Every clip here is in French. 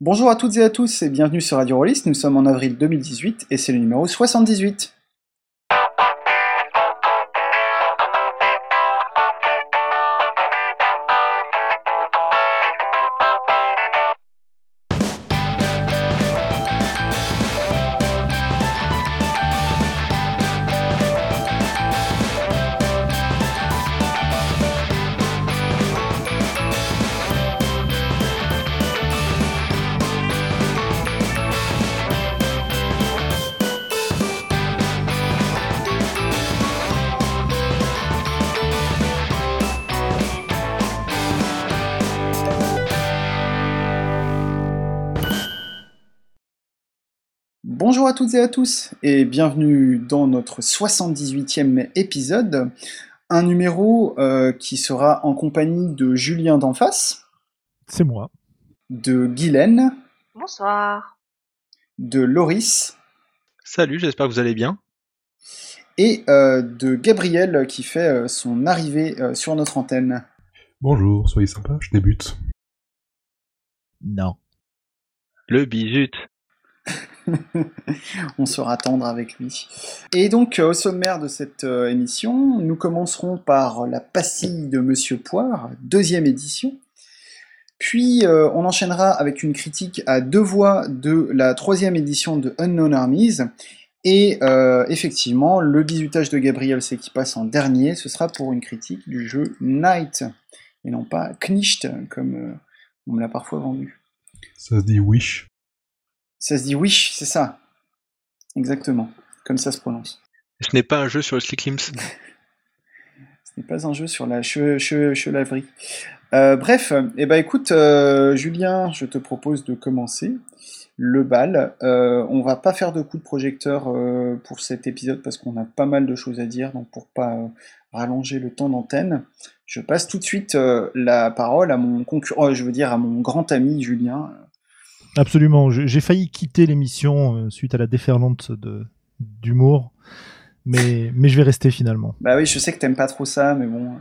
Bonjour à toutes et à tous et bienvenue sur Radio Rollist, nous sommes en avril 2018 et c'est le numéro 78. Toutes et à tous et bienvenue dans notre 78e épisode, un numéro euh, qui sera en compagnie de Julien d'en face, C'est moi. de Guylaine, Bonsoir. de Loris Salut, j'espère que vous allez bien. et euh, de Gabriel qui fait euh, son arrivée euh, sur notre antenne. Bonjour, soyez sympa, je débute. Non. Le bisut. On sera tendre avec lui. Et donc, euh, au sommaire de cette euh, émission, nous commencerons par la pastille de Monsieur Poire, deuxième édition. Puis, euh, on enchaînera avec une critique à deux voix de la troisième édition de Unknown Armies. Et effectivement, le bisutage de Gabriel, c'est qui passe en dernier, ce sera pour une critique du jeu Knight, et non pas Knicht, comme on me l'a parfois vendu. Ça se dit wish. Ça se dit wish, c'est ça. Exactement, comme ça se prononce. Ce n'est pas un jeu sur le Slicklims. Ce n'est pas un jeu sur la che- che- chelaverie. Euh, bref, eh ben écoute, euh, Julien, je te propose de commencer le bal. Euh, on va pas faire de coup de projecteur euh, pour cet épisode parce qu'on a pas mal de choses à dire, donc pour pas rallonger le temps d'antenne, je passe tout de suite la parole à mon concurrent, je veux dire à mon grand ami Julien. Absolument. J'ai failli quitter l'émission euh, suite à la déferlante d'humour, mais, mais je vais rester finalement. Bah oui, je sais que t'aimes pas trop ça, mais bon. euh,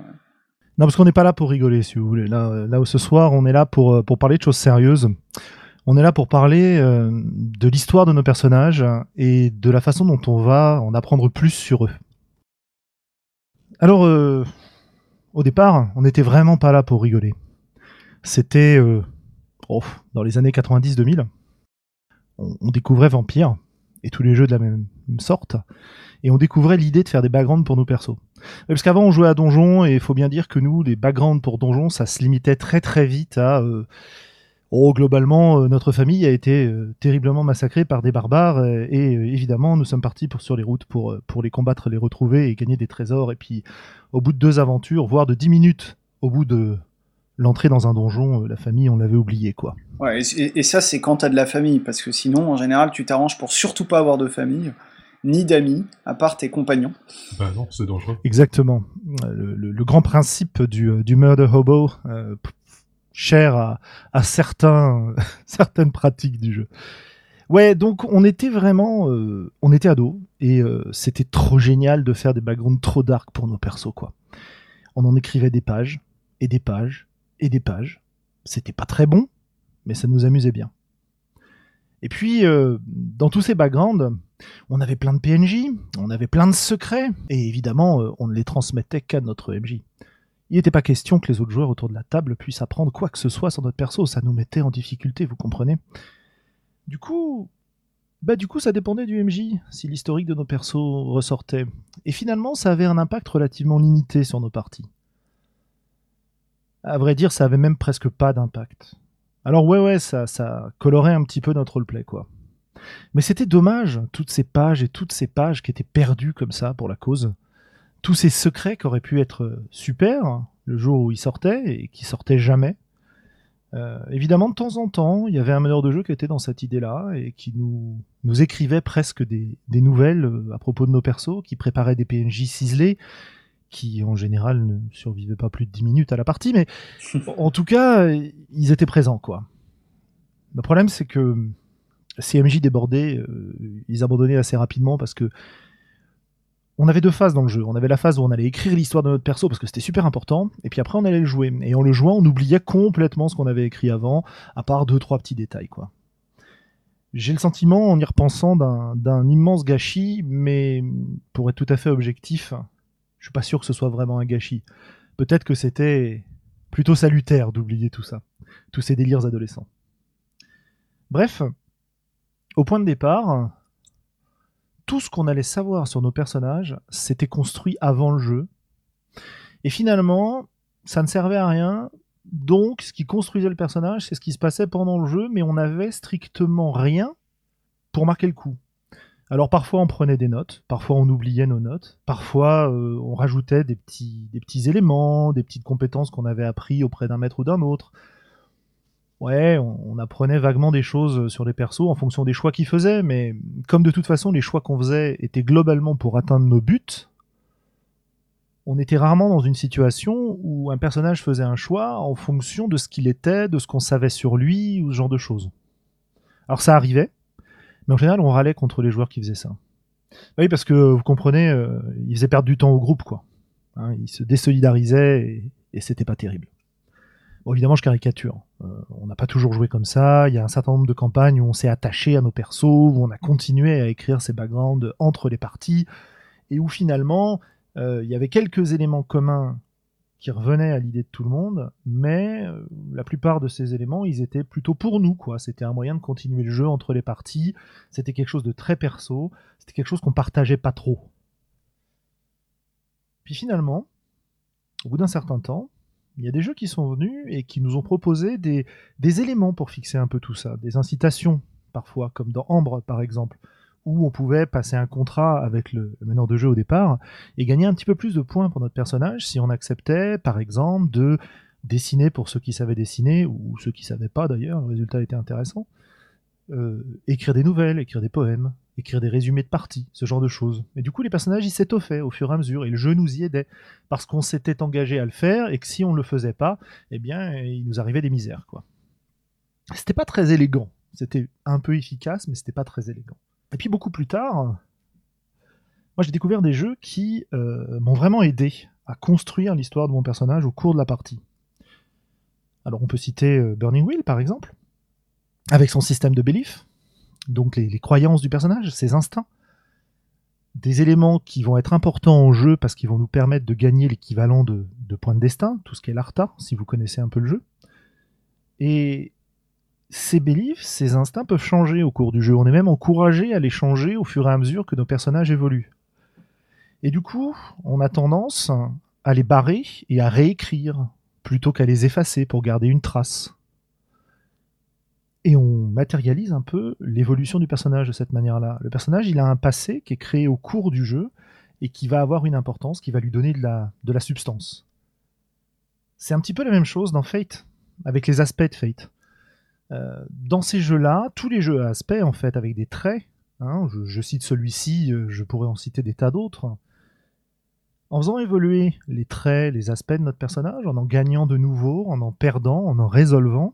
Non, parce qu'on n'est pas là pour rigoler, si vous voulez. Là, euh, là où ce soir, on est là pour, euh, pour parler de choses sérieuses. On est là pour parler euh, de l'histoire de nos personnages et de la façon dont on va en apprendre plus sur eux. Alors, euh, au départ, on n'était vraiment pas là pour rigoler. C'était euh, dans les années 90-2000. On, découvrait Vampire et tous les jeux de la même sorte. Et on découvrait l'idée de faire des backgrounds pour nos persos. Parce qu'avant, on jouait à Donjon, et il faut bien dire que nous, les backgrounds pour Donjon, ça se limitait très très vite à. euh, oh, globalement, euh, notre famille a été euh, terriblement massacrée par des barbares, et évidemment, nous sommes partis pour, sur les routes pour les combattre, les retrouver et gagner des trésors. Et puis, au bout de deux aventures, voire de dix minutes, au bout de l'entrée dans un donjon, euh, la famille, on l'avait oublié, quoi. Ouais, et, ça, c'est quand t'as de la famille, parce que sinon, en général, tu t'arranges pour surtout pas avoir de famille, ni d'amis, à part tes compagnons. Bah non, c'est dangereux. Exactement. Le, le- le grand principe du, euh, du murder hobo, euh, cher à, à certains, certaines pratiques du jeu. Ouais, donc on était vraiment, euh, on était ados et euh, c'était trop génial de faire des backgrounds trop dark pour nos persos quoi. On en écrivait des pages et des pages et des pages. C'était pas très bon, mais ça nous amusait bien. Et puis euh, dans tous ces backgrounds, on avait plein de PNJ, on avait plein de secrets, et évidemment, euh, on ne les transmettait qu'à notre MJ. Il n'était pas question que les autres joueurs autour de la table puissent apprendre quoi que ce soit sur notre perso, ça nous mettait en difficulté, vous comprenez Du coup, bah du coup, ça dépendait du MJ, si l'historique de nos persos ressortait. Et finalement, ça avait un impact relativement limité sur nos parties. À vrai dire, ça avait même presque pas d'impact. Alors ouais, ouais, ça, colorait un petit peu notre roleplay, quoi. Mais c'était dommage, toutes ces pages et toutes ces pages qui étaient perdues comme ça pour la cause. Tous ces secrets qui auraient pu être super le jour où ils sortaient et qui sortaient jamais. Euh, évidemment, de temps en temps, il y avait un meneur de jeu qui était dans cette idée-là et qui nous, écrivait presque des, des nouvelles euh, à propos de nos persos, qui préparait des PNJ ciselés, qui en général ne survivaient pas plus de 10 minutes à la partie, mais en tout cas, ils étaient présents, quoi. Le problème, c'est que ces MJ débordés, euh, ils abandonnaient assez rapidement parce que on avait deux phases dans le jeu. On avait la phase où on allait écrire l'histoire de notre perso parce que c'était super important, et puis après on allait le jouer. Et en le jouant, on oubliait complètement ce qu'on avait écrit avant, à part deux trois petits détails, quoi. J'ai le sentiment, en y repensant, d'un immense gâchis, mais pour être tout à fait objectif, je suis pas sûr que ce soit vraiment un gâchis. Peut-être que c'était plutôt salutaire d'oublier tout ça, tous ces délires adolescents. Bref, au point de départ, tout ce qu'on allait savoir sur nos personnages s'était construit avant le jeu. Et finalement, ça ne servait à rien. Donc, ce qui construisait le personnage, c'est ce qui se passait pendant le jeu, mais on n'avait strictement rien pour marquer le coup. Alors parfois on prenait des notes, parfois on oubliait nos notes, parfois euh, on rajoutait des petits, éléments, des petites compétences qu'on avait appris auprès d'un maître ou d'un autre. Ouais, on, on apprenait vaguement des choses sur les persos en fonction des choix qu'ils faisaient, mais comme de toute façon les choix qu'on faisait étaient globalement pour atteindre nos buts, on était rarement dans une situation où un personnage faisait un choix en fonction de ce qu'il était, de ce qu'on savait sur lui, ou ce genre de choses. Alors ça arrivait, mais en général on râlait contre les joueurs qui faisaient ça. Oui, parce que vous comprenez, euh, ils faisaient perdre du temps au groupe, quoi. Hein, ils se désolidarisaient et, et c'était pas terrible. Bon, évidemment, je caricature. Euh, on n'a pas toujours joué comme ça. Il y a un certain nombre de campagnes où on s'est attaché à nos persos, où on a continué à écrire ces backgrounds entre les parties, et où finalement, euh, il y avait quelques éléments communs qui revenaient à l'idée de tout le monde, mais euh, la plupart de ces éléments, ils étaient plutôt pour nous, quoi. C'était un moyen de continuer le jeu entre les parties. C'était quelque chose de très perso. C'était quelque chose qu'on partageait pas trop. Puis finalement, au bout d'un certain temps, il y a des jeux qui sont venus et qui nous ont proposé des éléments pour fixer un peu tout ça, des incitations parfois, comme dans Ambre par exemple, où on pouvait passer un contrat avec le, meneur de jeu au départ et gagner un petit peu plus de points pour notre personnage si on acceptait par exemple de dessiner pour ceux qui savaient dessiner ou ceux qui savaient pas d'ailleurs, le résultat était intéressant, euh, écrire des nouvelles, écrire des poèmes, écrire des résumés de parties, ce genre de choses. Et du coup, les personnages, ils s'étoffaient au fur et à mesure, et le jeu nous y aidait, parce qu'on s'était engagé à le faire, et que si on ne le faisait pas, eh bien, il nous arrivait des misères, quoi. C'était pas très élégant. C'était un peu efficace, mais c'était pas très élégant. Et puis beaucoup plus tard, moi j'ai découvert des jeux qui euh, m'ont vraiment aidé à construire l'histoire de mon personnage au cours de la partie. Alors on peut citer euh, Burning Wheel par exemple, avec son système de belief, donc les, croyances du personnage, ses instincts, des éléments qui vont être importants en jeu parce qu'ils vont nous permettre de gagner l'équivalent de, de points de destin, tout ce qui est l'Arta, si vous connaissez un peu le jeu. Et ces beliefs, ces instincts peuvent changer au cours du jeu. On est même encouragé à les changer au fur et à mesure que nos personnages évoluent. Et du coup, on a tendance à les barrer et à réécrire plutôt qu'à les effacer pour garder une trace. Et on matérialise un peu l'évolution du personnage de cette manière-là. Le personnage, il a un passé qui est créé au cours du jeu et qui va avoir une importance, qui va lui donner de la, de la substance. C'est un petit peu la même chose dans Fate, avec les aspects de Fate. Euh, dans ces jeux-là, tous les jeux à aspect, en fait, avec des traits, hein, je, cite celui-ci, euh, je pourrais en citer des tas d'autres, en faisant évoluer les traits, les aspects de notre personnage, en en gagnant de nouveaux, en en perdant, en en résolvant,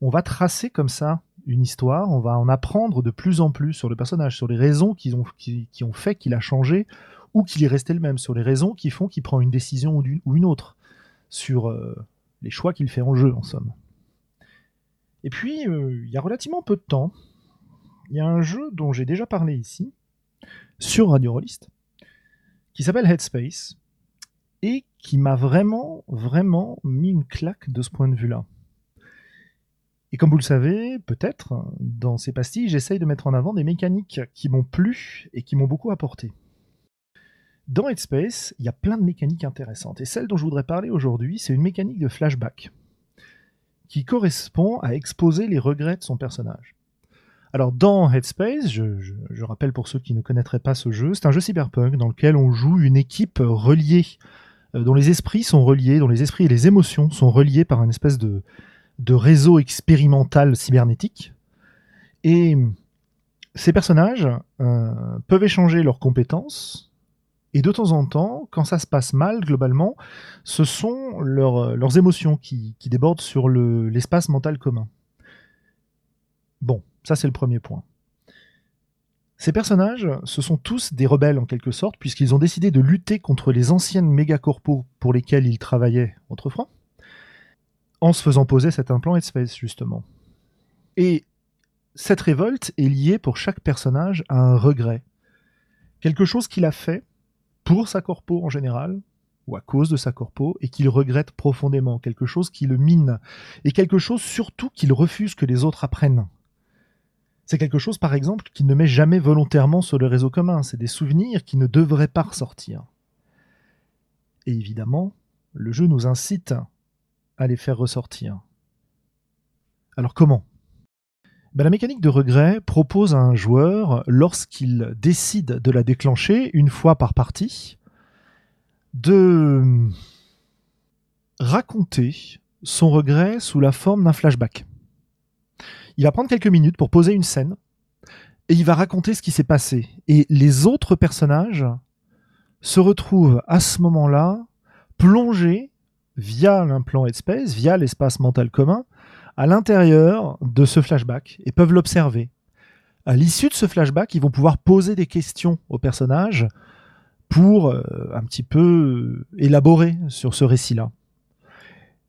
on va tracer comme ça une histoire, on va en apprendre de plus en plus sur le personnage, sur les raisons qui ont, fait qu'il a changé ou qu'il est resté le même, sur les raisons qui font qu'il prend une décision ou, une, ou une autre, sur euh, les choix qu'il fait en jeu, en somme. Et puis, euh, il y a relativement peu de temps, il y a un jeu dont j'ai déjà parlé ici, sur Radio Rollist, qui s'appelle Headspace, et qui m'a vraiment, vraiment mis une claque de ce point de vue-là. Et comme vous le savez, peut-être, dans ces pastilles, j'essaye de mettre en avant des mécaniques qui m'ont plu et qui m'ont beaucoup apporté. Dans Headspace, il y a plein de mécaniques intéressantes, et celle dont je voudrais parler aujourd'hui, c'est une mécanique de flashback qui correspond à exposer les regrets de son personnage. Alors dans Headspace, je, rappelle pour ceux qui ne connaîtraient pas ce jeu, c'est un jeu cyberpunk dans lequel on joue une équipe reliée, euh, dont les esprits sont reliés, dont les esprits et les émotions sont reliés par une espèce de, de réseau expérimental cybernétique. Et ces personnages euh, peuvent échanger leurs compétences, et de temps en temps, quand ça se passe mal, globalement, ce sont leurs, leurs émotions qui, débordent sur le, l'espace mental commun. Bon, ça c'est le premier point. Ces personnages, ce sont tous des rebelles en quelque sorte, puisqu'ils ont décidé de lutter contre les anciennes mégacorpos pour lesquels ils travaillaient autrefois, en se faisant poser cet implant Headspace justement. Et cette révolte est liée pour chaque personnage à un regret. Quelque chose qu'il a fait pour sa corpo en général, ou à cause de sa corpo, et qu'il regrette profondément, quelque chose qui le mine, et quelque chose surtout qu'il refuse que les autres apprennent. C'est quelque chose, par exemple, qu'il ne met jamais volontairement sur le réseau commun. C'est des souvenirs qui ne devraient pas ressortir. Et évidemment, le jeu nous incite à les faire ressortir. Alors comment? Ben, La mécanique de regret propose à un joueur, lorsqu'il décide de la déclencher une fois par partie, de raconter son regret sous la forme d'un flashback. Il va prendre quelques minutes pour poser une scène et il va raconter ce qui s'est passé. Et les autres personnages se retrouvent à ce moment-là plongés via l'implant Headspace, via l'espace mental commun, à l'intérieur de ce flashback et peuvent l'observer. À l'issue de ce flashback, ils vont pouvoir poser des questions aux personnages pour euh, un petit peu élaborer sur ce récit-là.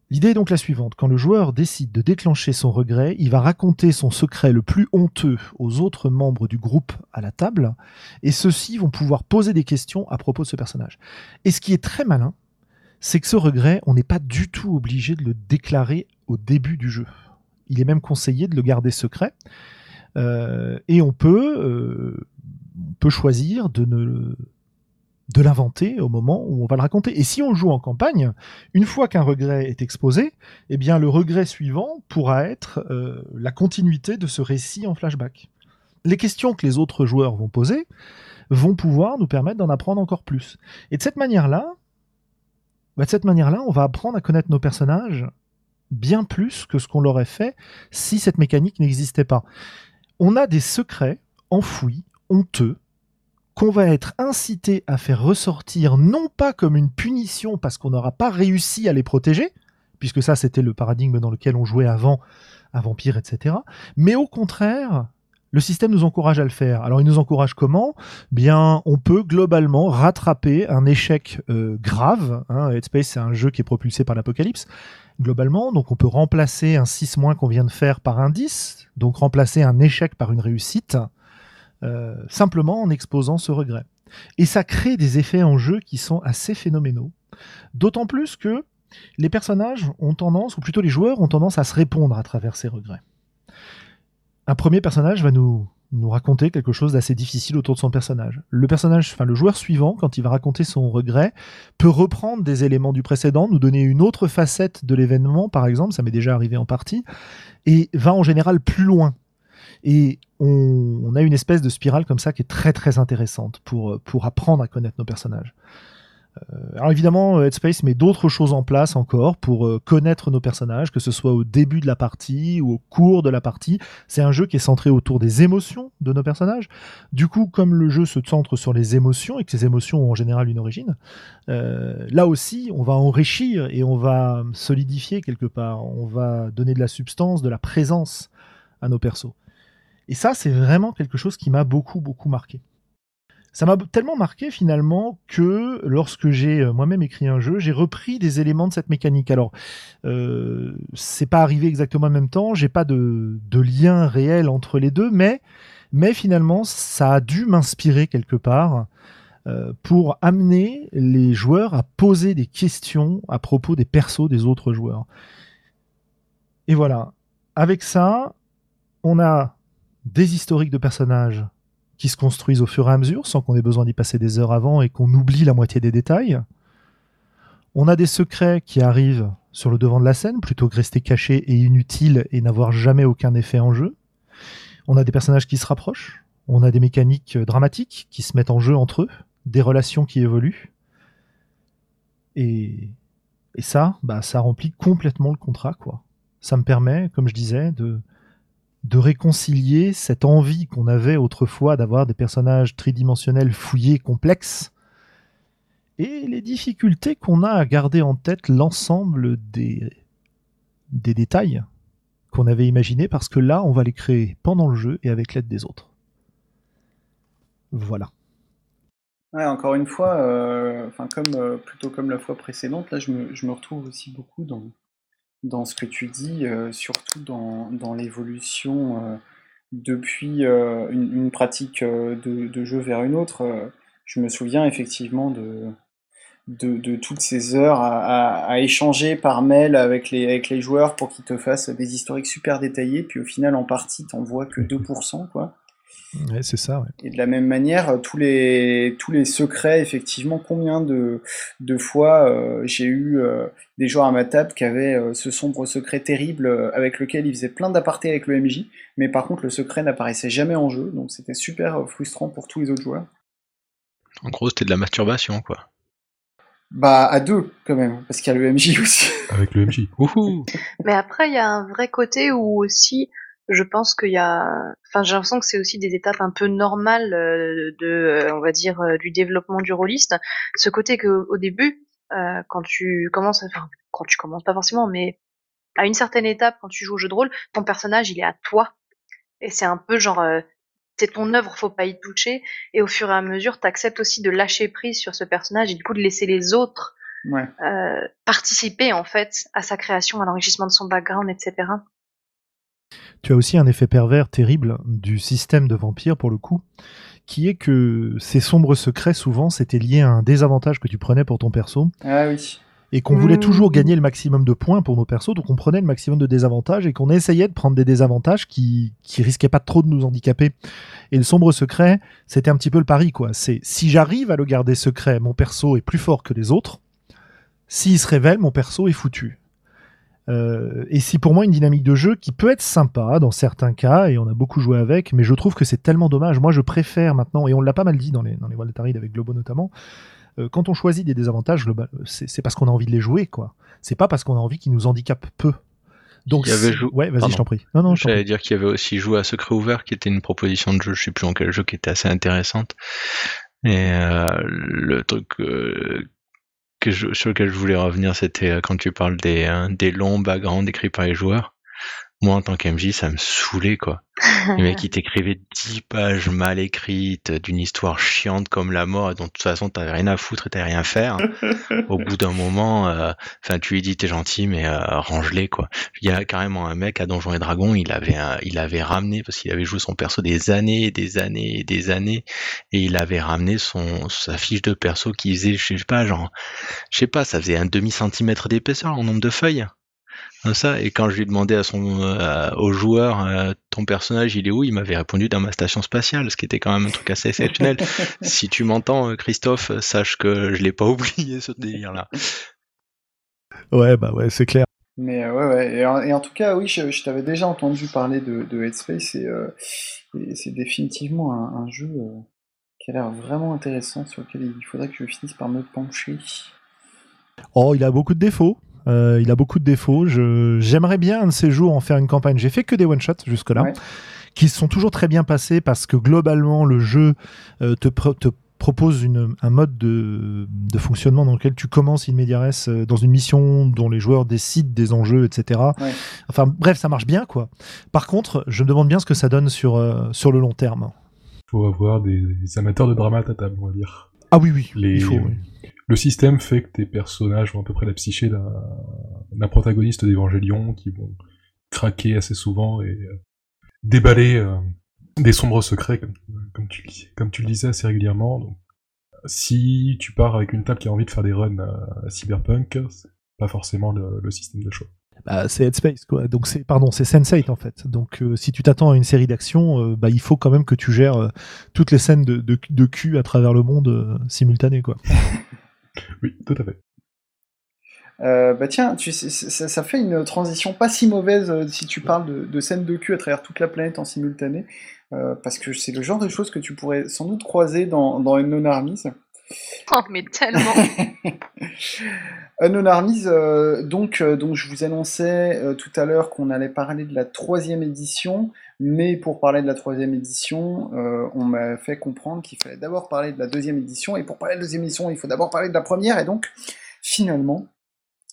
L'idée est donc la suivante. Quand le joueur décide de déclencher son regret, il va raconter son secret le plus honteux aux autres membres du groupe à la table, et ceux-ci vont pouvoir poser des questions à propos de ce personnage. Et ce qui est très malin, c'est que ce regret, on n'est pas du tout obligé de le déclarer au début du jeu. Il est même conseillé de le garder secret. Euh, et on peut, euh, on peut choisir de ne de l'inventer au moment où on va le raconter. Et si on joue en campagne, une fois qu'un regret est exposé, eh bien le regret suivant pourra être euh, la continuité de ce récit en flashback. Les questions que les autres joueurs vont poser vont pouvoir nous permettre d'en apprendre encore plus. Et de cette manière-là, bah, de cette manière-là, on va apprendre à connaître nos personnages bien plus que ce qu'on l'aurait fait si cette mécanique n'existait pas. On a des secrets enfouis, honteux, qu'on va être incité à faire ressortir non pas comme une punition parce qu'on n'aura pas réussi à les protéger, puisque ça c'était le paradigme dans lequel on jouait avant, à Vampire, etc. Mais au contraire, le système nous encourage à le faire. Alors il nous encourage comment? Bien, on peut globalement rattraper un échec euh, grave. Hein. Headspace, c'est un jeu qui est propulsé par l'apocalypse. Globalement, donc on peut remplacer un 6 moins qu'on vient de faire par un 10, donc remplacer un échec par une réussite. Euh, simplement en exposant ce regret. Et ça crée des effets en jeu qui sont assez phénoménaux. D'autant plus que les personnages ont tendance, ou plutôt les joueurs ont tendance à se répondre à travers ces regrets. Un premier personnage va nous, nous raconter quelque chose d'assez difficile autour de son personnage. Le personnage, enfin le joueur suivant, quand il va raconter son regret, peut reprendre des éléments du précédent, nous donner une autre facette de l'événement, par exemple, ça m'est déjà arrivé en partie, et va en général plus loin et on, a une espèce de spirale comme ça qui est très très intéressante pour, pour apprendre à connaître nos personnages. Euh, alors évidemment, Headspace met d'autres choses en place encore pour euh, connaître nos personnages, que ce soit au début de la partie ou au cours de la partie. C'est un jeu qui est centré autour des émotions de nos personnages. Du coup, comme le jeu se centre sur les émotions et que ces émotions ont en général une origine, euh, là aussi, on va enrichir et on va solidifier quelque part. On va donner de la substance, de la présence à nos persos. Et ça, c'est vraiment quelque chose qui m'a beaucoup, beaucoup marqué. Ça m'a tellement marqué finalement que lorsque j'ai euh, moi-même écrit un jeu, j'ai repris des éléments de cette mécanique. Alors, euh, c'est pas arrivé exactement en même temps, j'ai pas de, lien réel entre les deux, mais, finalement, ça a dû m'inspirer quelque part euh, pour amener les joueurs à poser des questions à propos des persos des autres joueurs. Et voilà. Avec ça, on a des historiques de personnages qui se construisent au fur et à mesure sans qu'on ait besoin d'y passer des heures avant et qu'on oublie la moitié des détails. On a des secrets qui arrivent sur le devant de la scène plutôt que rester cachés et inutiles et n'avoir jamais aucun effet en jeu. On a des personnages qui se rapprochent. On a des mécaniques dramatiques qui se mettent en jeu entre eux, des relations qui évoluent. Et, ça, bah, ça remplit complètement le contrat. Ça me permet, comme je disais, de, de réconcilier cette envie qu'on avait autrefois d'avoir des personnages tridimensionnels fouillés, complexes, et les difficultés qu'on a à garder en tête l'ensemble des, des détails qu'on avait imaginés, parce que là, on va les créer pendant le jeu et avec l'aide des autres. Voilà. Ouais, encore une fois, euh, comme euh, plutôt comme la fois précédente, là je me retrouve aussi beaucoup dans, dans ce que tu dis, euh, surtout dans, l'évolution euh, depuis euh, une, pratique de, jeu vers une autre. Je me souviens effectivement de, toutes ces heures à, échanger par mail avec les, avec les joueurs pour qu'ils te fassent des historiques super détaillés, puis au final en partie t'en vois que 2%, quoi. Ouais, c'est ça. ouais. Et de la même manière, euh, tous les, tous les secrets, effectivement, combien de, de fois euh, j'ai eu euh, des joueurs à ma table qui avaient euh, ce sombre secret terrible euh, avec lequel ils faisaient plein d'apartés avec le MJ, mais par contre le secret n'apparaissait jamais en jeu, donc c'était super frustrant pour tous les autres joueurs. En gros, c'était de la masturbation, quoi. Bah à deux quand même, parce qu'il y a le MJ aussi. Avec le MJ. Mais après, il y a un vrai côté où aussi, je pense qu'il y a, enfin, j'ai l'impression que c'est aussi des étapes un peu normales euh, de, euh, on va dire, euh, du développement du rôliste. Ce côté que au début, euh, quand tu commences, enfin, quand tu commences pas forcément, mais à une certaine étape, quand tu joues au jeu de rôle, ton personnage, il est à toi. Et c'est un peu genre, euh, c'est ton œuvre, faut pas y toucher. Et au fur et à mesure, t'acceptes aussi de lâcher prise sur ce personnage et du coup de laisser les autres Ouais. euh, participer en fait à sa création, à l'enrichissement de son background, etc. Tu as aussi un effet pervers terrible du système de vampire pour le coup, qui est que ces sombres secrets souvent c'était lié à un désavantage que tu prenais pour ton perso Ah oui. et qu'on voulait Mmh. toujours gagner le maximum de points pour nos persos, donc on prenait le maximum de désavantages et qu'on essayait de prendre des désavantages qui, qui risquaient pas trop de nous handicaper. Et le sombre secret, c'était un petit peu le pari, quoi. C'est si j'arrive à le garder secret, mon perso est plus fort que les autres. S'il se révèle, mon perso est foutu. Euh, et c'est pour moi une dynamique de jeu qui peut être sympa dans certains cas, et on a beaucoup joué avec, mais je trouve que c'est tellement dommage. Moi, je préfère maintenant, et on l'a pas mal dit dans les, dans les Waltarides avec Globo notamment, euh, quand on choisit des désavantages, c'est parce qu'on a envie de les jouer, quoi. C'est pas parce qu'on a envie qu'ils nous handicapent peu. Donc, Il y avait jou- ouais, vas-y, je t'en prie. Non, J'allais dire qu'il y avait aussi joué à Secret Ouvert, qui était une proposition de jeu, je sais plus en quel jeu, qui était assez intéressante. Et euh, le truc euh, que je- sur lequel je voulais revenir, c'était euh, quand tu parles des, euh, des longs backgrounds écrits par les joueurs. Moi, en tant qu'MJ, ça me saoulait, quoi. Le mec, il t'écrivait 10 pages mal écrites, d'une histoire chiante comme la mort, dont de toute façon, t'avais rien à foutre et t'avais rien à faire. Au bout d'un moment, euh, enfin, tu lui dis, t'es gentil, mais euh, range-les, quoi. Il y a carrément un mec à Donjons et Dragons, il avait, un- il avait ramené, parce qu'il avait joué son perso des années et des années et des années, et il avait ramené son, sa fiche de perso qui faisait, je sais pas, genre, je sais pas, ça faisait un demi-centimètre d'épaisseur en nombre de feuilles. Comme ça, et quand je lui demandais à son, euh, au joueur, euh, ton personnage, il est où? Il m'avait répondu dans ma station spatiale, ce qui était quand même un truc assez exceptionnel. si tu m'entends, euh, Christophe, sache que je l'ai pas oublié, ce délire-là. Ouais, bah ouais, c'est clair. Mais euh, ouais, ouais. Et en, et en tout cas, oui, je, je t'avais déjà entendu parler de, de Headspace et, euh, et c'est définitivement un, un jeu euh, qui a l'air vraiment intéressant sur lequel il faudrait que je finisse par me pencher. Oh, il a beaucoup de défauts. Euh, il a beaucoup de défauts. Je, j'aimerais bien un de ces jours en faire une campagne. J'ai fait que des one-shots jusque-là, Ouais. qui sont toujours très bien passés parce que globalement, le jeu euh, te, pro- te propose une, un mode de, de fonctionnement dans lequel tu commences in medias res, euh, dans une mission dont les joueurs décident des enjeux, etc. Ouais. Enfin, bref, ça marche bien, quoi. Par contre, je me demande bien ce que ça donne sur, euh, sur le long terme. faut avoir des, des amateurs de drama à ta table, on va dire. Ah oui, oui, Les- il faut. oui. Le système fait que tes personnages ont à peu près la psyché d'un protagoniste d'Evangélion qui vont craquer assez souvent et euh, déballer euh, des sombres secrets, comme, comme, tu, comme tu le disais assez régulièrement. Donc, si tu pars avec une table qui a envie de faire des runs à, à Cyberpunk, c'est pas forcément le, le système de choix. Bah, c'est Headspace, quoi. Donc c'est, pardon, c'est Sense8 en fait. Donc euh, si tu t'attends à une série d'actions, euh, bah il faut quand même que tu gères euh, toutes les scènes de, de, de cul à travers le monde euh, simultanées, quoi. Oui, tout à fait. Euh, bah tiens, tu, ça, ça fait une transition pas si mauvaise euh, si tu parles de, de scènes de cul à travers toute la planète en simultané, euh, parce que c'est le genre de choses que tu pourrais sans doute croiser dans, dans Unknown Armies. Oh, mais tellement. Unknown Armies, euh, donc, euh, donc je vous annonçais euh, tout à l'heure qu'on allait parler de la troisième édition, mais pour parler de la troisième édition, euh, on m'a fait comprendre qu'il fallait d'abord parler de la deuxième édition, et pour parler de la deuxième édition, il faut d'abord parler de la première, et donc finalement,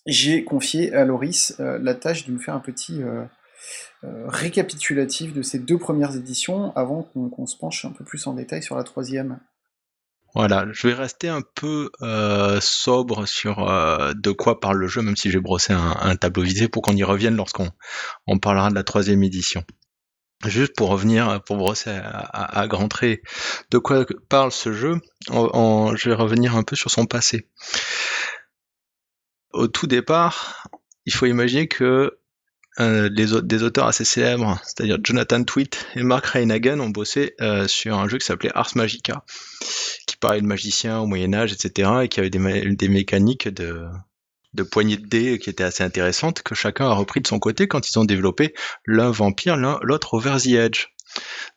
j'ai confié à Loris euh, la tâche de me faire un petit, euh, récapitulatif de ces deux premières éditions avant qu'on se penche un peu plus en détail sur la troisième. Voilà, je vais rester un peu sobre sur de quoi parle le jeu, même si j'ai brossé un, tableau visé pour qu'on y revienne lorsqu'on on parlera de la troisième édition. Juste pour revenir, pour brosser à, grands traits de quoi parle ce jeu, je vais revenir un peu sur son passé. Au tout départ, il faut imaginer que euh, des auteurs assez célèbres, c'est-à-dire Jonathan Tweet et Mark Reinagen, ont bossé sur un jeu qui s'appelait Ars Magica, parlait de magiciens au Moyen-Âge, etc., et qui avait des, mécaniques de, de poignées de dés qui étaient assez intéressantes, que chacun a repris de son côté quand ils ont développé l'un vampire, l'autre Over the Edge.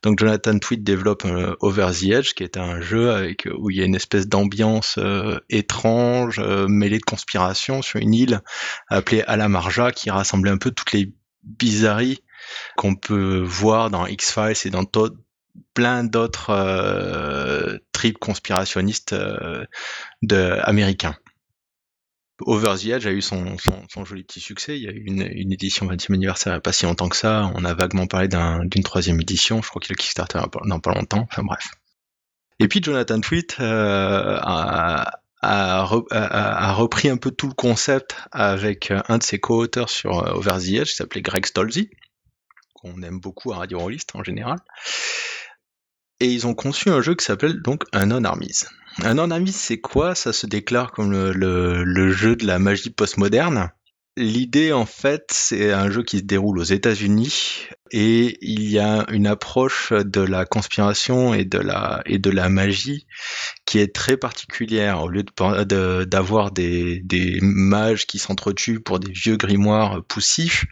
Donc Jonathan Tweed développe euh, Over the Edge, qui est un jeu avec, où il y a une espèce d'ambiance euh, étrange, euh, mêlée de conspiration sur une île appelée Alamarja, qui rassemblait un peu toutes les bizarreries qu'on peut voir dans X-Files et dans plein d'autres tripes conspirationnistes de, américains. Over the Edge a eu son, joli petit succès. Il y a eu une, édition 20e anniversaire il n'y a pas si longtemps que ça. On a vaguement parlé d'une troisième édition. Je crois qu'il a Kickstarter dans pas longtemps. Enfin bref. Et puis Jonathan Tweet euh, a, repris un peu tout le concept avec un de ses co-auteurs sur Over the Edge, qui s'appelait Greg Stolzy, qu'on aime beaucoup à Radio Rollist en général et ils ont conçu un jeu qui s'appelle donc un non-armies. Un non-armies, c'est quoi? Ça se déclare comme le, jeu de la magie postmoderne. L'idée, en fait, c'est un jeu qui se déroule aux États-Unis et il y a une approche de la conspiration et de la et de la magie qui est très particulière. Au lieu d'avoir des, des mages qui s'entretuent pour des vieux grimoires poussifs,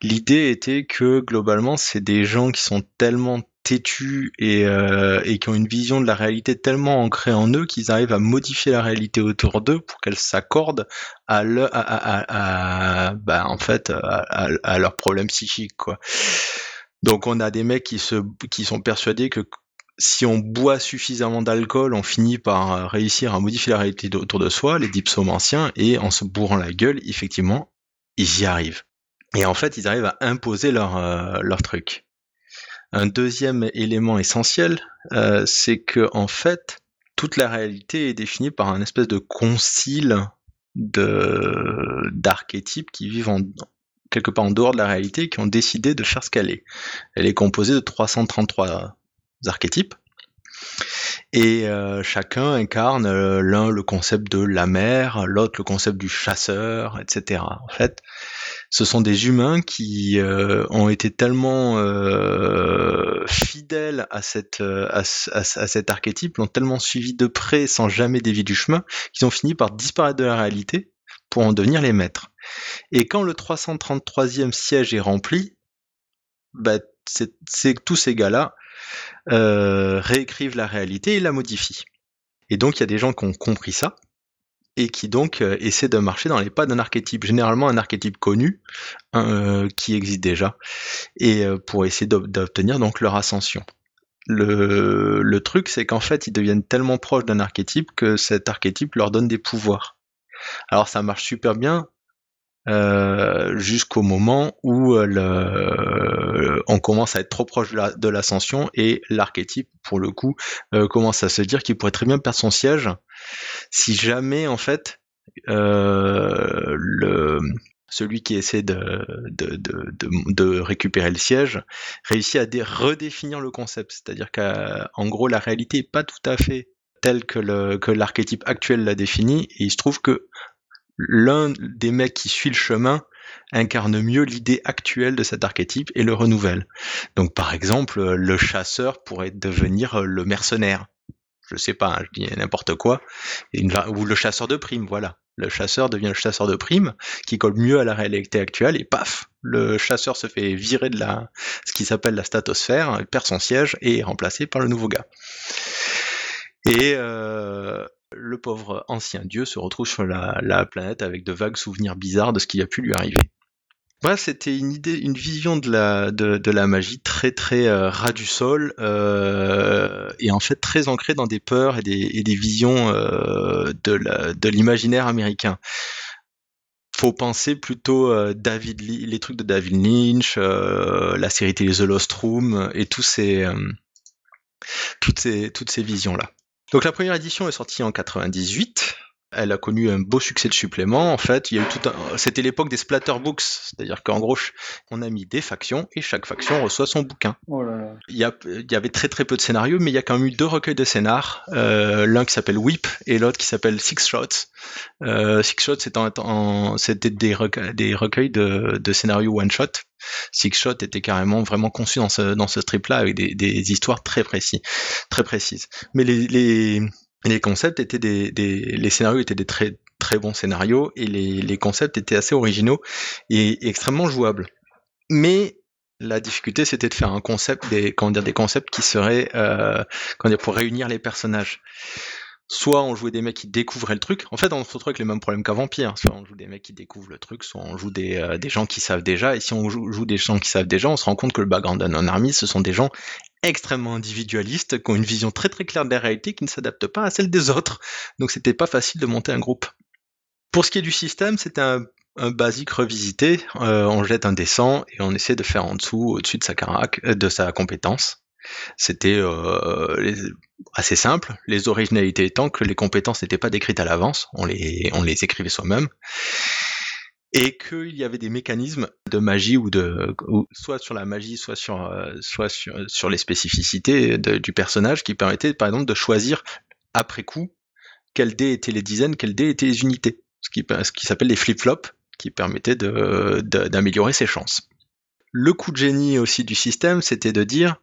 l'idée était que globalement, c'est des gens qui sont tellement têtus et, euh, et qui ont une vision de la réalité tellement ancrée en eux qu'ils arrivent à modifier la réalité autour d'eux pour qu'elle s'accorde à, le, à, à, bah, leurs problèmes psychiques. Donc on a des mecs qui sont persuadés que si on boit suffisamment d'alcool, on finit par euh, réussir à modifier la réalité autour de soi, les dipsômes anciens, et en se bourrant la gueule, effectivement, ils y arrivent. Et en fait, ils arrivent à imposer leur, euh, leur truc. Un deuxième élément essentiel, euh, c'est que en fait, toute la réalité est définie par un espèce de concile d'archétypes qui vivent en, quelque part en dehors de la réalité et qui ont décidé de faire ce qu'elle est. Elle est composée de 333 archétypes et euh, chacun incarne euh, l'un le concept de la mer, l'autre le concept du chasseur, etc. En fait, ce sont des humains qui euh, ont été tellement fidèles à, cette, à, cet archétype, l'ont tellement suivi de près sans jamais dévier du chemin, qu'ils ont fini par disparaître de la réalité pour en devenir les maîtres. Et quand le 333e siège est rempli, bah, c'est tous ces gars-là euh, réécrivent la réalité et la modifient. Et donc il y a des gens qui ont compris ça et qui donc euh, essaient de marcher dans les pas d'un archétype, généralement un archétype connu euh, qui existe déjà, et pour essayer d'obtenir donc leur ascension. Le, le truc, c'est qu'en fait, ils deviennent tellement proches d'un archétype que cet archétype leur donne des pouvoirs. Alors ça marche super bien euh, jusqu'au moment où euh, le, on commence à être trop proche de l'ascension et l'archétype, pour le coup, euh, commence à se dire qu'il pourrait très bien perdre son siège si jamais, en fait, celui qui essaie de, de, récupérer le siège réussit à redéfinir le concept. C'est-à-dire qu'en gros, la réalité n'est pas tout à fait telle que l'archétype actuel l'a définie, et il se trouve que l'un des mecs qui suit le chemin incarne mieux l'idée actuelle de cet archétype et le renouvelle. Donc par exemple, le chasseur pourrait devenir le mercenaire. Je sais pas, hein, je dis n'importe quoi. ou le chasseur de primes, voilà. Le chasseur devient le chasseur de primes, qui colle mieux à la réalité actuelle, et paf, le chasseur se fait virer de la, ce qui s'appelle la statosphère, perd son siège et est remplacé par le nouveau gars. Et euh, le pauvre ancien dieu se retrouve sur la, planète avec de vagues souvenirs bizarres de ce qui a pu lui arriver. C'était une idée, une vision de la, de, magie très très euh, ras du sol euh, et en fait très ancrée dans des peurs et des, visions euh, de l'imaginaire américain. faut penser plutôt David les trucs de David Lynch, la série télé The Lost Room et tous ces, toutes ces, toutes ces visions-là. Donc la première édition est sortie en 98 elle a connu un beau succès de supplément. En fait, il y a eu tout un... c'était l'époque des splatter books, c'est-à-dire qu'en gros, on a mis des factions et chaque faction reçoit son bouquin. Oh là là. Il, y a... il y avait très très peu de scénarios, mais il y a quand même eu deux recueils de scénar, euh, l'un qui s'appelle Whip et l'autre qui s'appelle Six Shots. Euh, Six Shots, c'était, en... des, recueils, des recueils de, de scénarios one shot. Six Shots était carrément vraiment conçu dans ce, dans ce strip-là avec des, des histoires très précises, très précises. Mais les, les les concepts étaient des, les scénarios étaient des très très bons scénarios et les, concepts étaient assez originaux et, extrêmement jouables. Mais la difficulté, c'était de faire un concept, des, comment dire, des concepts qui seraient, euh, comment dire, pour réunir les personnages. Soit on jouait des mecs qui découvraient le truc. En fait, on se retrouve avec les mêmes problèmes qu'à Vampire. Soit on joue des mecs qui découvrent le truc, soit on joue des, euh, gens qui savent déjà. Et si on joue, joue, des gens qui savent déjà, on se rend compte que le background d'un non-army, ce sont des gens extrêmement individualistes, qui ont une vision très très claire de la qui ne s'adapte pas à celle des autres. Donc c'était pas facile de monter un groupe. Pour ce qui est du système, c'était un, un basique revisité. Euh, on jette un dessin et on essaie de faire en dessous, au-dessus de sa carac, euh, de sa compétence. C'était euh, assez simple. Les originalités étant que les compétences n'étaient pas décrites à l'avance, on les, on les écrivait soi-même et qu'il y avait des mécanismes de magie ou de soit sur la magie, soit sur euh, soit sur, sur les spécificités du personnage qui permettaient par exemple de choisir après coup quels dés étaient les dizaines, quels dés étaient les unités, ce qui, ce qui s'appelle les flip-flops, qui permettait d'améliorer ses chances. Le coup de génie aussi du système, c'était de dire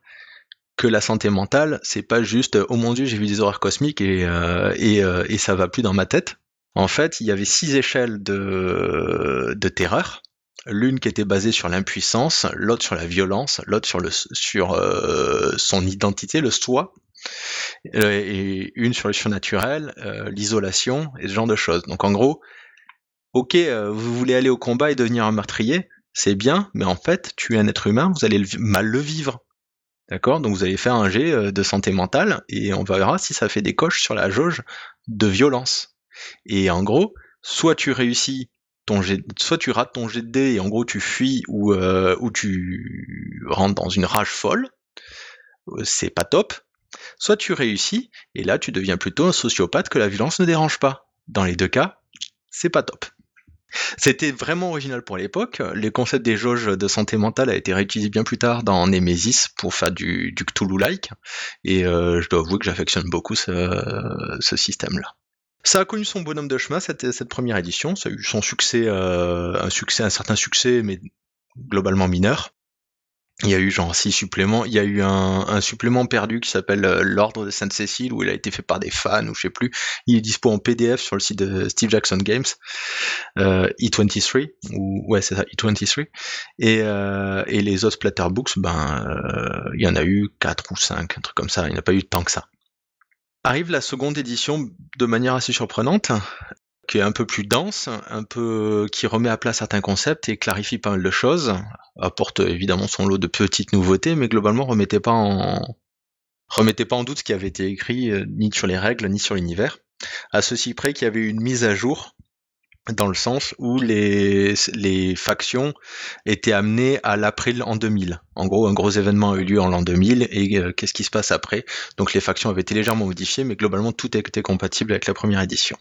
que la santé mentale, c'est pas juste oh mon dieu j'ai vu des horreurs cosmiques et, euh, et, euh, et ça va plus dans ma tête, en fait, il y avait six échelles de, terreur. L'une qui était basée sur l'impuissance, l'autre sur la violence, l'autre sur, le, sur euh, son identité, le soi, euh, et une sur le surnaturel, euh, l'isolation et ce genre de choses. Donc en gros, ok, vous voulez aller au combat et devenir un meurtrier, c'est bien, mais en fait, tu es un être humain, vous allez mal le vivre. D'accord? Donc vous allez faire un jet de santé mentale et on verra si ça fait des coches sur la jauge de violence. Et en gros, soit tu réussis ton soit tu rates ton jet de et en gros tu fuis ou, euh, ou tu rentres dans une rage folle, euh, c'est pas top. Soit tu réussis et là tu deviens plutôt un sociopathe que la violence ne dérange pas. Dans les deux cas, c'est pas top. C'était vraiment original pour l'époque. Les concepts des jauges de santé mentale a été réutilisé bien plus tard dans Nemesis pour faire du, Cthulhu-like. Et euh, je dois avouer que j'affectionne beaucoup ce système-là. Ça a connu son bonhomme de chemin cette, cette première édition. Ça a eu son succès, euh, un succès, un certain succès, mais globalement mineur. Il y a eu genre six suppléments. Il y a eu un, un supplément perdu qui s'appelle euh, l'Ordre de Sainte-Cécile où il a été fait par des fans ou je sais plus. Il est dispo en PDF sur le site de Steve Jackson Games, euh, E23 ou ouais c'est ça E23. Et, euh, et les autres Splatterbooks, ben euh, il y en a eu quatre ou cinq, un truc comme ça. Il n'y a pas eu tant que ça. Arrive la seconde édition de manière assez surprenante, qui est un peu plus dense, un peu qui remet à plat certains concepts et clarifie pas mal de choses, apporte évidemment son lot de petites nouveautés, mais globalement remettait pas en remettait pas en doute ce qui avait été écrit euh, ni sur les règles ni sur l'univers. À ceci près qu'il y avait une mise à jour dans le sens où les, les factions étaient amenées à l'april en 2000. En gros, un gros événement a eu lieu en l'an 2000 et euh, qu'est-ce qui se passe après? Donc les factions avaient été légèrement modifiées, mais globalement tout était compatible avec la première édition.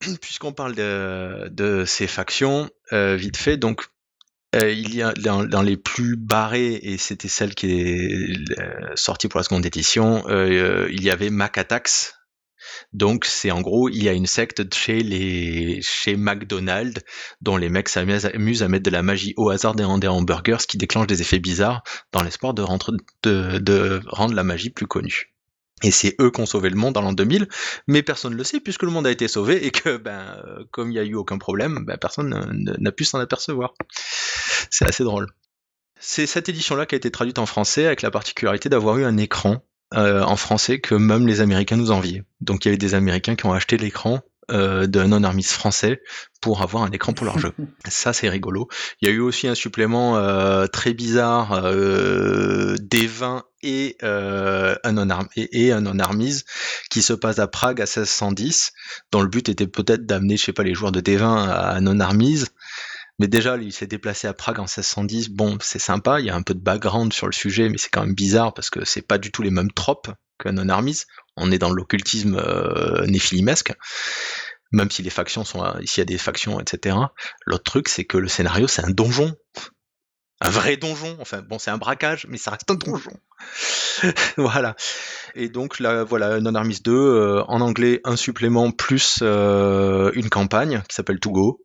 Puisqu'on parle de, de, ces factions, euh, vite fait, donc euh, il y a dans, dans, les plus barrés, et c'était celle qui est euh, sortie pour la seconde édition, euh, il y avait Macatax, donc c'est en gros, il y a une secte chez les chez McDonald's dont les mecs s'amusent à mettre de la magie au hasard dans des hamburgers, ce qui déclenche des effets bizarres dans l'espoir de, de, rendre la magie plus connue. Et c'est eux qui ont sauvé le monde en l'an 2000, mais personne ne le sait puisque le monde a été sauvé et que, ben, comme il n'y a eu aucun problème, ben, personne n'a pu s'en apercevoir. C'est assez drôle. C'est cette édition-là qui a été traduite en français avec la particularité d'avoir eu un écran euh, en français que même les Américains nous enviaient. Donc il y avait des Américains qui ont acheté l'écran euh, de non-armis français pour avoir un écran pour leur jeu. Ça c'est rigolo. Il y a eu aussi un supplément euh, très bizarre euh, des 20 et, euh, un non et, et, un non-armise qui se passe à Prague à 1610, dont le but était peut-être d'amener, je sais pas, les joueurs de D20 à non-armise Mais déjà, il s'est déplacé à Prague en 1610. Bon, c'est sympa, il y a un peu de background sur le sujet, mais c'est quand même bizarre parce que c'est pas du tout les mêmes tropes que Non Armies. On est dans l'occultisme euh, néphilimesque, même si les factions sont, ici il y a des factions, etc. L'autre truc, c'est que le scénario, c'est un donjon. Un vrai donjon. Enfin, bon, c'est un braquage, mais ça reste un donjon. voilà. Et donc là, voilà, Non Armies 2, euh, en anglais, un supplément plus euh, une campagne qui s'appelle To Go,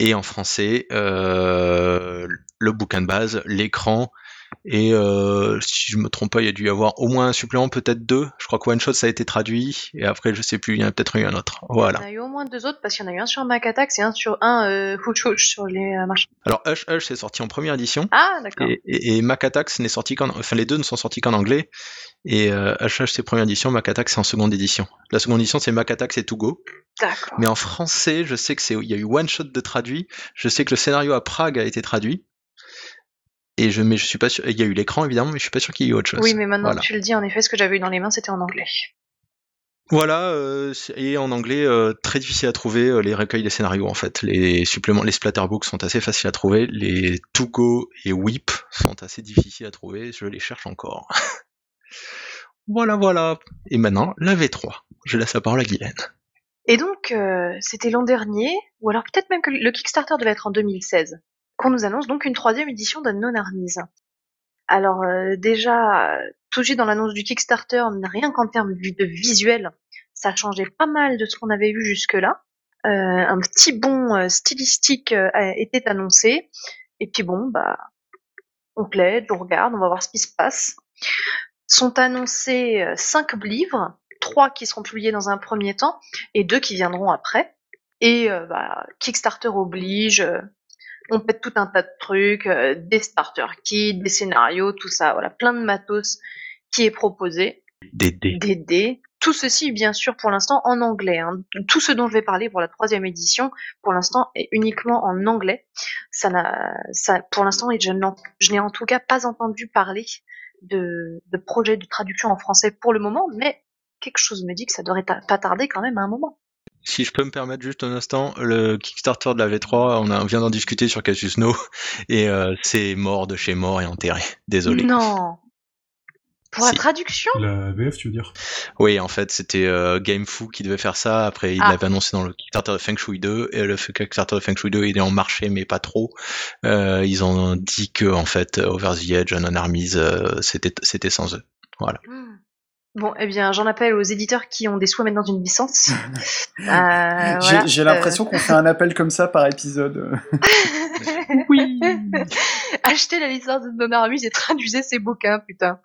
et en français euh, le bouquin de base, l'écran et euh, si je me trompe pas, il y a dû y avoir au moins un supplément, peut-être deux. Je crois que One Shot ça a été traduit et après je sais plus, il y en a peut-être eu un autre. Voilà. Il y en a eu au moins deux autres parce qu'il y en a eu un sur Mac Attack et un sur un euh, sur les euh. Alors Hush Hush c'est sorti en première édition. Ah d'accord. Et, et, et Mac n'est sorti qu'en, enfin les deux ne sont sortis qu'en anglais. Et euh, Hush Hush c'est première édition, Mac Attack c'est en seconde édition. La seconde édition c'est Mac Attack c'est To Go. D'accord. Mais en français, je sais que c'est, il y a eu One Shot de traduit. Je sais que le scénario à Prague a été traduit. Et je, mais je suis pas sûr. Il y a eu l'écran évidemment, mais je suis pas sûr qu'il y ait eu autre chose. Oui, mais maintenant Voilà. que tu le dis, en effet, ce que j'avais eu dans les mains, c'était en anglais. Voilà, euh, et en anglais, euh, très difficile à trouver euh, les recueils des scénarios en fait. Les suppléments, les splatterbooks sont assez faciles à trouver. Les To Go et Whip sont assez difficiles à trouver. Je les cherche encore. voilà, voilà. Et maintenant, la V3. Je laisse la parole à Guylaine. Et donc, c'était l'an dernier, ou alors peut-être même que le Kickstarter devait être en 2016, qu'on nous annonce donc une troisième édition de Non Armies. Alors euh, déjà, tout suite dans l'annonce du Kickstarter, rien qu'en termes de visuel, ça changeait pas mal de ce qu'on avait vu jusque-là. Euh, un petit bond euh, stylistique euh, était annoncé. Et puis bon, bah, on plaide, on regarde, on va voir ce qui se passe. Sont annoncés cinq livres, trois qui seront publiés dans un premier temps et deux qui viendront après. Et bah, Kickstarter oblige, on pète tout un tas de trucs, euh, des starter kits, des scénarios, tout ça, voilà, plein de matos qui est proposé, Des dés. des dés. Tout ceci, bien sûr, pour l'instant en anglais. hein. Tout ce dont je vais parler pour la troisième édition, pour l'instant, est uniquement en anglais. Ça n'a, ça, pour l'instant, je n'ai en tout cas pas entendu parler de, de projet de traduction en français pour le moment, mais quelque chose me dit que ça devrait ta- pas tarder quand même à un moment. Si je peux me permettre juste un instant, le Kickstarter de la V3, on, a, on vient d'en discuter sur Cassius No, et euh, c'est mort de chez mort et enterré. Désolé. Non. Pour la traduction? La VF, tu veux dire? Oui, en fait, c'était euh, GameFoo qui devait faire ça. Après, il Ah. l'avait annoncé dans le Kickstarter de Feng Shui 2. Et le Kickstarter de Feng Shui 2, il est en marché, mais pas trop. Euh, ils ont dit que, en fait, Over the Edge, Non Armies, euh, c'était c'était sans eux. Voilà. Hmm. Bon, eh bien, j'en appelle aux éditeurs qui ont des souhaits maintenant d'une licence. Euh, voilà, J'ai l'impression qu'on fait un appel comme ça par épisode. euh, Oui. Achetez la licence de Non Armies et traduisez ces bouquins, putain.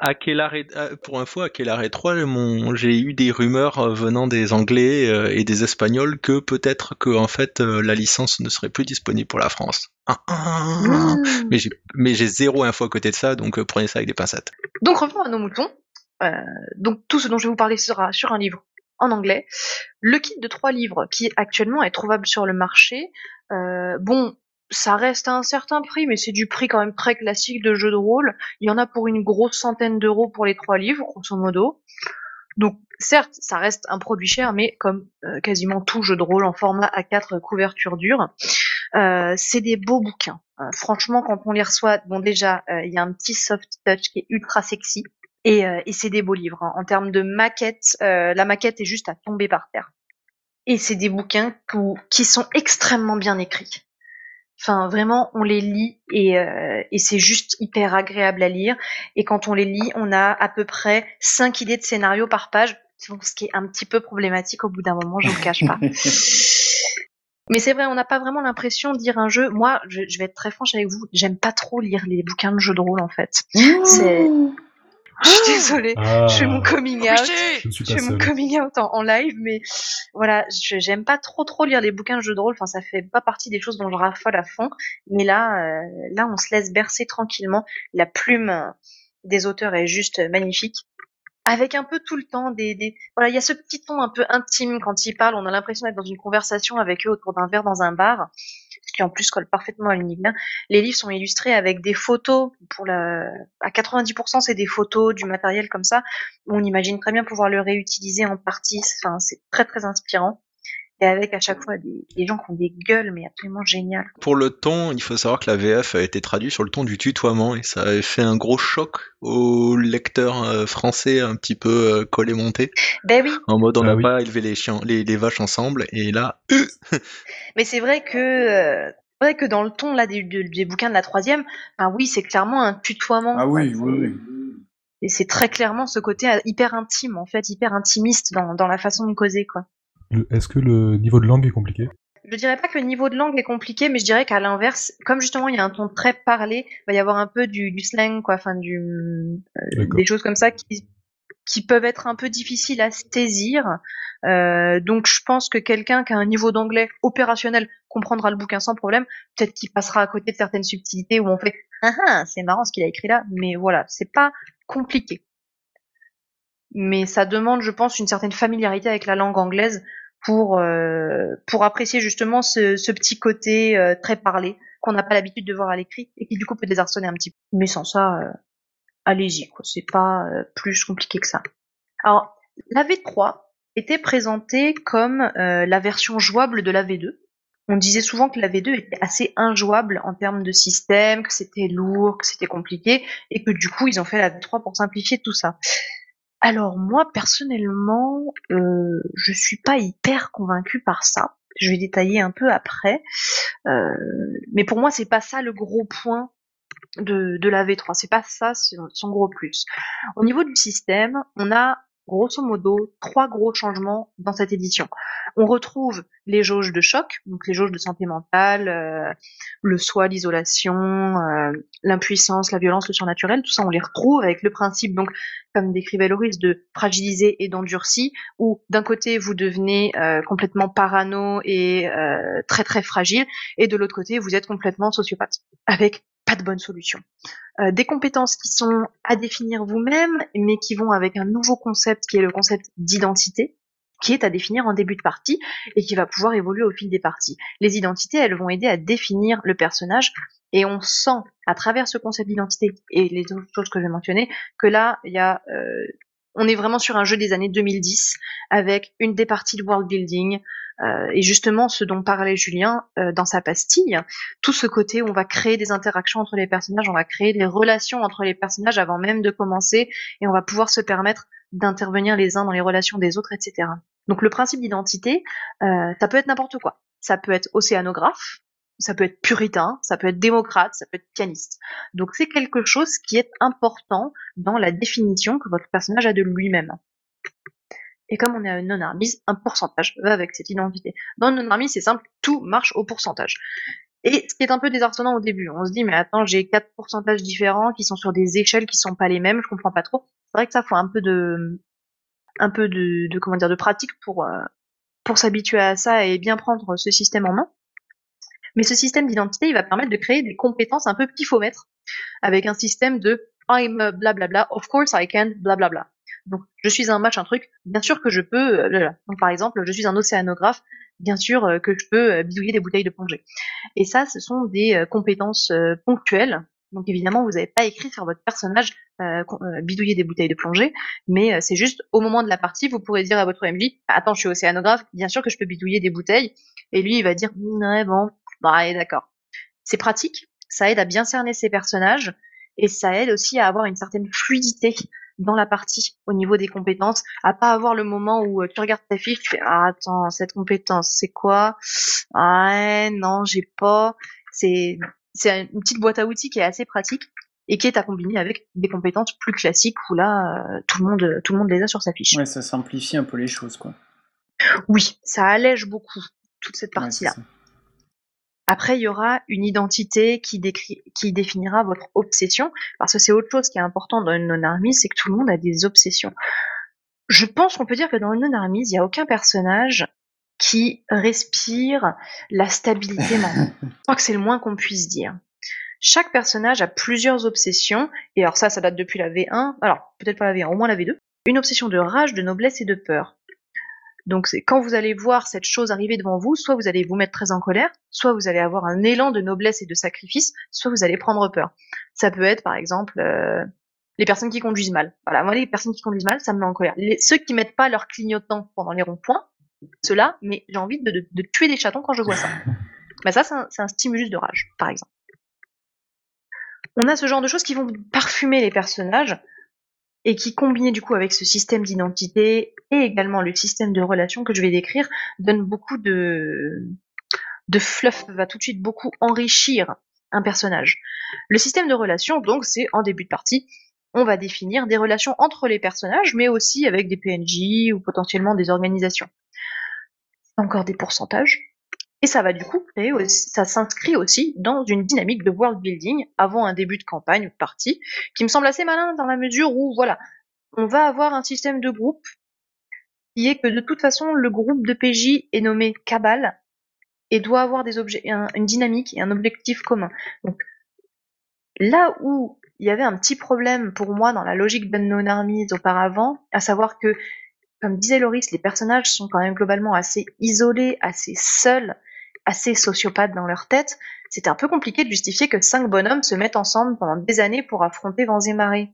À quel arrêt, ah, pour info, à quel arrêt 3, mon, j'ai eu des rumeurs euh, venant des Anglais euh, et des Espagnols que peut-être que, en fait, euh, la licence ne serait plus disponible pour la France. Ah, ah. Hmm. Mais j'ai, mais j'ai zéro info à côté de ça, donc euh, prenez ça avec des pincettes. Donc revenons à nos moutons. Euh, donc tout ce dont je vais vous parler sera sur un livre en anglais. Le kit de trois livres qui actuellement est trouvable sur le marché. Euh, bon, ça reste à un certain prix, mais c'est du prix quand même très classique de jeu de rôle. Il y en a pour une grosse centaine d'euros pour les trois livres, grosso modo. Donc certes, ça reste un produit cher, mais comme euh, quasiment tout jeu de rôle en format A4 couverture dure, euh, c'est des beaux bouquins. Euh, franchement, quand on les reçoit, bon déjà, euh, il y a un petit soft touch qui est ultra sexy. Et, euh, et c'est des beaux livres. hein. En termes de maquette, euh, la maquette est juste à tomber par terre. Et c'est des bouquins qui sont extrêmement bien écrits. Enfin, vraiment, on les lit et, euh, et c'est juste hyper agréable à lire. Et quand on les lit, on a à peu près cinq idées de scénario par page, ce qui est un petit peu problématique au bout d'un moment, je vous le cache pas. Mais c'est vrai, on n'a pas vraiment l'impression de lire un jeu. Moi, je, je vais être très franche avec vous, j'aime pas trop lire les bouquins de jeux de rôle en fait. C'est- Je suis désolée, Ah, je fais mon coming out. je fais mon coming out en, en live, mais voilà, j'aime pas trop trop lire les bouquins de jeux de rôle. Enfin, ça fait pas partie des choses dont je raffole à fond. Mais là, euh, là, on se laisse bercer tranquillement. La plume euh, des auteurs est juste euh, magnifique. Avec un peu tout le temps des, des... voilà, il y a ce petit ton un peu intime quand ils parlent. On a l'impression d'être dans une conversation avec eux autour d'un verre dans un bar, qui en plus colle parfaitement à l'univers. Les livres sont illustrés avec des photos. Pour la, à 90%, c'est des photos, du matériel comme ça. On imagine très bien pouvoir le réutiliser en partie. Enfin, c'est très très inspirant. Et avec à chaque fois des, des gens qui ont des gueules mais absolument géniales. Pour le ton, il faut savoir que la VF a été traduite sur le ton du tutoiement et ça avait fait un gros choc aux lecteurs euh, français un petit peu euh, collé-monté. Ben oui, En mode on Ah n'a oui. pas élevé les, chiens, les, les vaches ensemble et là, mais c'est vrai que euh, c'est vrai que dans le ton là des, bouquins de la troisième, ben oui, c'est clairement un tutoiement. Ah oui, oui, oui. Et c'est très clairement ce côté euh, hyper intime, en fait, hyper intimiste dans, dans la façon de causer, quoi. Est-ce que le niveau de langue est compliqué? Je dirais pas que le niveau de langue est compliqué, mais je dirais qu'à l'inverse, comme justement il y a un ton très parlé, il va y avoir un peu du, du slang, quoi, enfin du, euh, des choses comme ça qui, qui peuvent être un peu difficiles à saisir. Euh, donc je pense que quelqu'un qui a un niveau d'anglais opérationnel comprendra le bouquin sans problème. Peut-être qu'il passera à côté de certaines subtilités où on fait ah ah c'est marrant ce qu'il a écrit là, mais voilà c'est pas compliqué. Mais ça demande, je pense, une certaine familiarité avec la langue anglaise pour euh, pour apprécier justement ce, ce petit côté euh, très parlé qu'on n'a pas l'habitude de voir à l'écrit et qui du coup peut désarçonner un petit peu. Mais sans ça, euh, allez-y quoi, c'est pas euh, plus compliqué que ça. Alors la V3 était présentée comme euh, la version jouable de la V2. On disait souvent que la V2 était assez injouable en termes de système, que c'était lourd, que c'était compliqué, et que du coup ils ont fait la V3 pour simplifier tout ça. Alors moi personnellement, euh, je suis pas hyper convaincue par ça. Je vais détailler un peu après, Euh, mais pour moi c'est pas ça le gros point de, de la V3. C'est pas ça son, son gros plus. Au niveau du système, on a grosso modo trois gros changements dans cette édition. On retrouve les jauges de choc, donc les jauges de santé mentale, euh, le soi, l'isolation, euh, l'impuissance, la violence, le surnaturel, tout ça on les retrouve avec le principe donc comme décrivait Loris de fragiliser et d'endurci où d'un côté vous devenez euh, complètement parano et euh, très très fragile et de l'autre côté vous êtes complètement sociopathe avec de bonne solution. Euh, des compétences qui sont à définir vous-même, mais qui vont avec un nouveau concept qui est le concept d'identité, qui est à définir en début de partie et qui va pouvoir évoluer au fil des parties. Les identités, elles vont aider à définir le personnage et on sent à travers ce concept d'identité et les autres choses que je vais mentionner que là, il y a, euh, on est vraiment sur un jeu des années 2010 avec une des parties de world building, euh, et justement, ce dont parlait Julien euh, dans sa pastille, tout ce côté où on va créer des interactions entre les personnages, on va créer des relations entre les personnages avant même de commencer, et on va pouvoir se permettre d'intervenir les uns dans les relations des autres, etc. Donc le principe d'identité, euh, ça peut être n'importe quoi. Ça peut être océanographe, ça peut être puritain, ça peut être démocrate, ça peut être pianiste. Donc c'est quelque chose qui est important dans la définition que votre personnage a de lui-même. Et comme on est à une non-armise, un pourcentage va avec cette identité. Dans une non-armise, c'est simple, tout marche au pourcentage. Et ce qui est un peu désarçonnant au début, on se dit mais attends, j'ai quatre pourcentages différents qui sont sur des échelles qui sont pas les mêmes, je comprends pas trop. C'est vrai que ça faut un peu de un peu de, comment dire de pratique pour euh, pour s'habituer à ça et bien prendre ce système en main. Mais ce système d'identité, il va permettre de créer des compétences un peu pifomètres avec un système de I'm blablabla, of course I can, blablabla. Donc, je suis un match, un truc, bien sûr que je peux. euh. Donc, par exemple, je suis un océanographe, bien sûr euh, que je peux euh, bidouiller des bouteilles de plongée. Et ça, ce sont des compétences ponctuelles. Donc, évidemment, vous n'avez pas écrit sur votre personnage bidouiller des bouteilles de plongée, mais c'est juste au moment de la partie, vous pourrez dire à votre MJ Attends, je suis océanographe, bien sûr que je peux bidouiller des bouteilles. Et lui, il va dire Ouais, bon, bah, d'accord. C'est pratique, ça aide à bien cerner ses personnages et ça aide aussi à avoir une certaine fluidité dans la partie au niveau des compétences, à pas avoir le moment où euh, tu regardes ta fiche, tu fais ah, attends cette compétence c'est quoi? Ah ouais, non j'ai pas. C'est c'est une petite boîte à outils qui est assez pratique et qui est à combiner avec des compétences plus classiques où là euh, tout le monde tout le monde les a sur sa fiche. Ouais, ça simplifie un peu les choses, quoi. Oui, ça allège beaucoup toute cette partie là. Après, il y aura une identité qui, décrit, qui définira votre obsession, parce que c'est autre chose qui est important dans une non-armise, c'est que tout le monde a des obsessions. Je pense qu'on peut dire que dans une non-armise, il n'y a aucun personnage qui respire la stabilité mentale. Je crois que c'est le moins qu'on puisse dire. Chaque personnage a plusieurs obsessions, et alors ça, ça date depuis la V1, alors peut-être pas la V1, au moins la V2. Une obsession de rage, de noblesse et de peur. Donc c'est quand vous allez voir cette chose arriver devant vous, soit vous allez vous mettre très en colère, soit vous allez avoir un élan de noblesse et de sacrifice, soit vous allez prendre peur. Ça peut être par exemple euh, les personnes qui conduisent mal. Voilà, moi les personnes qui conduisent mal, ça me met en colère. Les, ceux qui mettent pas leur clignotant pendant les ronds-points, cela, mais j'ai envie de, de, tuer des chatons quand je vois ça. Mais ça, c'est un, un, stimulus de rage, par exemple. On a ce genre de choses qui vont parfumer les personnages et qui, combiné du coup avec ce système d'identité et également le système de relations que je vais décrire, donne beaucoup de, de fluff, va tout de suite beaucoup enrichir un personnage. Le système de relations, donc, c'est en début de partie, on va définir des relations entre les personnages, mais aussi avec des PNJ ou potentiellement des organisations. Encore des pourcentages. Et ça va du coup créer ça s'inscrit aussi dans une dynamique de world building avant un début de campagne ou de partie, qui me semble assez malin dans la mesure où, voilà, on va avoir un système de groupe qui est que de toute façon, le groupe de PJ est nommé Cabal et doit avoir des objets, une dynamique et un objectif commun. Donc, là où il y avait un petit problème pour moi dans la logique d'Unknown Armies auparavant, à savoir que, comme disait Loris, les personnages sont quand même globalement assez isolés, assez seuls, assez sociopathes dans leur tête. C'était un peu compliqué de justifier que cinq bonhommes se mettent ensemble pendant des années pour affronter vents et marées.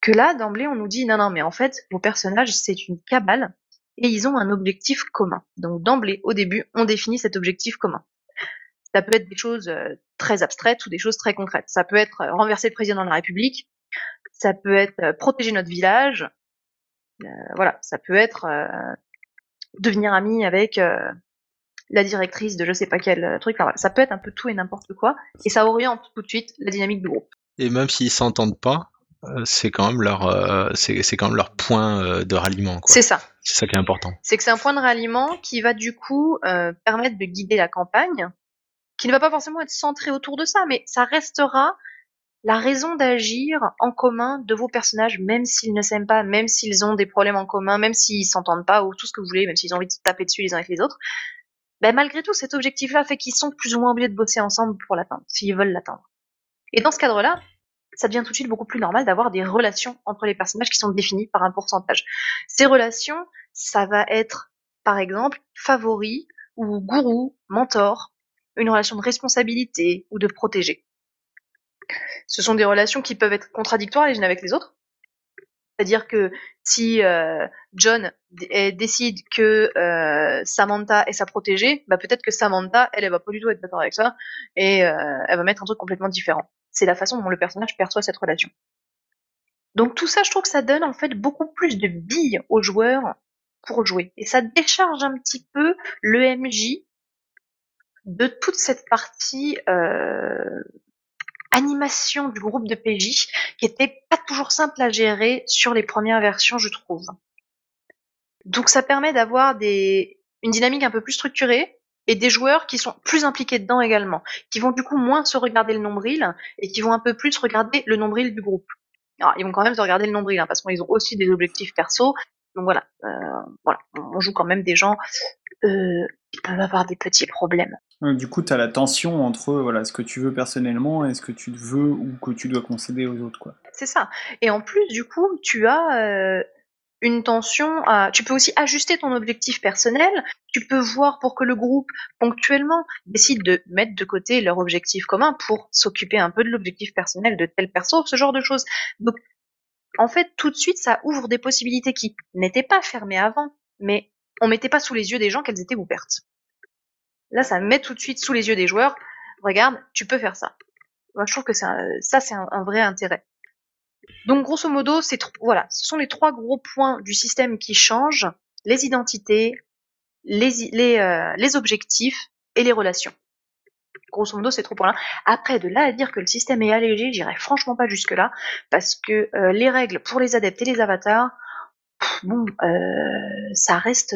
Que là, d'emblée, on nous dit non, non, mais en fait, vos personnages, c'est une cabale et ils ont un objectif commun. Donc d'emblée, au début, on définit cet objectif commun. Ça peut être des choses euh, très abstraites ou des choses très concrètes. Ça peut être euh, renverser le président de la République, ça peut être euh, protéger notre village, voilà, ça peut être devenir ami avec la directrice de je sais pas quel truc. ça peut être un peu tout et n'importe quoi, et ça oriente tout de suite la dynamique du groupe. Et même s'ils s'entendent pas, c'est quand même leur c'est quand même leur point de ralliement. C'est ça. C'est ça qui est important. C'est que c'est un point de ralliement qui va du coup permettre de guider la campagne qui ne va pas forcément être centré autour de ça, mais ça restera la raison d'agir en commun de vos personnages, même s'ils ne s'aiment pas, même s'ils ont des problèmes en commun, même s'ils s'entendent pas, ou tout ce que vous voulez, même s'ils ont envie de se taper dessus les uns avec les autres, ben malgré tout, cet objectif-là fait qu'ils sont plus ou moins obligés de bosser ensemble pour l'atteindre, s'ils veulent l'atteindre. Et dans ce cadre-là, ça devient tout de suite beaucoup plus normal d'avoir des relations entre les personnages qui sont définies par un pourcentage. Ces relations, ça va être, par exemple, favori ou gourou, mentor, une relation de responsabilité ou de protéger. Ce sont des relations qui peuvent être contradictoires les unes avec les autres. C'est-à-dire que si euh, John décide que euh, Samantha est sa protégée, bah peut-être que Samantha, elle, elle va pas du tout être d'accord avec ça et euh, elle va mettre un truc complètement différent. C'est la façon dont le personnage perçoit cette relation. Donc tout ça, je trouve que ça donne en fait beaucoup plus de billes aux joueurs pour jouer et ça décharge un petit peu le MJ de toute cette partie euh, animation du groupe de PJ qui était pas toujours simple à gérer sur les premières versions, je trouve. Donc ça permet d'avoir des une dynamique un peu plus structurée et des joueurs qui sont plus impliqués dedans également, qui vont du coup moins se regarder le nombril et qui vont un peu plus regarder le nombril du groupe. Alors, ils vont quand même se regarder le nombril hein, parce qu'ils ont aussi des objectifs perso. Donc voilà, euh, voilà, on joue quand même des gens euh, qui peuvent avoir des petits problèmes. Du coup, tu as la tension entre voilà, ce que tu veux personnellement et ce que tu veux ou que tu dois concéder aux autres. C'est ça. Et en plus, du coup, tu as euh, une tension. À... Tu peux aussi ajuster ton objectif personnel. Tu peux voir pour que le groupe, ponctuellement, décide de mettre de côté leur objectif commun pour s'occuper un peu de l'objectif personnel de tel perso, ce genre de choses. Donc, en fait, tout de suite, ça ouvre des possibilités qui n'étaient pas fermées avant, mais on mettait pas sous les yeux des gens qu'elles étaient ouvertes. Là, ça met tout de suite sous les yeux des joueurs. Regarde, tu peux faire ça. Moi, je trouve que ça, c'est un, vrai intérêt. Donc, grosso modo, c'est voilà, ce sont les trois gros points du système qui changent les identités, les, euh, objectifs et les relations. Grosso modo, ces trois points-là. Après, de là à dire que le système est allégé, j'irai franchement pas jusque-là, parce que euh, les règles pour les adeptes et les avatars, bon, euh, ça reste,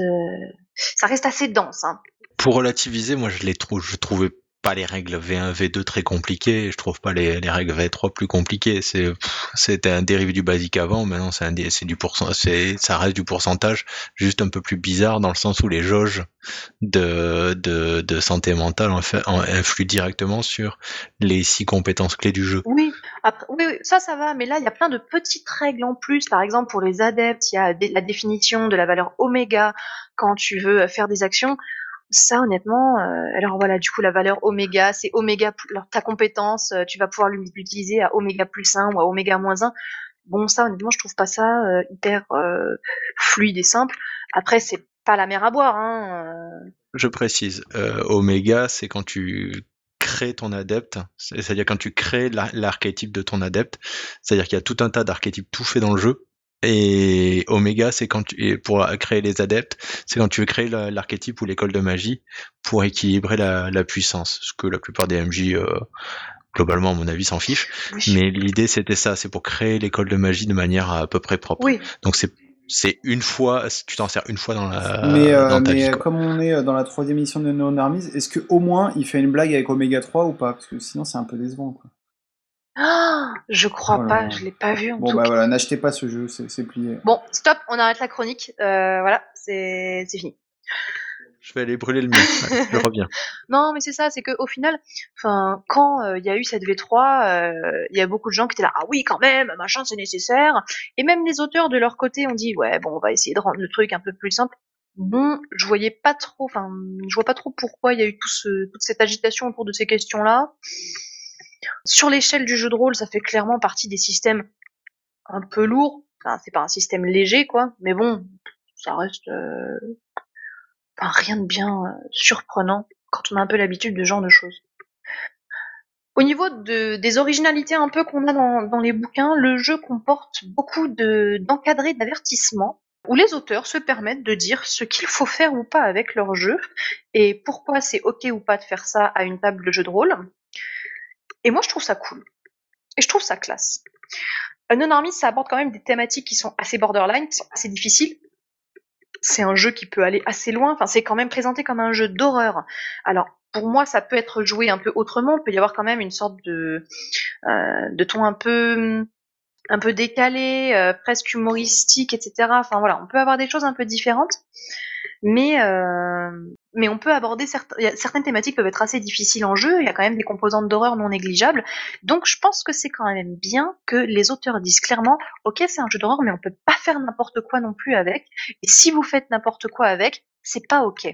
ça reste assez dense. Hein pour relativiser, moi je les trouve, je trouvais pas les règles V1, V2 très compliquées, je trouve pas les, les règles V3 plus compliquées. C'était un dérivé du basique avant, maintenant c'est un c'est du pourcent, c'est ça reste du pourcentage, juste un peu plus bizarre dans le sens où les jauges de de, de santé mentale en fait, influent directement sur les six compétences clés du jeu. Oui, oui, ça ça va, mais là il y a plein de petites règles en plus. Par exemple pour les adeptes, il y a la définition de la valeur oméga quand tu veux faire des actions ça honnêtement euh, alors voilà du coup la valeur oméga c'est oméga ta compétence euh, tu vas pouvoir l'utiliser à oméga plus 1 ou à oméga moins 1 bon ça honnêtement je trouve pas ça euh, hyper fluide et simple après c'est pas la mer à boire. Hein. Je précise, Oméga, c'est quand tu crées ton adepte, c'est-à-dire quand tu crées l'archétype de ton adepte, c'est-à-dire qu'il y a tout un tas d'archétypes tout faits dans le jeu, et Oméga, c'est quand tu, pour créer les adeptes, c'est quand tu veux créer l'archétype ou l'école de magie pour équilibrer la, puissance, ce que la plupart des MJ, euh, globalement, à mon avis, s'en fichent. Mais l'idée, c'était ça, c'est pour créer l'école de magie de manière à, peu près propre. Oui. Donc c'est c'est une fois, tu t'en sers une fois dans la. Mais, euh, dans ta mais comme on est dans la troisième émission de Non Armies, est-ce que au moins il fait une blague avec Oméga 3 ou pas? Parce que sinon c'est un peu décevant. Quoi. Ah, je crois pas, je l'ai pas vu en bon, bah voilà, n'achetez pas ce jeu, c'est plié. Bon, stop, on arrête la chronique. Euh, voilà, c'est fini. Je vais aller brûler le mien. je reviens. Non, mais c'est ça, c'est que au final, enfin, quand euh, il y a eu cette V3, euh, il y a beaucoup de gens qui étaient là, ah oui, quand même, machin, c'est nécessaire. Et même les auteurs de leur côté ont dit, ouais, bon, on va essayer de rendre le truc un peu plus simple. Bon, je voyais pas trop, enfin, je vois pas trop pourquoi il y a eu tout ce, toute cette agitation autour de ces questions-là. Sur l'échelle du jeu de rôle, ça fait clairement partie des systèmes un peu lourds. Enfin, c'est pas un système léger, quoi. Mais bon, ça reste euh, rien de bien euh, surprenant quand on a un peu l'habitude de ce genre de choses. Au niveau de, des originalités un peu qu'on a dans, les bouquins, le jeu comporte beaucoup d'encadrés d'avertissements où les auteurs se permettent de dire ce qu'il faut faire ou pas avec leur jeu et pourquoi c'est ok ou pas de faire ça à une table de jeu de rôle. Et moi, je trouve ça cool. Et je trouve ça classe. Non Army, ça aborde quand même des thématiques qui sont assez borderline, qui sont assez difficiles. C'est un jeu qui peut aller assez loin. Enfin, c'est quand même présenté comme un jeu d'horreur. Alors, pour moi, ça peut être joué un peu autrement. Il peut y avoir quand même une sorte de, euh, de ton un peu, un peu décalé, euh, presque humoristique, etc. Enfin voilà, on peut avoir des choses un peu différentes mais euh, mais on peut aborder certaines, thématiques peuvent être assez difficiles en jeu. Il y a quand même des composantes d'horreur non négligeables. Donc je pense que c'est quand même bien que les auteurs disent clairement, ok c'est un jeu d'horreur, mais on peut pas faire n'importe quoi non plus avec. Et si vous faites n'importe quoi avec, c'est pas ok.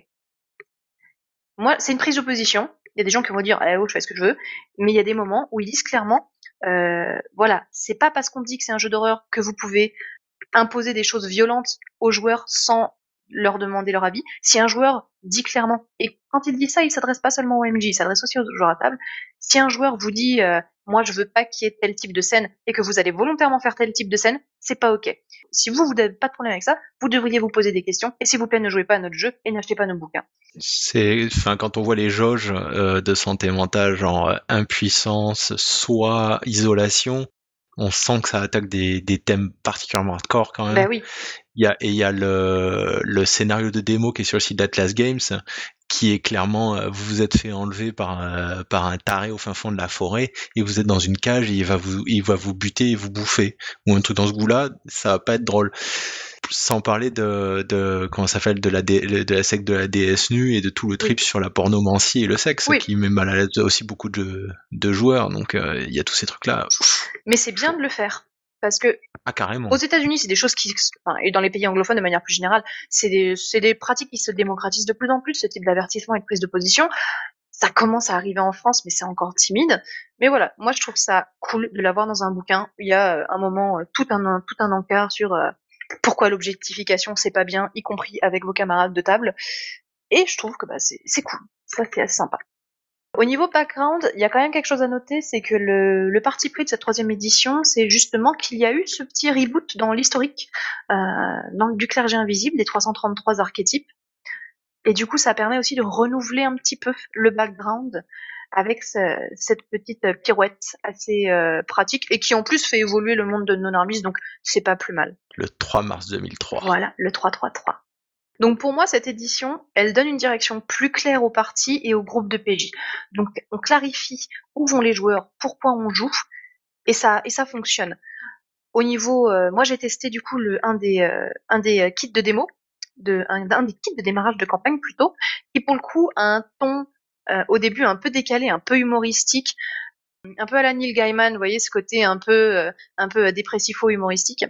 Moi, c'est une prise d'opposition. Il y a des gens qui vont dire, ah, oh, je fais ce que je veux, mais il y a des moments où ils disent clairement, euh, voilà, c'est pas parce qu'on dit que c'est un jeu d'horreur que vous pouvez imposer des choses violentes aux joueurs sans leur demander leur avis. Si un joueur dit clairement, et quand il dit ça, il s'adresse pas seulement au MJ, il s'adresse aussi aux joueurs à table. Si un joueur vous dit, euh, moi je veux pas qu'il y ait tel type de scène et que vous allez volontairement faire tel type de scène, c'est pas ok. Si vous, vous n'avez pas de problème avec ça, vous devriez vous poser des questions et s'il vous plaît, ne jouez pas à notre jeu et n'achetez pas nos bouquins. C'est, enfin, quand on voit les jauges euh, de santé mentale, genre euh, impuissance, soit isolation, on sent que ça attaque des, des thèmes particulièrement hardcore quand même. Ben oui. Il y a, et il y a le, le scénario de démo qui est sur le site d'Atlas Games, qui est clairement, euh, vous vous êtes fait enlever par, euh, par un taré au fin fond de la forêt, et vous êtes dans une cage, et il va vous, il va vous buter et vous bouffer. Ou un truc dans ce goût-là, ça va pas être drôle. Sans parler de, de comment ça s'appelle de la de la secte de la déesse nue et de tout le trip sur la pornomancie et le sexe qui met mal à l'aise aussi beaucoup de, de joueurs donc euh, il y a tous ces trucs là mais c'est bien de le faire parce que ah, carrément. aux États-Unis, c'est des choses qui, enfin, et dans les pays anglophones de manière plus générale, c'est des, des pratiques qui se démocratisent de plus en plus, ce type d'avertissement et de prise de position. Ça commence à arriver en France, mais c'est encore timide. Mais voilà, moi je trouve ça cool de l'avoir dans un bouquin. Il y a euh, un moment euh, tout un tout un encart sur euh, pourquoi l'objectification c'est pas bien, y compris avec vos camarades de table. Et je trouve que bah, c'est cool. Ça c'est assez sympa. Au niveau background, il y a quand même quelque chose à noter, c'est que le, le, parti pris de cette troisième édition, c'est justement qu'il y a eu ce petit reboot dans l'historique euh, du clergé invisible, des 333 archétypes. Et du coup, ça permet aussi de renouveler un petit peu le background avec ce, cette petite pirouette assez euh, pratique et qui en plus fait évoluer le monde de non-armis, donc c'est pas plus mal. Le 3 mars 2003. Voilà, le 333. Donc pour moi, cette édition, elle donne une direction plus claire aux parties et aux groupes de PJ. Donc on clarifie où vont les joueurs, pourquoi on joue, et ça, et ça fonctionne. Au niveau, euh, moi j'ai testé du coup le, un des, euh, un des euh, kits de démo, de, un, un, des kits de démarrage de campagne plutôt, qui pour le coup a un ton au début un peu décalé, un peu humoristique, un peu à la Neil Gaiman, vous voyez ce côté un peu euh, un peu dépressifo-humoristique,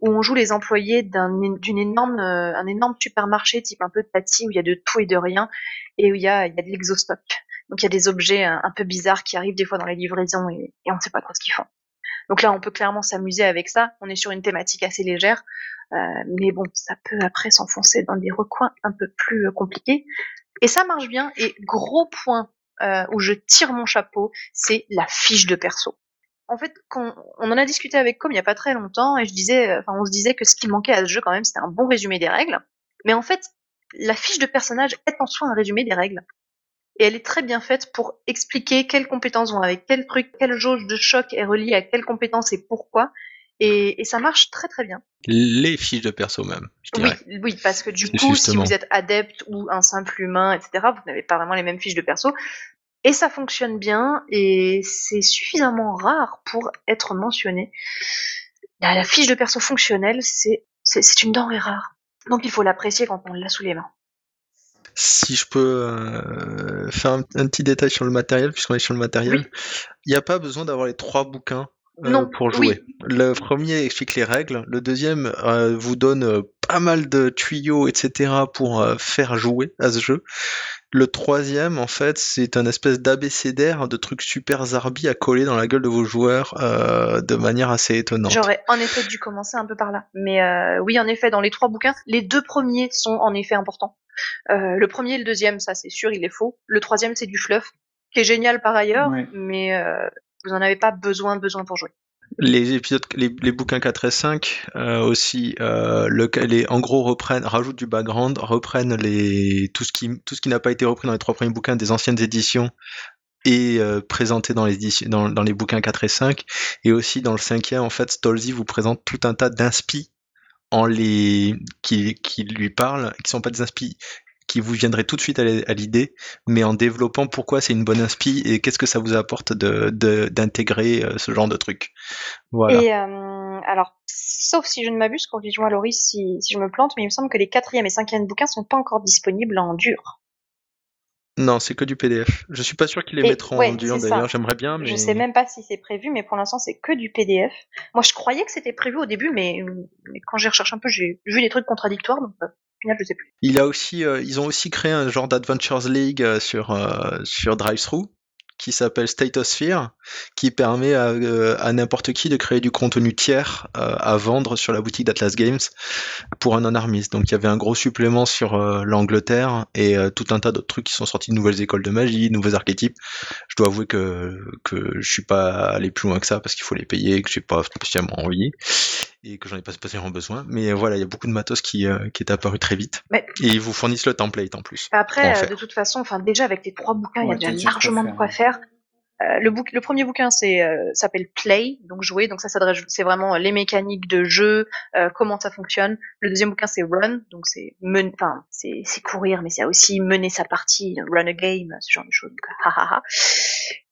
où on joue les employés d'un d'une énorme euh, un énorme supermarché type un peu Tati où il y a de tout et de rien et où il y a il y a de l'exostock. Donc il y a des objets un, peu bizarres qui arrivent des fois dans les livraisons et, on ne sait pas trop ce qu'ils font. Donc là, on peut clairement s'amuser avec ça. On est sur une thématique assez légère, euh, mais bon, ça peut après s'enfoncer dans des recoins un peu plus euh, compliqués. Et ça marche bien. Et gros point euh, où je tire mon chapeau, c'est la fiche de perso. En fait, quand on en a discuté avec Com il y a pas très longtemps, et je disais, enfin, on se disait que ce qui manquait à ce jeu quand même, c'était un bon résumé des règles. Mais en fait, la fiche de personnage est en soi un résumé des règles. Et elle est très bien faite pour expliquer quelles compétences vont avec quel truc, quelle jauge de choc est reliée à quelle compétence et pourquoi. Et, et ça marche très très bien. Les fiches de perso même, je Oui, dirais. oui, parce que du coup, si vous êtes adepte ou un simple humain, etc., vous n'avez pas vraiment les mêmes fiches de perso. Et ça fonctionne bien, et c'est suffisamment rare pour être mentionné. La, la fiche de perso fonctionnelle, c'est une denrée rare. Donc il faut l'apprécier quand on l'a sous les mains. Si je peux euh, faire un, un petit détail sur le matériel, puisqu'on est sur le matériel, Oui. il n'y a pas besoin d'avoir les trois bouquins Non, pour oui. jouer. Le premier explique les règles, le deuxième euh, vous donne euh, pas mal de tuyaux, etc. pour euh, faire jouer à ce jeu. Le troisième, en fait, c'est un espèce d'abécédaire de trucs super zarbi à coller dans la gueule de vos joueurs euh, de manière assez étonnante. J'aurais en effet dû commencer un peu par là. Mais euh, oui, en effet, dans les trois bouquins, les deux premiers sont en effet importants. Euh, le premier et le deuxième, ça c'est sûr, il est faux. Le troisième, c'est du fluff, qui est génial par ailleurs, Ouais. mais euh, vous en avez pas besoin, besoin pour jouer. Les épisodes, les, bouquins 4 et 5 euh, aussi, euh, le, les, en gros rajoutent du background, reprennent les tout ce qui n'a pas été repris dans les trois premiers bouquins des anciennes éditions et euh, présenté dans les bouquins 4 et 5 et aussi dans le cinquième en fait Stolzy vous présente tout un tas d'inspi en les qui, lui parlent qui sont pas des inspi qui vous viendraient tout de suite à l'idée mais en développant pourquoi c'est une bonne inspi et qu'est-ce que ça vous apporte de de- d'intégrer euh, ce genre de truc voilà Et euh, alors, sauf si je ne m'abuse, corrige-moi à Loris si, si je me plante, mais il me semble que les quatrième et cinquième bouquins sont pas encore disponibles en dur. Non, c'est que du PDF. Je suis pas sûr qu'ils les Et- mettront ouais, en dur d'ailleurs, j'aimerais bien, mais Je sais même pas si c'est prévu, mais pour l'instant c'est que du PDF. Moi je croyais que c'était prévu au début, mais, mais quand j'ai recherché un peu, j'ai vu des trucs contradictoires, donc euh, il a aussi, euh, ils ont aussi créé un genre d'Adventures League euh, sur euh, sur qui s'appelle Statosphere, qui permet à, euh, à n'importe qui de créer du contenu tiers à vendre sur la boutique d'Atlas Games pour un non-armiste. Donc il y avait un gros supplément sur l'Angleterre et tout un tas d'autres trucs qui sont sortis de nouvelles écoles de magie, de nouveaux archétypes. Je dois avouer que que je suis pas allé plus loin que ça parce qu'il faut les payer, que j'ai pas spécialement envie et que j'en ai pas spécialement besoin. Mais euh, voilà, il y a beaucoup de matos qui euh, qui est apparu très vite Mais- et ils vous fournissent le template en plus. Après, en euh, de toute façon, enfin déjà avec les trois bouquins, il y a déjà largement de quoi faire. Euh, le, bouc- le premier bouquin c'est euh, s'appelle Play, donc jouer, donc ça s'adresse, c'est vraiment les mécaniques de jeu, euh, comment ça fonctionne. Le deuxième bouquin c'est Run, donc c'est men- enfin c'est c'est courir, mais c'est aussi mener sa partie, run a game, ce genre de choses. Donc, ha, ha, ha.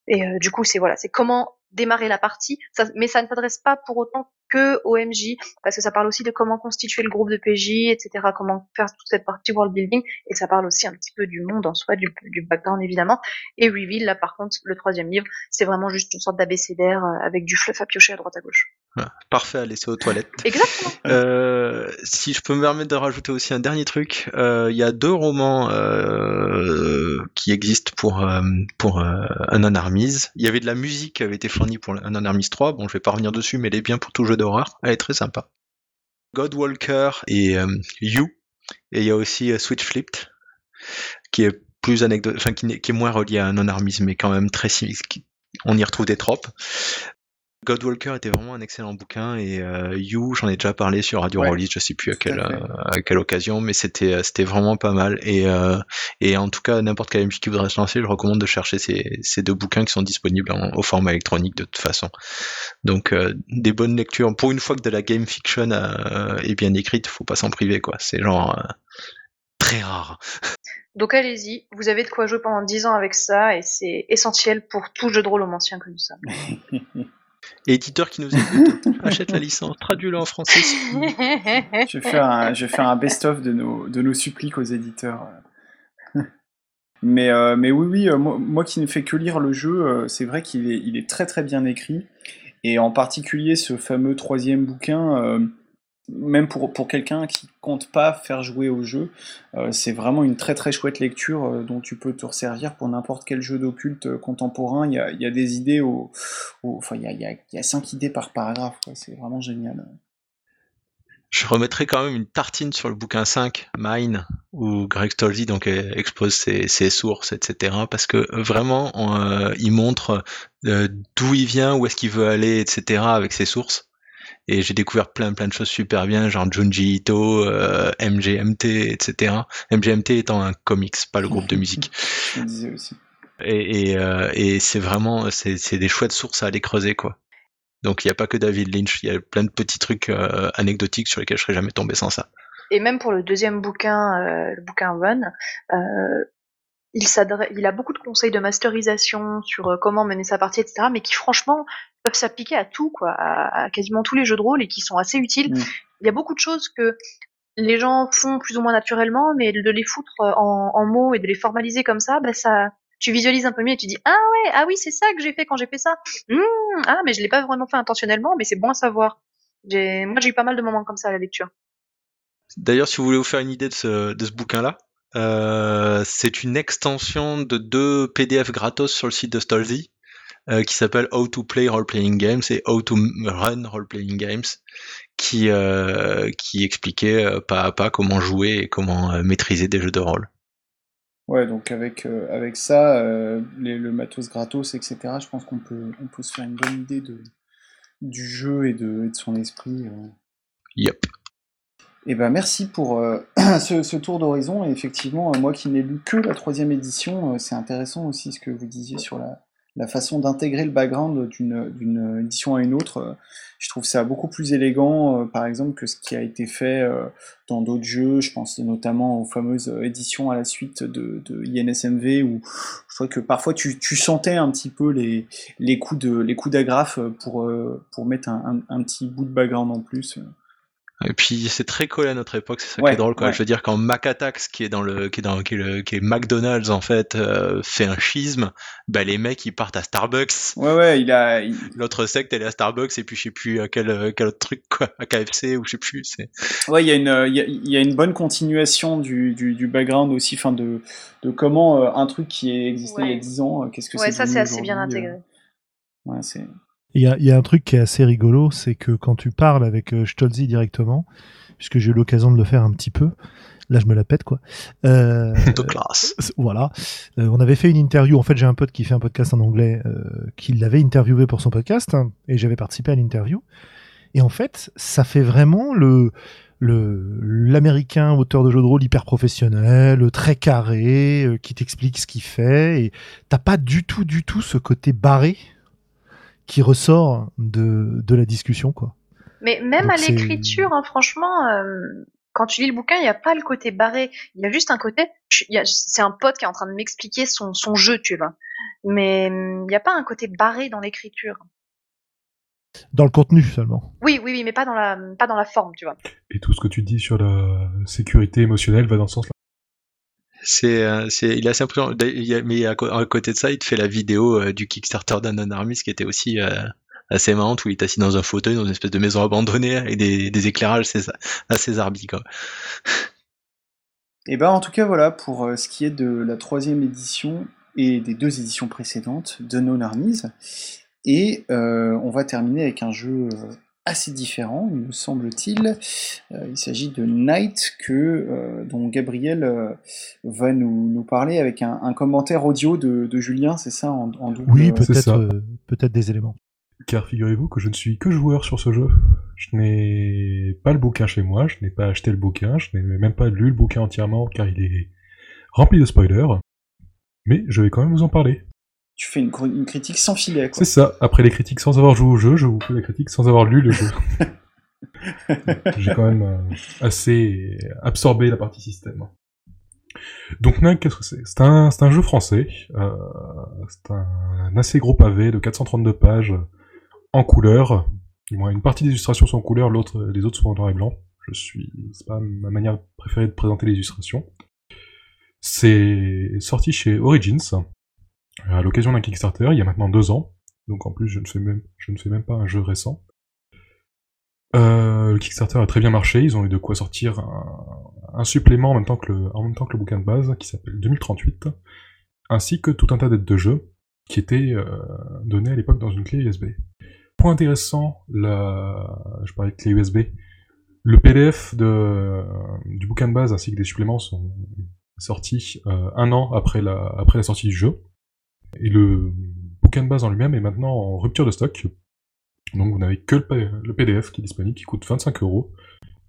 Et euh, du coup c'est voilà, c'est comment démarrer la partie, ça, mais ça ne s'adresse pas pour autant que au MJ, parce que ça parle aussi de comment constituer le groupe de PJ, etc., comment faire toute cette partie world building, et ça parle aussi un petit peu du monde en soi, du, du background évidemment. Et Reveal, là par contre, le troisième livre, c'est vraiment juste une sorte d'abécédaire euh, avec du fluff à piocher à droite à gauche. Voilà. Parfait à laisser aux toilettes. Exactement. Euh, si je peux me permettre de rajouter aussi un dernier truc, euh, il y a deux romans euh, qui existent pour euh, pour euh, un Armies. Il y avait de la musique qui avait été fournie pour un Armies 3. Bon, je vais pas revenir dessus, mais elle est bien pour tout jeu d'horreur. Elle est très sympa. Godwalker et euh, You. Et il y a aussi Switch Flipped, qui est plus anecdote, enfin qui, est moins relié à un non-armisme, mais quand même très On y retrouve des tropes. Godwalker était vraiment un excellent bouquin et euh, You, j'en ai déjà parlé sur Radio Ouais. Rollist, je sais plus à quelle, à fait. euh, à quelle occasion, mais c'était euh, c'était vraiment pas mal et euh, et en tout cas n'importe quel MC qui voudrait se lancer, je recommande de chercher ces, ces deux bouquins qui sont disponibles en- au format électronique de toute façon. Donc euh, des bonnes lectures. Pour une fois que de la game fiction euh, est bien écrite, faut pas s'en priver quoi. C'est genre euh, très rare. Donc allez-y, vous avez de quoi jouer pendant 10 ans avec ça, et c'est essentiel pour tout jeu de rôle ancien que nous sommes. Éditeur qui nous écoute, achète la licence, traduis-le en français. Je vais faire un, je vais faire un best-of de nos, suppliques aux éditeurs. Mais, euh, mais oui, oui, euh, moi, qui ne fais que lire le jeu, euh, c'est vrai qu'il est, est très très bien écrit. Et en particulier ce fameux troisième bouquin, même pour, quelqu'un qui compte pas faire jouer au jeu, euh, c'est vraiment une très très chouette lecture euh, dont tu peux te resservir pour n'importe quel jeu d'occulte euh, contemporain. Il y a, des idées, au, il y a, cinq idées par paragraphe, c'est vraiment génial. Je remettrai quand même une tartine sur le bouquin 5, Mine, où Greg Stolzy donc expose ses, sources, etc. Parce que vraiment, il montre d'où il vient, où est-ce qu'il veut aller, etc. avec ses sources. Et j'ai découvert plein plein de choses super bien, genre Junji Ito, euh, MGMT, etc. MGMT étant un comics, pas le groupe de musique. Je disais aussi. Et, et, euh, et c'est vraiment, c'est c'est des chouettes sources à aller creuser, quoi. Donc il n'y a pas que David Lynch, il y a plein de petits trucs euh, anecdotiques sur lesquels je serais jamais tombé sans ça. Et même pour le deuxième bouquin, euh, le bouquin Run, euh, il, s'adresse- il a beaucoup de conseils de masterisation sur euh, comment mener sa partie, etc., mais qui franchement peuvent s'appliquer à tout, quoi, à, à quasiment tous les jeux de rôle et qui sont assez utiles. Mm. Il y a beaucoup de choses que les gens font plus ou moins naturellement, mais de les foutre euh, en, en mots et de les formaliser comme ça, bah ça, tu visualises un peu mieux et tu dis ah ouais, ah oui, c'est ça que j'ai fait quand j'ai fait ça. Hmm, ah mais je l'ai pas vraiment fait intentionnellement, mais c'est bon à savoir. J'ai, moi j'ai eu pas mal de moments comme ça à la lecture. D'ailleurs, si vous voulez vous faire une idée de ce, de ce bouquin-là, euh, c'est une extension de deux PDF gratos sur le site de Stolzy euh, qui s'appelle How to Play Role Playing Games et How to Run Role Playing Games, qui euh, qui expliquait euh, pas à pas comment jouer et comment maîtriser des jeux de rôle. Ouais, donc avec, avec ça, les- le matos gratos, etc., je pense qu'on peut, on peut se faire une bonne idée de, du jeu et de, et de son esprit. Yep. Eh ben merci pour euh, ce, tour d'horizon. Effectivement, euh, moi qui n'ai lu que la troisième édition, euh, c'est intéressant aussi ce que vous disiez sur la, façon d'intégrer le background d'une édition à une autre. Je trouve ça beaucoup plus élégant, par exemple, que ce qui a été fait dans d'autres jeux. Je pense notamment aux fameuses éditions à la suite de, INSMV, où je crois que parfois tu, sentais un petit peu les, coups d'agrafe pour, mettre un petit bout de background en plus. Et puis c'est très collé à notre époque, c'est ça qui Ouais, est drôle quoi. ouais. Je veux dire quand Macatax qui est dans le qui est dans qui est, le, qui est McDonald's en fait euh, fait un schisme, bah les mecs ils partent à Starbucks. Ouais, ouais, il a. il- L'autre secte elle est à Starbucks et puis je sais plus à quel euh, quel autre truc quoi, à KFC ou je sais plus. C'est Ouais, il y a une, euh, il y a, il y a une bonne continuation du, du, du background aussi, enfin de, de comment euh, un truc qui existait il y a Ouais. 10 ans, euh, qu'est-ce que Ouais, c'est ça devenu c'est assez bien intégré. euh, ouais, c'est. Il y a, il y a un truc qui est assez rigolo, c'est que quand tu parles avec euh, Stolzy directement, puisque j'ai eu l'occasion de le faire un petit peu, là je me la pète quoi. Euh, de classe. Euh, Voilà. Euh, on avait fait une interview. En fait, j'ai un pote qui fait un podcast en anglais euh, qui l'avait interviewé pour son podcast hein, et j'avais participé à l'interview. Et en fait, ça fait vraiment le le l'américain auteur de jeux de rôle hyper professionnel, très carré, euh, qui t'explique ce qu'il fait et t'as pas du tout du tout ce côté barré qui ressort de de la discussion quoi. Mais même Donc à l'écriture, hein, franchement, euh, quand tu lis le bouquin, il n'y a pas le côté barré. Il y a juste un côté. C'est un pote qui est en train de m'expliquer son, son jeu, tu vois. Mais il n'y a pas un côté barré dans l'écriture. Dans le contenu seulement. Oui, oui, oui, mais pas dans la, pas dans la forme, tu vois. Et tout ce que tu dis sur la sécurité émotionnelle va dans ce sens-là. C'est euh, c'est il est assez impressionnant. Mais à, côté de ça, il te fait la vidéo euh, du Kickstarter d'Anon Armis qui était aussi euh, assez marrante où il est assis dans un fauteuil dans une espèce de maison abandonnée avec des, des éclairages assez, arbis quoi. Et ben en tout cas voilà pour ce qui est de la troisième édition et des deux éditions précédentes de Non Armies. Et on va terminer avec un jeu assez différent, il me semble-t-il. Euh, il s'agit de Night que euh, dont Gabriel euh, va nous, nous parler avec un, un commentaire audio de, de Julien, c'est ça en, en double. Oui, peut-être euh, peut-être des éléments. Car figurez-vous que je ne suis que joueur sur ce jeu. Je n'ai pas le bouquin chez moi, je n'ai pas acheté le bouquin, je n'ai même pas lu le bouquin entièrement car il est rempli de spoilers. Mais je vais quand même vous en parler. Tu fais une, critique sans filet, quoi. C'est ça, après les critiques sans avoir joué au jeu, je vous fais la critique sans avoir lu le jeu. J'ai quand même euh, assez absorbé la partie système. Donc Nag, qu'est-ce que c'est? C'est un, jeu français. euh, c'est un assez gros pavé de 432 pages en couleur. Une partie des illustrations sont en couleur, l'autre, les autres sont en noir et blanc. Je suis, c'est pas ma manière préférée de présenter les illustrations. C'est sorti chez Origins à l'occasion d'un Kickstarter il y a maintenant deux ans. Donc en plus, je ne fais même, pas un jeu récent. Euh, le Kickstarter a très bien marché, ils ont eu de quoi sortir un, supplément en même, temps que le, bouquin de base qui s'appelle 2038, ainsi que tout un tas d'aides de jeu qui étaient euh, données à l'époque dans une clé USB. Point intéressant, la... je parlais de clé USB, le PDF du bouquin de base ainsi que des suppléments sont sortis euh, un an après la sortie du jeu. Et le bouquin de base en lui-même est maintenant en rupture de stock. Donc vous n'avez que le, PDF qui est disponible, qui coûte 25 euros,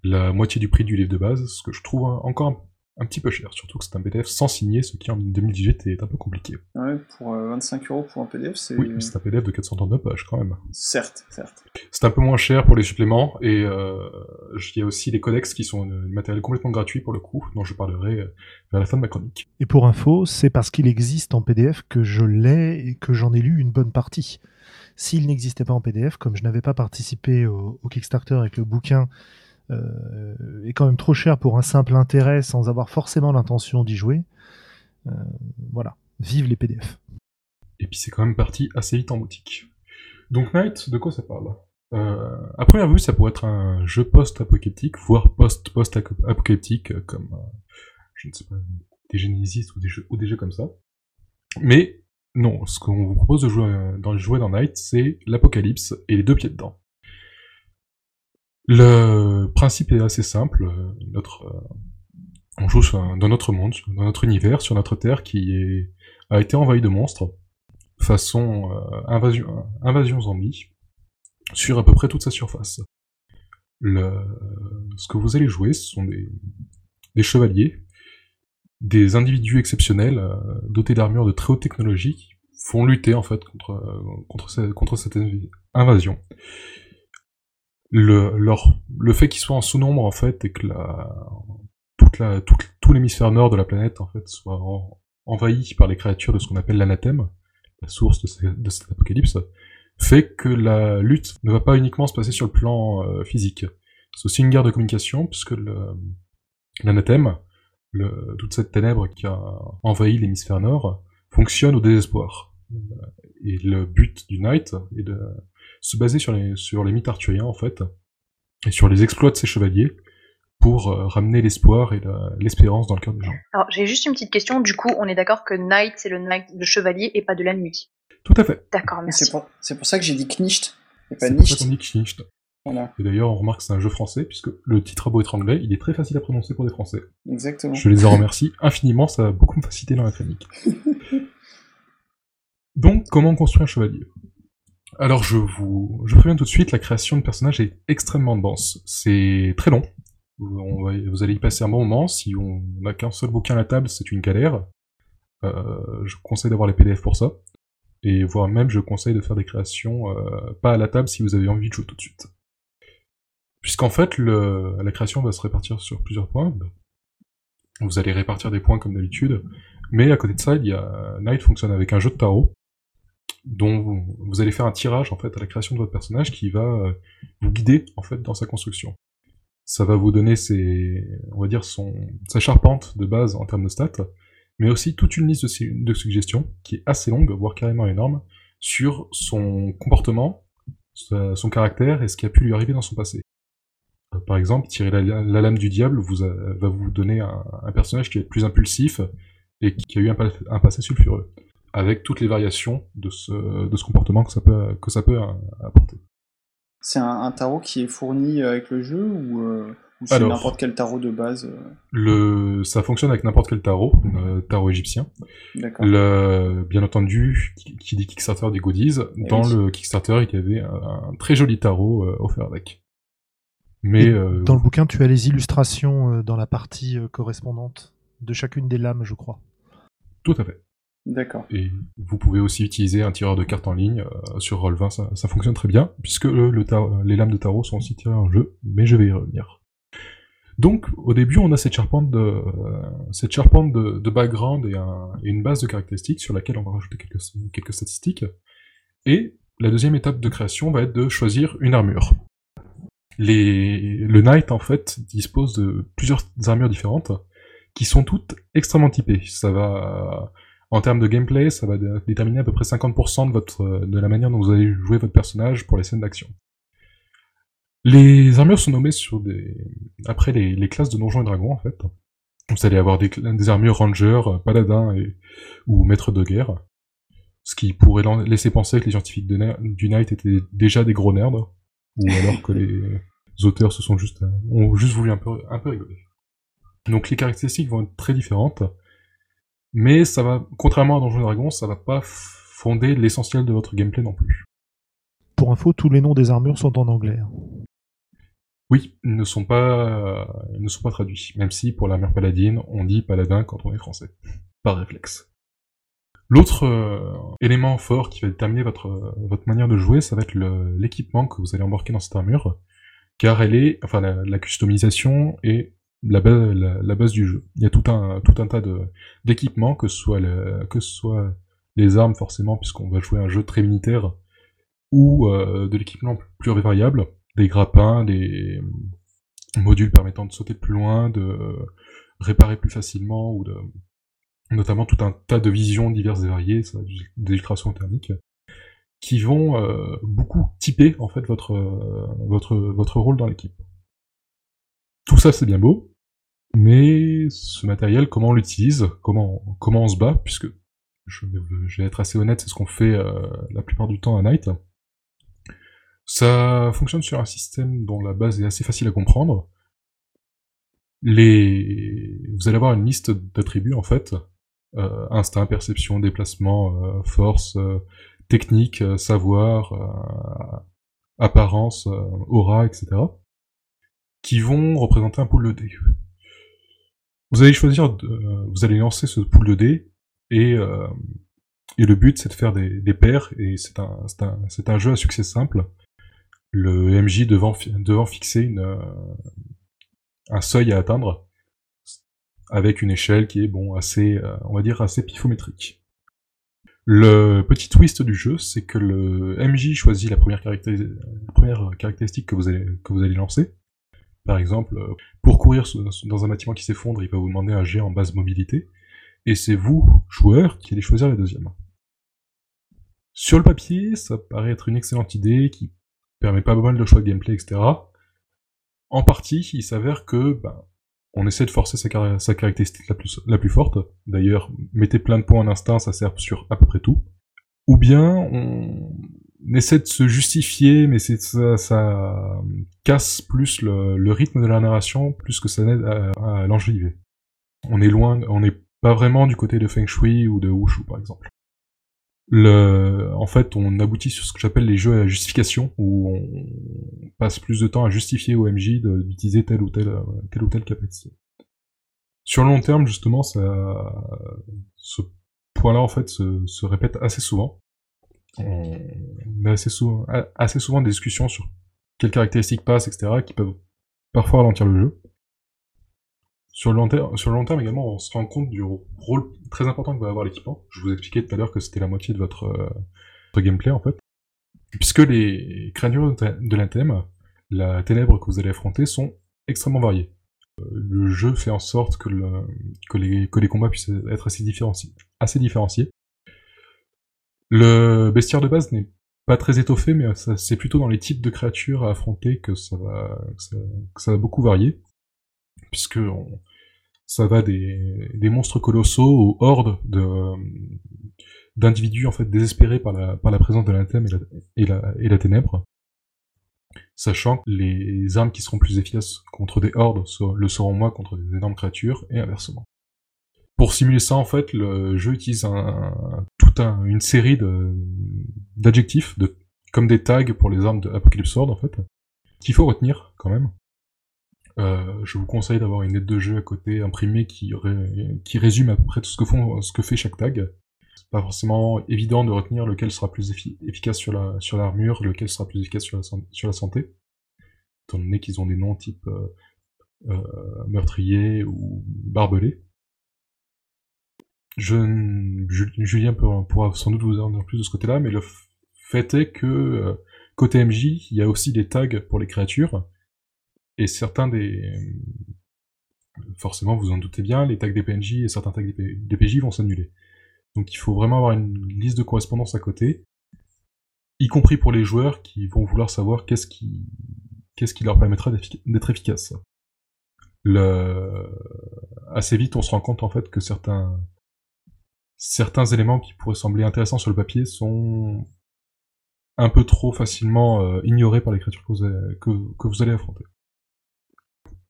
la moitié du prix du livre de base, ce que je trouve encore un petit peu cher, surtout que c'est un PDF sans signer, ce qui en 2018 est un peu compliqué. Ouais, pour 25 euh, euros pour un PDF, c'est... Oui, c'est un PDF de 432 pages quand même. Certes, certes. C'est un peu moins cher pour les suppléments, et euh, il y a aussi les codex qui sont un matériel complètement gratuit pour le coup, dont je parlerai euh, vers la fin de ma chronique. Et pour info, c'est parce qu'il existe en PDF que je l'ai et que j'en ai lu une bonne partie. S'il n'existait pas en PDF, comme je n'avais pas participé au, au Kickstarter avec le bouquin euh, est quand même trop cher pour un simple intérêt sans avoir forcément l'intention d'y jouer. Euh, voilà, vive les PDF. Et puis c'est quand même parti assez vite en boutique. Donc Night, de quoi ça parle? Euh, À première vue, ça pourrait être un jeu post-apocalyptique, voire post-post-apocalyptique, comme, je ne sais pas, des Genesis ou des jeux, comme ça. Mais non, ce qu'on vous propose de jouer dans, jouer dans Night, c'est l'apocalypse et les deux pieds dedans. Le principe est assez simple. Notre, euh, on joue dans notre monde, dans notre univers, sur notre Terre qui a été envahi de monstres, façon euh, invasion, invasion zombie, sur à peu près toute sa surface. Ce que vous allez jouer, ce sont des, chevaliers, des individus exceptionnels, euh, dotés d'armures de très haute technologie, qui font lutter en fait contre, contre cette invasion le, leur, le fait qu'ils soient en sous-nombre, en fait, et que la, toute la, tout l'hémisphère nord de la planète, en fait, soit envahi par les créatures de ce qu'on appelle l'anathème, la source de, cet apocalypse, fait que la lutte ne va pas uniquement se passer sur le plan euh, physique. C'est aussi une guerre de communication, puisque l'anathème, toute cette ténèbre qui a envahi l'hémisphère nord, fonctionne au désespoir. Et le but du Knight est de se baser sur les, sur les mythes arthuriens, en fait, et sur les exploits de ces chevaliers, pour euh, ramener l'espoir et l'espérance dans le cœur des gens. Alors, j'ai juste une petite question. Du coup, on est d'accord que Knight, c'est le Knight de chevalier et pas de la nuit. Tout à fait. D'accord, merci. C'est pour, pour, ça que j'ai dit Knicht, et pas Nicht. dit Knicht. Voilà. Et d'ailleurs, on remarque que c'est un jeu français, puisque le titre a beau être anglais, il est très facile à prononcer pour des Français. Exactement. Je les en remercie infiniment, ça a beaucoup me facilité dans la chronique. Donc, comment construire un chevalier? Alors je vous, je préviens tout de suite, la création de personnages est extrêmement dense. C'est très long. vous allez y passer un bon moment. Si on n'a qu'un seul bouquin à la table, c'est une galère. Euh, je conseille d'avoir les PDF pour ça. Et voire même, je conseille de faire des créations euh, pas à la table si vous avez envie de jouer tout de suite. Puisqu'en fait, la création va se répartir sur plusieurs points. Vous allez répartir des points comme d'habitude. Mais à côté de ça, il y a Night fonctionne avec un jeu de tarot dont vous allez faire un tirage en fait à la création de votre personnage qui va euh, vous guider en fait dans sa construction. Ça va vous donner ses, on va dire son, sa charpente de base en termes de stats, mais aussi toute une liste de, suggestions qui est assez longue, voire carrément énorme, sur son comportement, son caractère et ce qui a pu lui arriver dans son passé. Euh, par exemple, tirer la, lame du diable vous va vous donner un, personnage qui est plus impulsif et qui a eu un passé sulfureux avec toutes les variations de ce, de ce comportement que ça peut, que ça peut apporter. C'est un, tarot qui est fourni avec le jeu ou, euh, c'est n'importe quel tarot de base euh le, Ça fonctionne avec n'importe quel tarot, euh, tarot égyptien. Le, bien entendu, qui, dit Kickstarter des goodies, eh dans le Kickstarter il y avait un, très joli tarot offert avec. Mais dans le bouquin, tu as les illustrations dans la partie correspondante de chacune des lames, je crois. Tout à fait. D'accord. Et vous pouvez aussi utiliser un tireur de cartes en ligne euh, sur Roll20, ça, fonctionne très bien, puisque le, les lames de tarot sont aussi tirées en jeu, mais je vais y revenir. Donc, au début, on a cette charpente de, euh, background et, un, et, une base de caractéristiques sur laquelle on va rajouter quelques, statistiques. Et la deuxième étape de création va être de choisir une armure. Le Knight, en fait, dispose de plusieurs armures différentes, qui sont toutes extrêmement typées. Ça va en termes de gameplay, ça va déterminer à peu près 50% de, votre, de la manière dont vous allez jouer votre personnage pour les scènes d'action. Les armures sont nommées sur des... après les, classes de donjons et dragons, en fait. Vous allez avoir des, armures ranger, paladin et... ou maître de guerre. Ce qui pourrait laisser penser que les scientifiques du Knight étaient déjà des gros nerds. Ou alors que les auteurs se sont juste, ont juste voulu un peu, un peu rigoler. Donc les caractéristiques vont être très différentes. Mais ça va, contrairement à Donjons Dragons, ça va pas fonder l'essentiel de votre gameplay non plus. Pour info, tous les noms des armures sont en anglais. Oui, ils ne sont pas, ils ne sont pas traduits. Même si pour l'armure paladine, on dit paladin quand on est français. Par réflexe. L'autre euh, élément fort qui va déterminer votre, votre manière de jouer, ça va être l'équipement que vous allez embarquer dans cette armure. Car elle est, enfin la, la customisation est la, ba- la, la base du jeu. Il y a tout un, tout un tas d'équipements, que ce soit que soit les armes forcément, puisqu'on va jouer un jeu très militaire, ou euh, de l'équipement plus variable, des grappins, des modules permettant de sauter plus loin, de réparer plus facilement, ou de notamment tout un tas de visions diverses et variées, des illustrations thermiques, qui vont euh, beaucoup typer en fait votre votre votre rôle dans l'équipe. Tout ça c'est bien beau, mais ce matériel, comment on l'utilise, comment comment on se bat, puisque je, vais être assez honnête, c'est ce qu'on fait euh, la plupart du temps à Night. Ça fonctionne sur un système dont la base est assez facile à comprendre. Les... Vous allez avoir une liste d'attributs en fait, euh, instinct, perception, déplacement, euh, force, technique, savoir, apparence, aura, etc. qui vont représenter un pool de dés. Vous allez choisir, euh, vous allez lancer ce pool de dés et, euh, et le but c'est de faire des, paires et c'est un, un, un jeu à succès simple. Le MJ devant, devant fixer une, euh, un seuil à atteindre avec une échelle qui est bon assez, on va dire assez pifométrique. Le petit twist du jeu, c'est que le MJ choisit la première, caractéris- la première caractéristique que vous allez, que vous allez lancer. Par exemple, euh, pour courir dans un bâtiment qui s'effondre, il va vous demander un jet en basse mobilité, et c'est vous, joueur, qui allez choisir la deuxième. Sur le papier, ça paraît être une excellente idée qui permet pas mal de choix de gameplay, etc. En partie, il s'avère que ben, on essaie de forcer sa caractéristique la plus, la plus forte. D'ailleurs, mettez plein de points en instinct, ça sert sur à peu près tout. Ou bien, on essaie de se justifier, mais c'est ça, casse plus le, rythme de la narration, plus que ça n'aide à, à l'enjoliver. On est loin, on n'est pas vraiment du côté de Feng Shui ou de Wushu, par exemple. Le, en fait, on aboutit sur ce que j'appelle les jeux à justification, où on passe plus de temps à justifier au MJ d'utiliser telle ou telle, telle ou telle capacité. Sur le long terme, justement, ça, ce point-là, en fait, se répète assez souvent. On a assez souvent, des discussions sur quelles caractéristiques passent, etc., qui peuvent parfois ralentir le jeu. Sur le, long terme, également, on se rend compte du rôle très important que va avoir l'équipement. Je vous expliquais tout à l'heure que c'était la moitié de votre, gameplay en fait. Puisque les créatures de la la ténèbre que vous allez affronter, sont extrêmement variées. Euh, Le jeu fait en sorte que, le, que, les, combats puissent être. Assez différenciés. Le bestiaire de base n'est pas très étoffé, mais c'est plutôt dans les types de créatures à affronter que ça va, que ça, va beaucoup varier. Puisque ça va des, monstres colossaux aux hordes de, d'individus en fait désespérés par la, par la présence de l'anthème et la, et, la, ténèbre. Sachant que les armes qui seront plus efficaces contre des hordes le seront moins contre des énormes créatures, et inversement. Pour simuler ça, en fait, le jeu utilise un, toute un, une série de, d'adjectifs, de, comme des tags pour les armes de Apocalypse Sword, en fait, qu'il faut retenir, quand même. Euh, je vous conseille d'avoir une aide de jeu à côté imprimée qui, qui résume à peu près tout ce que, font, ce que fait chaque tag. C'est pas forcément évident de retenir lequel sera plus effi- efficace sur la sur l'armure, lequel sera plus efficace sur la, san- sur la santé, étant donné qu'ils ont des noms type euh, euh, meurtrier ou barbelé. Je, Julien pourra sans doute vous en dire plus de ce côté-là, mais le fait est que euh, côté MJ, il y a aussi des tags pour les créatures, et certains des... Forcément, vous en doutez bien, les tags des PNJ et certains tags des, PJ vont s'annuler. Donc il faut vraiment avoir une liste de correspondance à côté, y compris pour les joueurs qui vont vouloir savoir qu'est-ce qui, qu'est-ce qui leur permettra d'être efficaces. Le... Assez vite, on se rend compte en fait que certains certains éléments qui pourraient sembler intéressants sur le papier sont un peu trop facilement euh, ignorés par les créatures que vous, que, vous allez affronter.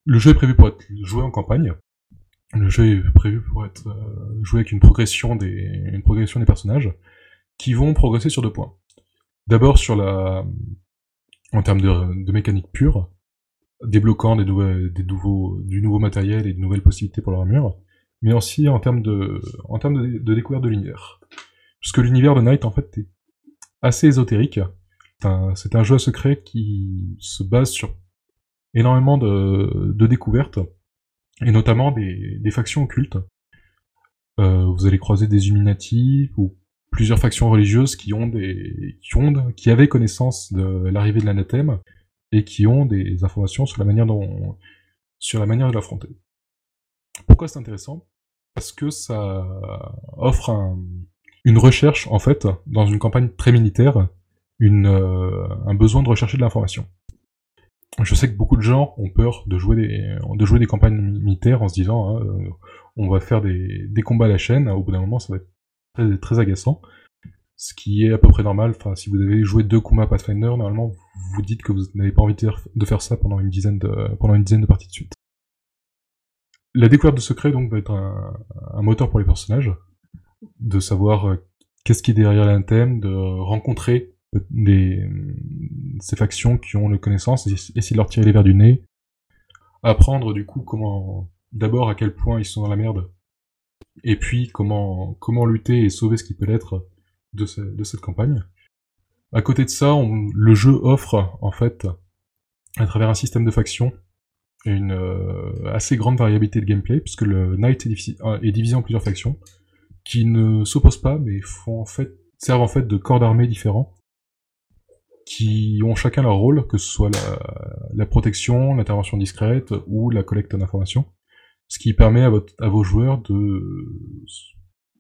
Le jeu est prévu pour être joué en campagne. Le jeu est prévu pour être euh, joué avec une progression des une progression des personnages qui vont progresser sur deux points. D'abord sur la en termes de, mécanique pure, débloquant des, des nouveaux, du nouveau matériel et de nouvelles possibilités pour leur armure, mais aussi en termes de, en termes de, découverte de l'univers. Puisque l'univers de Night, en fait, est assez ésotérique. C'est un, jeu à secret qui se base sur énormément de, découvertes, et notamment des, des factions occultes. Euh, vous allez croiser des Illuminati ou plusieurs factions religieuses qui ont des qui ont qui avaient connaissance de l'arrivée de l'anathème et qui ont des informations sur la manière dont sur la manière de l'affronter. Pourquoi c'est intéressant? Parce que ça offre une recherche en fait dans une campagne très militaire, euh, un besoin de rechercher de l'information. Je sais que beaucoup de gens ont peur de jouer des, campagnes militaires en se disant hein, euh, on va faire des, combats à la chaîne, au bout d'un moment ça va être très, agaçant ce qui est à peu près normal. Enfin, si vous avez joué deux combats Pathfinder, normalement, vous dites que vous n'avez pas envie de faire ça pendant une dizaine de parties de suite. La découverte de secrets, donc, va être un, moteur pour les personnages, de savoir euh, qu'est-ce qui est derrière un thème, de rencontrer des, ces factions qui ont les connaissances, essayer de leur tirer les verres du nez, apprendre, du coup, comment, d'abord à quel point ils sont dans la merde, et puis comment, comment lutter et sauver ce qui peut l'être de, cette campagne. À côté de ça, le jeu offre en fait, à travers un système de factions, une euh, assez grande variabilité de gameplay, puisque le Knight est, euh, est divisé en plusieurs factions, qui ne s'opposent pas, mais font en fait, servent en fait de corps d'armée différents, qui ont chacun leur rôle, que ce soit la, protection, l'intervention discrète ou la collecte d'informations, ce qui permet à, votre, à vos joueurs de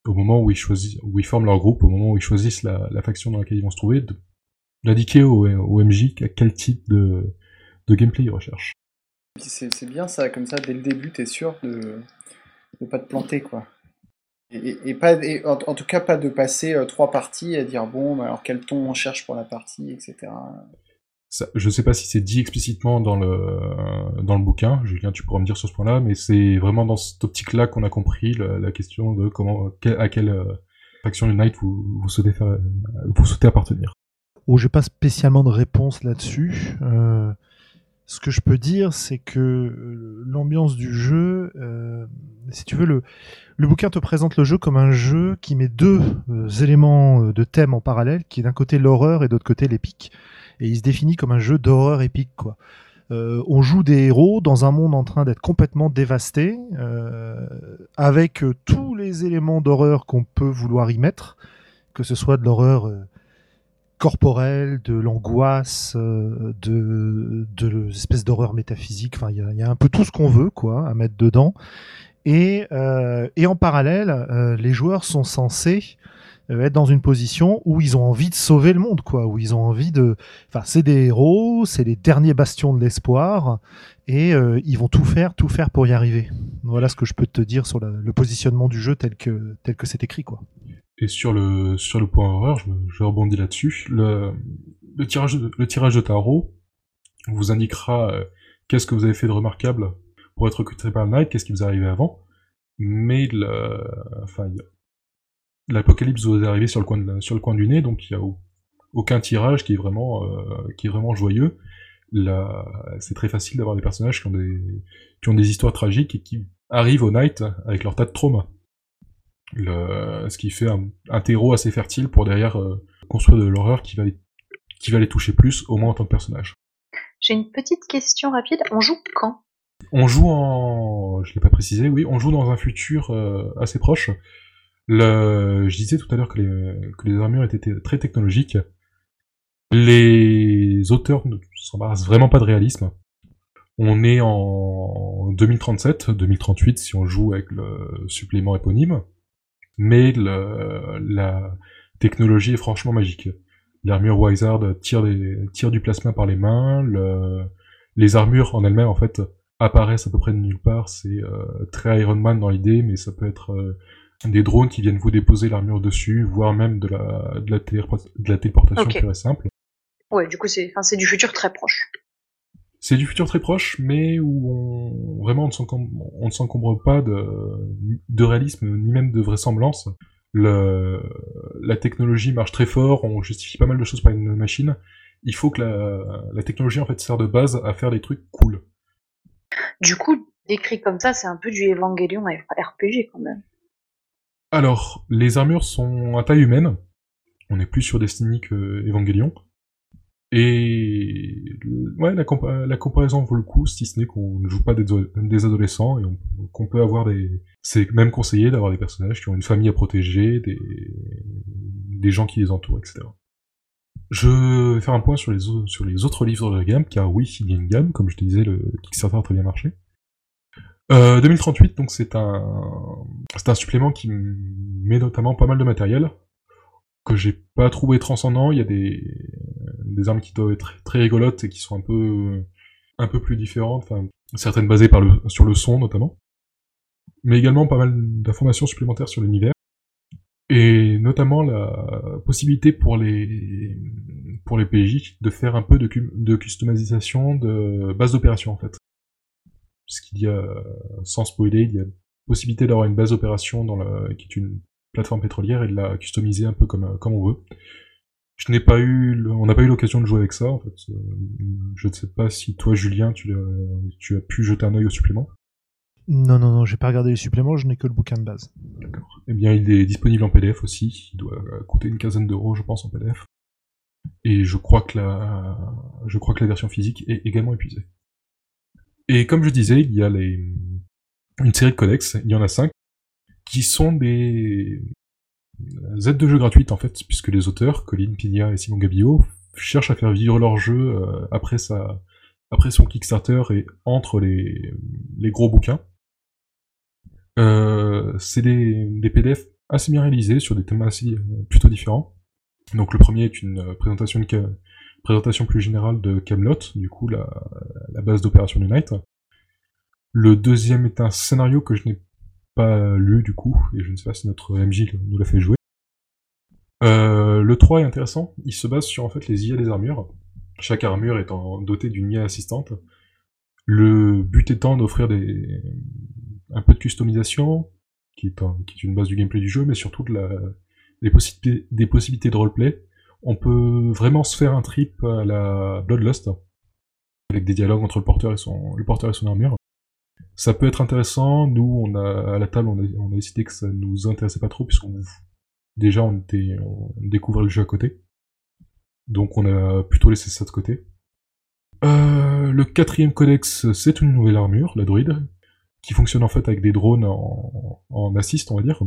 au moment où ils choisissent, où ils forment leur groupe, au moment où ils choisissent la, faction dans laquelle ils vont se trouver, d'indiquer au, MJ quel type de, de gameplay ils recherchent. C'est bien ça, comme ça, dès le début, t'es sûr de ne pas te planter, quoi. Et, et, pas, et en, tout cas, pas de passer euh, trois parties à dire bon, alors quel ton on cherche pour la partie, etc. Ça, je sais pas si c'est dit explicitement dans le dans le bouquin, Julien, tu pourras me dire sur ce point-là, mais c'est vraiment dans cette optique-là qu'on a compris la, la, question de comment, à quelle euh, faction Unite vous, vous souhaitez faire, vous souhaitez appartenir. Oh, j'ai pas spécialement de réponse là-dessus. Euh, ce que je peux dire, c'est que euh, l'ambiance du jeu, euh, si tu veux, le, bouquin te présente le jeu comme un jeu qui met deux euh, éléments de thème en parallèle, qui est d'un côté l'horreur et d'autre côté l'épique et il se définit comme un jeu d'horreur épique quoi. On joue des héros dans un monde en train d'être complètement dévasté, avec tous les éléments d'horreur qu'on peut vouloir y mettre, que ce soit de l'horreur euh, corporelle, de l'angoisse, euh, de, de l'espèce d'horreur métaphysique. Enfin, il y a, y a, un peu tout ce qu'on veut, quoi, à mettre dedans. Et, et en parallèle, les joueurs sont censés euh, être dans une position où ils ont envie de sauver le monde, quoi, où ils ont envie de. Enfin, c'est des héros, c'est les derniers bastions de l'espoir, et euh, ils vont tout faire, tout faire pour y arriver. Voilà ce que je peux te dire sur le positionnement du jeu tel que tel que c'est écrit, quoi. Et sur le sur le point horreur, je, rebondis là-dessus. Le, le tirage de, le tirage de tarot vous indiquera euh, qu'est-ce que vous avez fait de remarquable pour être recruté par le Knight, qu'est-ce qui vous est arrivé avant. Mais le, enfin, l'apocalypse vous est arrivé sur le coin de sur le coin du nez, donc il y a aucun tirage qui est vraiment euh, qui est vraiment joyeux. Là, c'est très facile d'avoir des personnages qui ont des qui ont des histoires tragiques et qui arrivent au night avec leur tas de traumas. Le, ce qui fait un, un terreau assez fertile pour derrière euh, construire de l'horreur qui va les, qui va les toucher plus, au moins en tant que personnage. J'ai une petite question rapide. On joue quand? On joue en, je l'ai pas précisé, oui, on joue dans un futur euh, assez proche. Le, je disais tout à l'heure que les, que les armures étaient très technologiques. Les auteurs ne s'embarrassent vraiment pas de réalisme. On est en 2037, 2038 si on joue avec le supplément éponyme, mais le, la technologie est franchement magique. L'armure Wizard tire, des, tire du plasma par les mains, le, les armures en elles-mêmes, en fait, apparaissent à peu près de nulle part. C'est euh, très Iron Man dans l'idée, mais ça peut être euh, des drones qui viennent vous déposer l'armure dessus, voire même de la, de la, de la téléportation Ok. pure et simple. Ouais, du coup, c'est du futur très proche. C'est du futur très proche, mais où on, vraiment on ne s'encombre, pas de, de réalisme, ni même de vraisemblance. Le, la technologie marche très fort, on justifie pas mal de choses par une machine. Il faut que la, la technologie en fait sert de base à faire des trucs cool. Du coup, décrit comme ça, c'est un peu du Evangelion RPG quand même. Alors, les armures sont à taille humaine. On est plus sur Destiny que Evangelion. Et ouais, la, compa- la comparaison vaut le coup, si ce n'est qu'on ne joue pas des, des adolescents et on- qu'on peut avoir des. C'est même conseillé d'avoir des personnages qui ont une famille à protéger, des, gens qui les entourent, etc. Je vais faire un point sur les, autres livres de la gamme, car oui, il y a une gamme, comme je te disais, le Kickstarter a très bien marché. Euh, 2038, donc c'est un, c'est un supplément qui met notamment pas mal de matériel que j'ai pas trouvé transcendant. Il y a des, armes qui doivent être très rigolotes et qui sont un peu, un peu plus différentes, enfin, certaines basées par le, sur le son notamment. Mais également pas mal d'informations supplémentaires sur l'univers. Et notamment la possibilité pour les, pour les PJ de faire un peu de customisation de base d'opération en fait. Puisqu'il y a, sans spoiler, il y a possibilité d'avoir une base d'opération dans la, qui est une plateforme pétrolière et de la customiser un peu comme, comme on veut. Je n'ai pas eu, le- on n'a pas eu l'occasion de jouer avec ça, en fait. Euh, Je ne sais pas si toi, Julien, tu, as pu jeter un œil au supplément. Non, non, non, j'ai pas regardé les suppléments, je n'ai que le bouquin de base. Eh bien, il est disponible en PDF aussi. Il doit coûter une quinzaine d'euros, je pense, en PDF. Et je crois que la, je crois que la version physique est également épuisée. Et comme je disais, il y a les, une série de codex, il y en a cinq, qui sont des aides de jeu gratuites, en fait, puisque les auteurs, Colin Pigna et Simon Gabillot, cherchent à faire vivre leur jeu euh, après sa, après son Kickstarter et entre les, les gros bouquins. Euh, c'est des, des PDF assez bien réalisés sur des thèmes assez euh, plutôt différents. Donc le premier est une euh, présentation, de présentation plus générale de Camelot, du coup la, la base d'opération du Night. Le deuxième est un scénario que je n'ai pas lu du coup, et je ne sais pas si notre MJ nous l'a fait jouer. Euh, le 3 est intéressant, il se base sur en fait les IA des armures. Chaque armure étant dotée d'une IA assistante. Le but étant d'offrir des, un peu de customisation, qui est, une base du gameplay du jeu, mais surtout de la, des possibilités de roleplay. On peut vraiment se faire un trip à la Bloodlust, avec des dialogues entre le porteur et son, le porteur et son armure. Ça peut être intéressant. Nous, on a, à la table, on a, décidé que ça nous intéressait pas trop, puisqu'on, déjà, on était, on découvrait le jeu à côté. Donc, on a plutôt laissé ça de côté. Euh, le quatrième codex, c'est une nouvelle armure, la druide, qui fonctionne en fait avec des drones en, en assist, on va dire,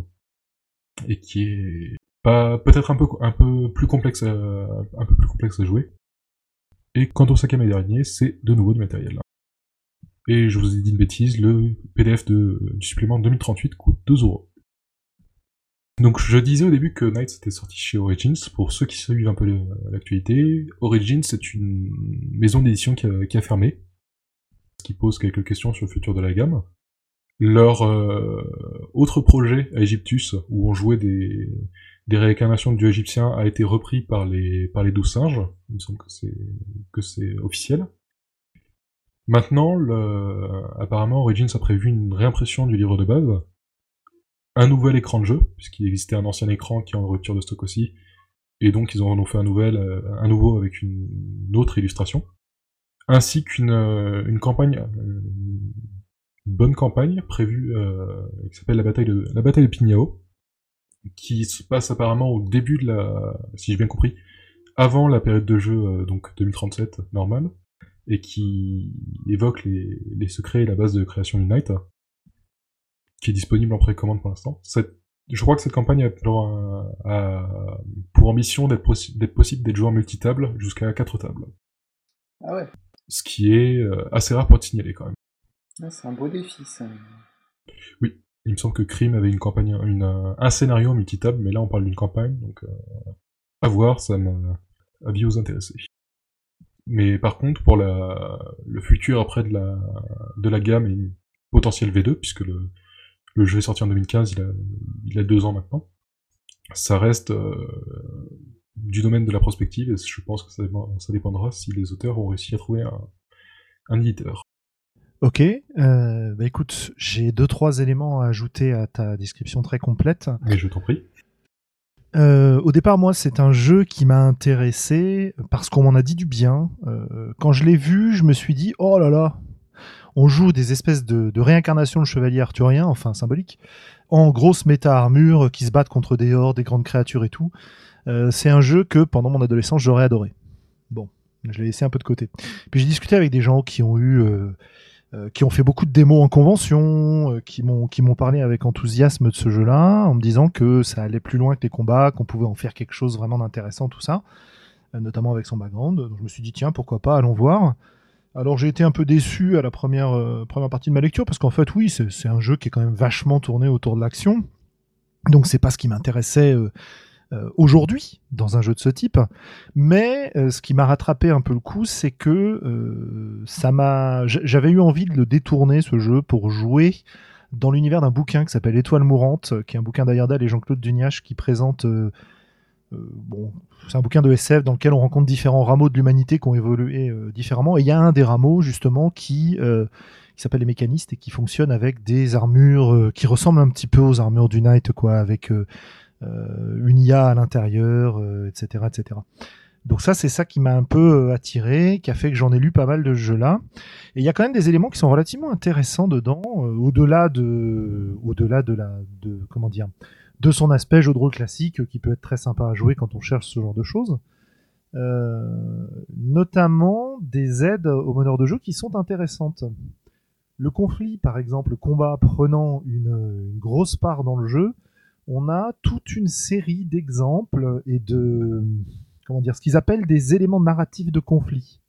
et qui est peut-être un peu un peu plus complexe à, un peu plus complexe à jouer. Et quant au cinquième et dernier, c'est de nouveau du matériel. Et je vous ai dit une bêtise, le PDF du supplément 2038 coûte 2 euros. Donc je disais au début que Knights était sorti chez Origins, pour ceux qui suivent un peu l'actualité, Origins c'est une maison d'édition qui a, fermé, ce qui pose quelques questions sur le futur de la gamme. Leur euh, autre projet, Egyptus, où on jouait des, réincarnations de dieux égyptiens, a été repris par les, par les douze singes. Il me semble que c'est officiel. Maintenant, le, apparemment, Origins a prévu une réimpression du livre de base, un nouvel écran de jeu, puisqu'il existait un ancien écran qui est en rupture de stock aussi, et donc ils en ont fait un nouvel, euh, un nouveau avec une, autre illustration, ainsi qu'une euh, une campagne, euh, une bonne campagne prévue, euh, qui s'appelle la bataille de la bataille de Pignao, qui se passe apparemment au début de la, si j'ai bien compris, avant la période de jeu donc 2037 normale, et qui évoque les, les secrets et la base de création du Night, qui est disponible en précommande pour l'instant. Je crois que cette campagne a, pour, un- a pour ambition d'être possi- d'être possible d'être joué en multitable jusqu'à 4 tables. Ah ouais, Ce qui est euh, assez rare pour être signalé quand même. Ah, c'est un beau défi ça. Il me semble que Crime avait une campagne, une, un scénario multitable, mais là on parle d'une campagne, donc euh, à voir, ça m'a avis aux intéressés. Mais par contre, pour la, le futur après de la, de la gamme et une potentielle V2, puisque le, le jeu est sorti en 2015, il a, il a deux ans maintenant, ça reste euh, du domaine de la prospective et je pense que ça, ça, dépendra si les auteurs ont réussi à trouver un, un éditeur. Ok, euh, bah écoute, j'ai deux trois éléments à ajouter à ta description très complète. Mais je t'en prie. Euh, au départ, moi, c'est un jeu qui m'a intéressé parce qu'on m'en a dit du bien. Euh, quand je l'ai vu, je me suis dit, oh là là, on joue des espèces de, réincarnations de chevaliers arthuriens, enfin symboliques, en grosse méta-armure qui se battent contre des hordes, des grandes créatures et tout. Euh, c'est un jeu que pendant mon adolescence, j'aurais adoré. Bon, je l'ai laissé un peu de côté. Puis j'ai discuté avec des gens qui ont eu qui ont fait beaucoup de démos en convention, euh, qui m'ont parlé avec enthousiasme de ce jeu-là, en me disant que ça allait plus loin que les combats, qu'on pouvait en faire quelque chose vraiment d'intéressant, tout ça, euh, notamment avec son background. Donc je me suis dit tiens pourquoi pas, allons voir. Alors j'ai été un peu déçu à la première première partie de ma lecture parce qu'en fait oui c'est un jeu qui est quand même vachement tourné autour de l'action, donc c'est pas ce qui m'intéressait euh, aujourd'hui dans un jeu de ce type. Mais euh, ce qui m'a rattrapé un peu le coup, c'est que euh, ça m'a, j'avais eu envie de le détourner ce jeu pour jouer dans l'univers d'un bouquin qui s'appelle Étoile mourante, qui est un bouquin d'Ayardal et Jean-Claude Duniache qui présente bon, c'est un bouquin de SF dans lequel on rencontre différents rameaux de l'humanité qui ont évolué différemment. Et il y a un des rameaux, justement, qui, qui s'appelle les mécanistes et qui fonctionne avec des armures qui ressemblent un petit peu aux armures du Knight, quoi, avec euh, une IA à l'intérieur, etc., euh, etc. Donc ça, c'est ça qui m'a un peu euh, attiré, qui a fait que j'en ai lu pas mal de jeux-là. Et il y a quand même des éléments qui sont relativement intéressants dedans, au-delà de, au-delà de la, de comment dire, de son aspect jeu de rôle classique, qui peut être très sympa à jouer quand on cherche ce genre de choses. notamment des aides aux meneurs de jeu qui sont intéressantes. Le conflit, par exemple, le combat prenant une grosse part dans le jeu, on a toute une série d'exemples et de comment dire ce qu'ils appellent des éléments narratifs de conflit.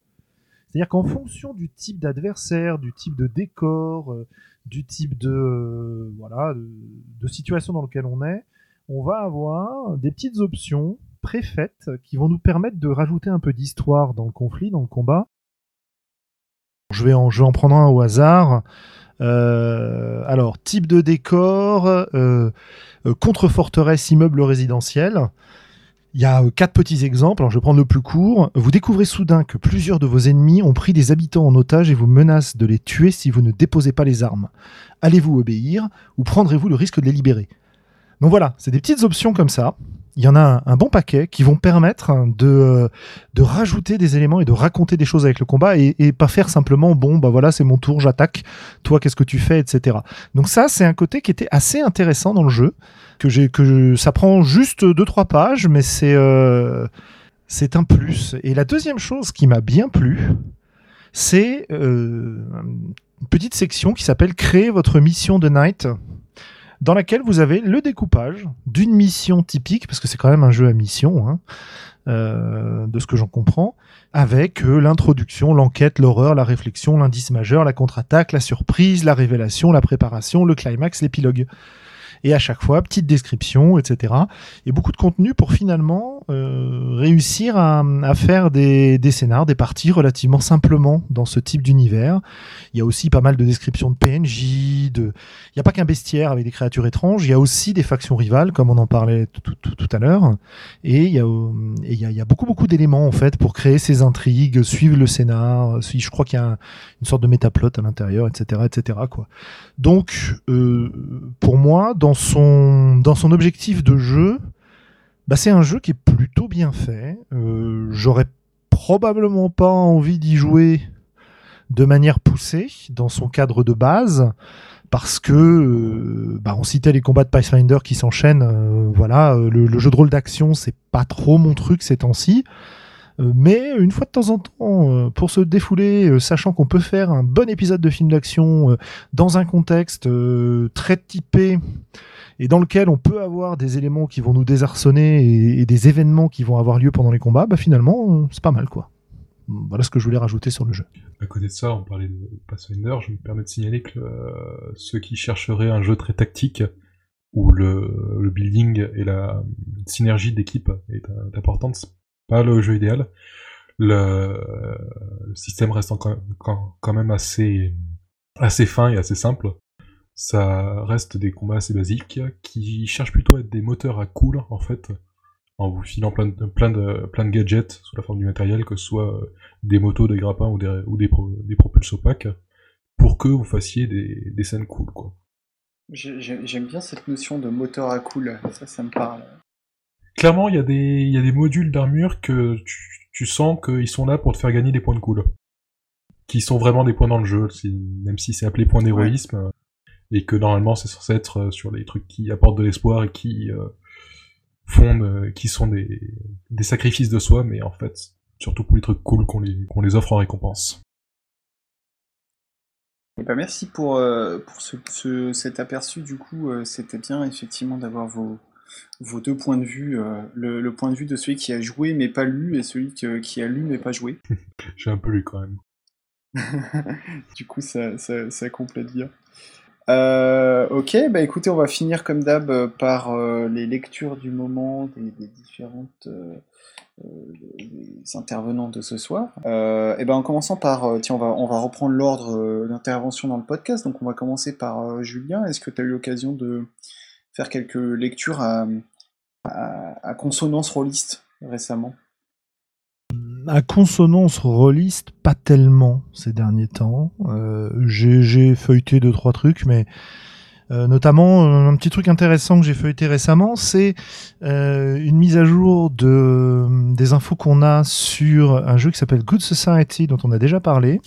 C'est-à-dire qu'en fonction du type d'adversaire, du type de décor, euh, du type de euh, voilà de, situation dans lequel on est, on va avoir des petites options préfaites qui vont nous permettre de rajouter un peu d'histoire dans le conflit, dans le combat. Je vais en, je vais en prendre un au hasard. Euh, alors, type de décor, euh, euh, contre-forteresse, immeuble résidentiel. Il y a quatre petits exemples, alors je vais prendre le plus court. Vous découvrez soudain que plusieurs de vos ennemis ont pris des habitants en otage et vous menacent de les tuer si vous ne déposez pas les armes. Allez-vous obéir ou prendrez-vous le risque de les libérer? Donc voilà, c'est des petites options comme ça il y en a un, bon paquet qui vont permettre de, euh, de rajouter des éléments et de raconter des choses avec le combat et, pas faire simplement bon bah voilà c'est mon tour j'attaque toi qu'est-ce que tu fais etc donc ça c'est un côté qui était assez intéressant dans le jeu que j'ai que ça prend juste deux trois pages mais c'est euh, c'est un plus. Et la deuxième chose qui m'a bien plu c'est euh, une petite section qui s'appelle créer votre mission de night dans laquelle vous avez le découpage d'une mission typique, parce que c'est quand même un jeu à mission, hein, euh, de ce que j'en comprends, avec euh, l'introduction, l'enquête, l'horreur, la réflexion, l'indice majeur, la contre-attaque, la surprise, la révélation, la préparation, le climax, l'épilogue et à chaque fois petite description, etc. Et beaucoup de contenu pour finalement euh, réussir à, faire des, des scénars, des parties relativement simplement dans ce type d'univers. Il y a aussi pas mal de descriptions de PNJ, de... il n'y a pas qu'un bestiaire avec des créatures étranges, il y a aussi des factions rivales, comme on en parlait tout, à l'heure. Et il y a, beaucoup beaucoup d'éléments en fait pour créer ces intrigues, suivre le scénar. Je crois qu'il y a une sorte de métaplot à l'intérieur, etc., etc. Donc, euh, pour moi, dans son, objectif de jeu, bah, c'est un jeu qui est plutôt bien fait. Euh, J'aurais probablement pas envie d'y jouer de manière poussée dans son cadre de base parce que euh, bah, on citait les combats de Pathfinder qui s'enchaînent. Euh, voilà, le, le, jeu de rôle d'action c'est pas trop mon truc ces temps-ci. Euh, mais une fois de temps en temps, euh, pour se défouler, euh, sachant qu'on peut faire un bon épisode de film d'action dans un contexte très typé et dans lequel on peut avoir des éléments qui vont nous désarçonner et, des événements qui vont avoir lieu pendant les combats, bah finalement, c'est pas mal quoi. Voilà ce que je voulais rajouter sur le jeu. À côté de ça, on parlait de Pathfinder, je me permets de signaler que ceux qui chercheraient un jeu très tactique, où le, le building et la synergie d'équipe est importante, pas le jeu idéal. le, système restant quand, quand, quand même assez, assez fin et assez simple. Ça reste des combats assez basiques qui cherchent plutôt à être des moteurs à cool en fait, en vous filant plein de, plein de, plein de gadgets sous la forme du matériel, que ce soit des motos, des grappins ou des, ou des, pro- des propulses opaques, pour que vous fassiez des, des scènes cool quoi. J'ai- j'ai- J'aime bien cette notion de moteur à cool, ça, ça me parle. Clairement, il y, a des- il y a des modules d'armure que tu, tu sens qu'ils sont là pour te faire gagner des points de cool. Qui sont vraiment des points dans le jeu, même si c'est appelé point d'héroïsme, euh, et que normalement c'est censé être euh, sur les trucs qui apportent de l'espoir et qui euh, font, qui sont des, des sacrifices de soi, mais en fait, surtout pour les trucs cool qu'on les, qu'on les offre en récompense. Eh ben, merci pour, euh, pour ce, ce- cet aperçu. Du coup, euh, c'était bien effectivement d'avoir vos, vos deux points de vue. euh, le, le point de vue de celui qui a joué mais pas lu et celui que- qui a lu mais pas joué. J'ai un peu lu quand même. du coup, ça, ça, ça complète bien. Euh, ok, bah écoutez, on va finir comme d'hab euh, par euh, les lectures du moment des, des différentes euh, des intervenants de ce soir. Et ben en commençant par, tiens, on va, on va reprendre l'ordre d'intervention dans le podcast. Donc on va commencer par Julien. Est-ce que tu as eu l'occasion de faire quelques lectures à, consonance rôliste récemment À consonance rôliste, pas tellement ces derniers temps. Euh, j'ai j'ai feuilleté deux trois trucs, mais euh, notamment euh, un petit truc intéressant que j'ai feuilleté récemment, c'est euh, une mise à jour de des infos qu'on a sur un jeu qui s'appelle Good Society dont on a déjà parlé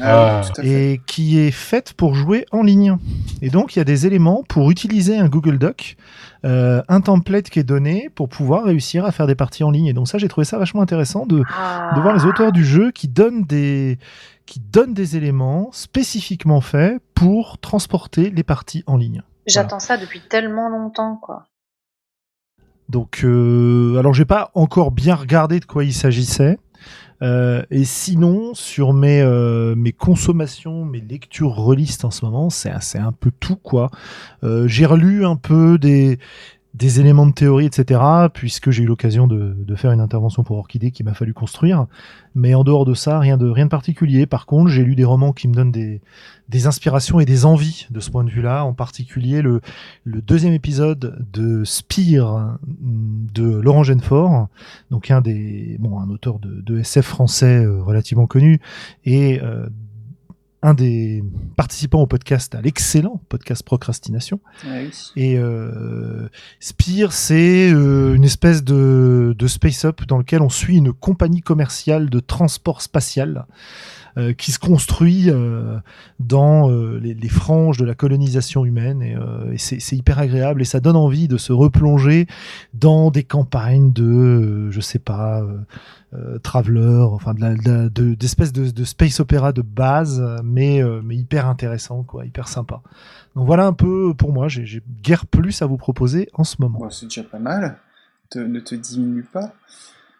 Ah. fait. et qui est faite pour jouer en ligne. Et donc il y a des éléments pour utiliser un Google Doc, euh, un template qui est donné pour pouvoir réussir à faire des parties en ligne. Et donc ça j'ai trouvé ça vachement intéressant de de voir les auteurs du jeu qui donnent des qui donnent des éléments spécifiquement faits pour transporter les parties en ligne. J'attends ça depuis tellement longtemps, quoi. Donc, euh, alors j'ai pas encore bien regardé de quoi il s'agissait. Euh, et sinon, sur mes euh, mes consommations, mes lectures relistes en ce moment, c'est un peu tout quoi. Euh, j'ai relu un peu des des éléments de théorie, etc., puisque j'ai eu l'occasion de, de faire une intervention pour Orchidée qu'il m'a fallu construire. Mais en dehors de ça, rien de, rien de particulier. Par contre, j'ai lu des romans qui me donnent des, des inspirations et des envies de ce point de vue-là. En particulier, le, le deuxième épisode de Spire de Laurent Genefort, donc un des, bon, un auteur de, de SF français euh, relativement connu, et euh, un des participants au podcast, à l'excellent podcast Procrastination. Ouais, oui. Et euh, Spire, c'est euh, une espèce de, de space-up dans lequel on suit une compagnie commerciale de transport spatial euh, qui se construit euh, dans euh, les, franges de la colonisation humaine. Et, c'est hyper agréable et ça donne envie de se replonger dans des campagnes de, je sais pas, Traveler, enfin de la- de de- d'espèces de, space opéra de base, mais, mais hyper intéressant, quoi, hyper sympa. Donc voilà un peu pour moi, j'ai guère plus à vous proposer en ce moment. C'est déjà pas mal. Ne te diminue pas.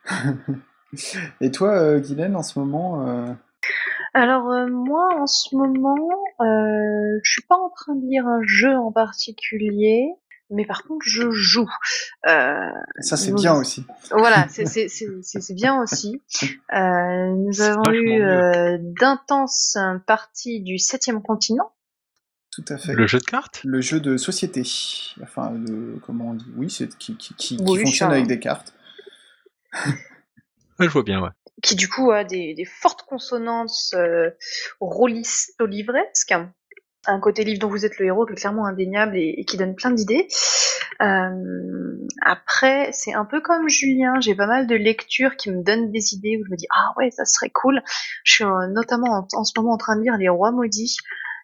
Et toi, euh, Guylaine, en ce moment Alors euh, moi, en ce moment, euh, je suis pas en train de lire un jeu en particulier, mais par contre, je joue. Euh, Ça, c'est bien aussi. voilà, c'est c'est- c'est- c'est- c'est bien aussi. Euh, nous C'est avons vachement eu mieux. euh, d'intenses parties du septième continent. Tout à fait. Le jeu de cartes? Le jeu de société. Enfin, le, comment on dit? Oui, c'est qui, qui, qui, qui Oui, fonctionne ça- avec des cartes. Ouais, je vois bien, ouais. Qui du coup a des, fortes consonances euh, rôlisto-livresques. Un côté livre dont vous êtes le héros qui est clairement indéniable et, qui donne plein d'idées. Euh, après, c'est un peu comme Julien, j'ai pas mal de lectures qui me donnent des idées où je me dis ah ouais ça serait cool. Je suis euh, notamment en, ce moment en train de lire Les Rois maudits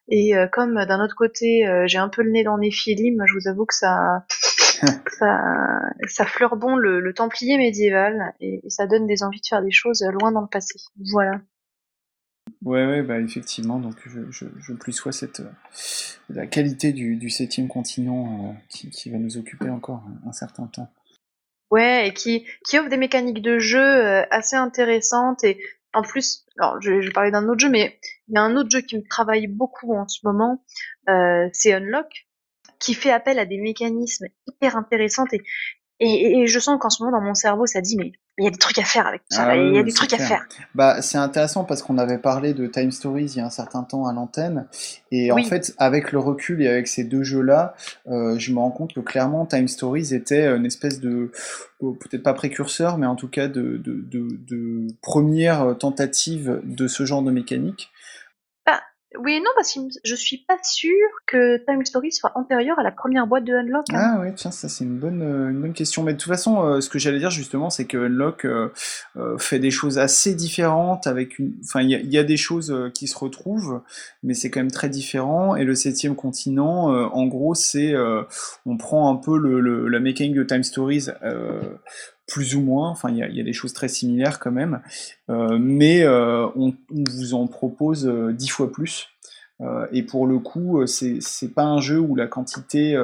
et euh, comme d'un autre côté j'ai un peu le nez dans Néphilim, je vous avoue que ça ça, ça fleure bon le, le Templier médiéval et, et ça donne des envies de faire des choses loin dans le passé. Voilà. Ouais, ouais, bah effectivement, donc je, je, je plus sois cette euh, la qualité du, du septième continent euh, qui, qui va nous occuper encore un, un certain temps. Ouais, et qui, qui offre des mécaniques de jeu euh, assez intéressantes. Et en plus, alors je, je parlais d'un autre jeu, mais il y a un autre jeu qui me travaille beaucoup en ce moment, euh, c'est Unlock, qui fait appel à des mécanismes hyper intéressants. Et, et, et je sens qu'en ce moment, dans mon cerveau, ça dit, mais il y a des trucs à faire avec ça. Ah il y a oui, des trucs à faire. Bah, c'est intéressant parce qu'on avait parlé de Time Stories il y a un certain temps à l'antenne. Et en fait, avec le recul et avec ces deux jeux-là, euh, je me rends compte que clairement, Time Stories était une espèce de, oh, peut-être pas précurseur, mais en tout cas de, de, de, de première tentative de ce genre de mécanique. Oui non, parce que je suis pas sûre que Time Story soit antérieur à la première boîte de Unlock. hein. Ah oui, tiens, ça c'est une bonne, euh, une bonne question. Mais de toute façon, euh, ce que j'allais dire justement, c'est que Unlock euh, fait des choses assez différentes. Avec une, enfin, il y, a- des choses qui se retrouvent, mais c'est quand même très différent. Et le septième continent, en gros, c'est, on prend un peu le, le- la mécanique de Time Stories. Plus ou moins, enfin il y a, des choses très similaires quand même, Euh, mais euh, on, vous en propose euh, dix fois plus. Et pour le coup, c'est pas un jeu où la quantité,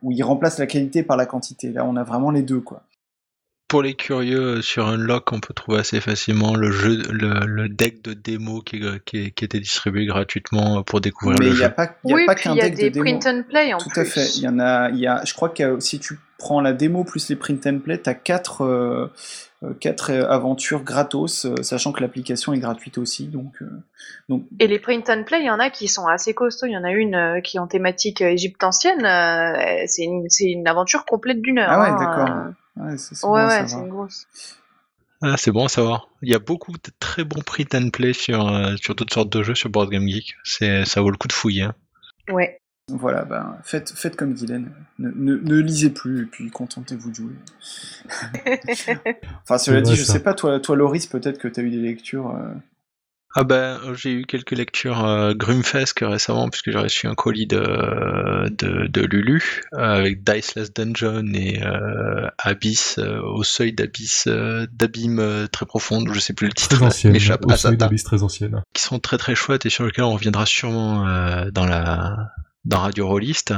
où il remplace la qualité par la quantité. Là, on a vraiment les deux, quoi. Pour les curieux, euh, sur Unlock, on peut trouver assez facilement le jeu, le, le deck de démo qui, était distribué gratuitement euh, pour découvrir Mais le il n'y a jeu. pas, il y a oui, pas puis qu'un il y a deck de des démo. print and play en Tout plus. à fait. Il y en a, il y a, je crois que si tu prends la démo plus les print and play, t'as quatre, euh, euh, quatre euh, aventures gratos, euh, sachant que l'application est gratuite aussi. Donc, euh, donc Et les print and play, il y en a qui sont assez costauds. Il y en a une euh, qui est en thématique euh, égypte ancienne. euh, c'est une, c'est une aventure complète d'une heure. Ah ouais, hein, d'accord. euh. Ouais, c'est Ouais, ouais, une grosse. Ah, c'est bon à savoir. Il y a beaucoup de très bons print and play sur, euh, sur toutes sortes de jeux sur Board Game Geek. C'est, ça vaut le coup de fouiller. hein. Ouais. Voilà, ben, faites, faites comme Dylan. Ne, ne, ne lisez plus et puis contentez-vous de jouer. Enfin, cela dit, je ça. sais pas, toi, toi Loris, peut-être que tu as eu des lectures. euh, Ah ben, euh, j'ai eu quelques lectures euh, Grumfesque récemment, puisque j'ai reçu un colis de, de, de Lulu, euh, avec Diceless Dungeon et euh, Abyss, euh, au seuil d'Abyss, euh, d'abîme très profonde, je sais plus le titre, m'échappe, Asata, d'abysse très ancienne. qui sont très très chouettes et sur lesquels on reviendra sûrement euh, dans la dans Radio Rollist.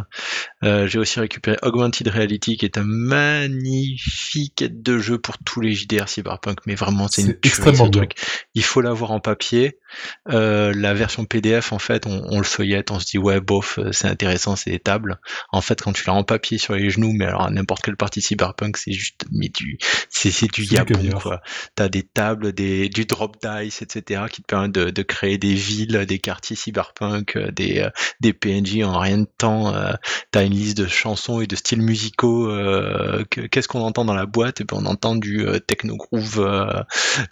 Euh, j'ai aussi récupéré Augmented Reality, qui est un magnifique aide de jeu pour tous les JDR Cyberpunk, mais vraiment c'est une tuerie ce truc. Il faut l'avoir en papier. Euh, la version PDF, en fait, on, on le feuillette, on se dit ouais, bof, euh, c'est intéressant, c'est des tables. En fait, quand tu l'as en papier sur les genoux, mais alors n'importe quelle partie Cyberpunk, c'est juste, mais tu, c'est c'est du C'est du yabon quoi. T'as des tables, des, du drop dice, etc., qui te permettent de, de créer des villes, des quartiers Cyberpunk, euh, des, des PNJ en rien de temps. euh, T'as une liste de chansons et de styles musicaux. euh, que- Qu'est-ce qu'on entend dans la boîte? Et puis on entend du techno groove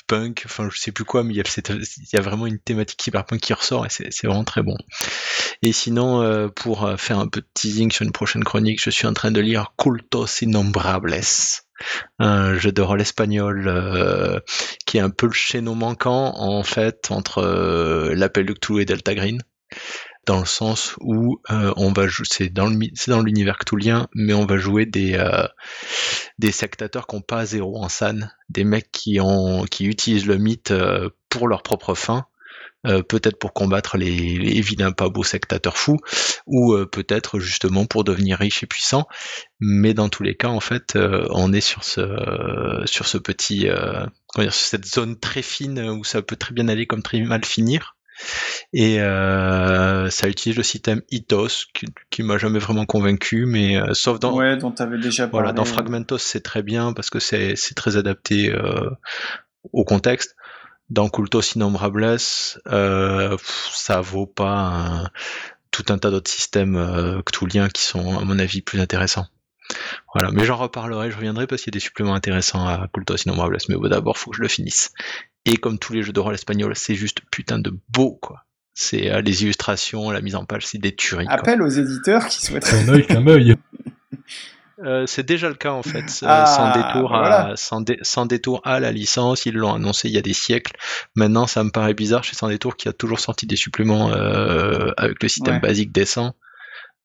punk. Enfin, je sais plus quoi, mais il y a, il y a vraiment une thématique cyberpunk qui ressort et c'est vraiment très bon. Et sinon, euh, pour euh, faire un peu de teasing sur une prochaine chronique, je suis en train de lire Cultos Innombrables un jeu de rôle espagnol euh, qui est un peu le chaînon manquant en fait entre l'appel de Cthulhu et Delta Green dans le sens où on va jouer c'est dans l'univers cthulhien mais on va jouer des des sectateurs qui ont pas zéro en san des mecs qui ont qui utilisent le mythe pour leur propre fin euh, peut-être pour combattre les, les vilains pas beaux sectateurs fous, ou euh, peut-être justement pour devenir riche et puissant. Mais dans tous les cas, en fait, euh, on est sur ce sur ce petit, euh, comment dire, sur cette zone très fine où ça peut très bien aller comme très mal finir. Et euh, ça utilise le système Ethos qui, qui m'a jamais vraiment convaincu, mais euh, sauf dans Ouais, dont avais déjà parlé. voilà, dans. Fragmentos, c'est très bien parce que c'est c'est très adapté euh, au contexte. Dans Cultos Innombrables, euh, ça vaut pas un- tout un tas d'autres systèmes euh, cthulhiens qui sont, à mon avis, plus intéressants. Voilà, mais j'en reparlerai, je reviendrai parce qu'il y a des suppléments intéressants à Cultos Innombrables, mais bon, d'abord, faut que je le finisse. Et comme tous les jeux de rôle espagnols, c'est juste putain de beau, quoi. C'est euh, les illustrations, la mise en page, c'est des tueries. quoi. Appel aux éditeurs qui souhaiteraient. Clin œil, clin œil. Euh, c'est déjà le cas en fait, euh, Ah, sans détour bah à sans, dé- sans détour à la licence, ils l'ont annoncé il y a des siècles. Maintenant, ça me paraît bizarre chez Sans détour qui a toujours sorti des suppléments euh, avec le système Ouais. basique décent.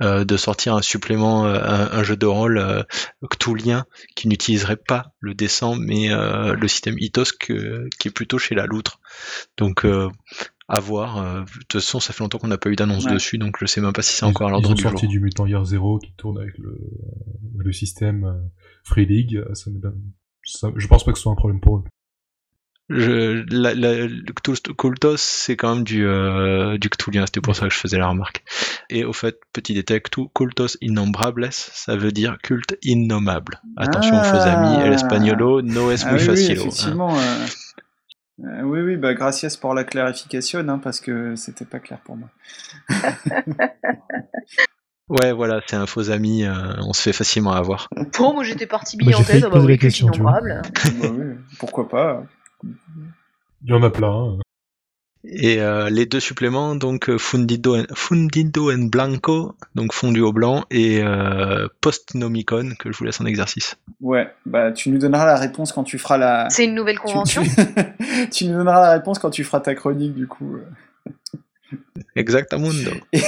euh, de sortir un supplément, euh, un, un jeu de rôle euh, cthulhien qui n'utiliserait pas le décent, mais euh, le système que- qui est plutôt chez la loutre. Donc euh, à voir. euh, de toute façon, ça fait longtemps qu'on n'a pas eu d'annonce Ouais. dessus, donc je sais même pas si c'est Ils- encore à ils l'ordre ont du jour. sorti du Mutant Year Zero qui tourne avec le, le système euh, Free League. Ça me donne- ça- je pense pas que ce soit un problème pour eux. Je, la, la, le Kultos, c'est quand même du, euh, du Cthulhien, c'était pour ça que je faisais la remarque. Et au fait, petit détail, Cultos innombrables, ça veut dire culte innommable. Attention, Ah. faux amis, el espagnolo no es Ah muy oui, oui, facilo. hein. effectivement. euh, euh, oui, oui, bah, gracias pour la clarification, hein, parce que c'était pas clair pour moi. Ouais, voilà, c'est un faux ami, euh, on se fait facilement avoir. Bon, moi j'étais partie Bah, j'ai bille en tête, te ah bah oui, culte question, tu vois. innombrable. bah oui, pourquoi pas Il y en a plein. Et euh, les deux suppléments, donc euh, Fundido, en, Fundido en Blanco, donc fondu au blanc, et euh, Postnomicon, que je vous laisse en exercice. Ouais, bah tu nous donneras la réponse quand tu feras la. C'est une nouvelle convention? Tu, tu nous donneras la réponse quand tu feras ta chronique, du coup. Exactamundo. Et,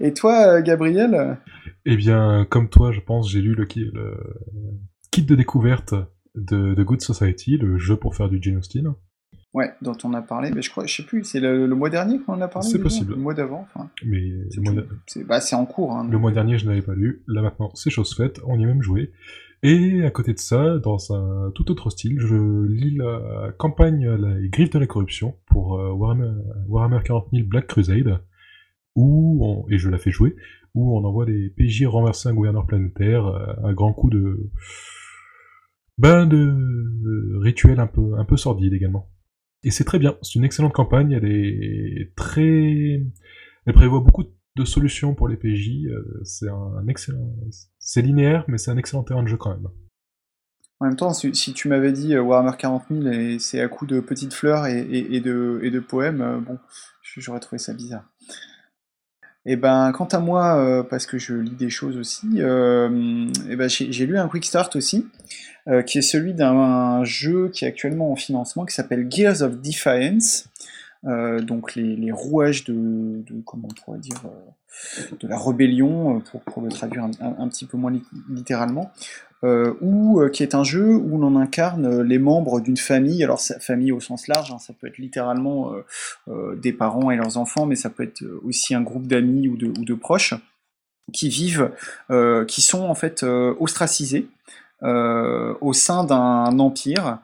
et toi, Gabriel? Eh bien, comme toi, je pense, j'ai lu le kit de découverte de, de Good Society, le jeu pour faire du Jane Austen. Ouais, dont on a parlé, mais je crois, je sais plus, c'est le, le mois dernier qu'on en a parlé C'est possible. Le mois d'avant, enfin. Mais c'est bah, c'est en cours. Hein, le mois dernier, je n'avais pas lu. Là maintenant, c'est chose faite. On y a même joué. Et à côté de ça, dans un tout autre style, je lis la campagne Les Griffes de la Corruption pour euh, Warhammer, Warhammer 40 000 Black Crusade, où on- et je la fais jouer, où on envoie des PJ renverser un gouverneur planétaire, euh, un grand coup de ben de de rituel un peu un peu sordide également. Et c'est très bien, c'est une excellente campagne, elle est très elle prévoit beaucoup de solutions pour les PJ, euh, c'est un excellent c'est linéaire mais c'est un excellent terrain de jeu quand même. En même temps, si, tu m'avais dit euh, Warhammer 40 000 et c'est à coup de petites fleurs et, et- et de, et de poèmes, euh, bon, j'aurais trouvé ça bizarre. Et ben, quant à moi, euh, parce que je lis des choses aussi, euh, et ben, j'ai lu un quick start aussi, euh, qui est celui d'un jeu qui est actuellement en financement, qui s'appelle Gears of Defiance. Donc les, rouages de, de- comment on pourrait dire de la rébellion euh, pour, le traduire un, petit peu moins lit- littéralement euh, ou euh, qui est un jeu où l'on incarne les membres d'une famille, alors famille au sens large, hein, ça peut être littéralement des parents et leurs enfants, mais ça peut être aussi un groupe d'amis ou de, proches qui vivent, qui sont en fait ostracisés au sein d'un empire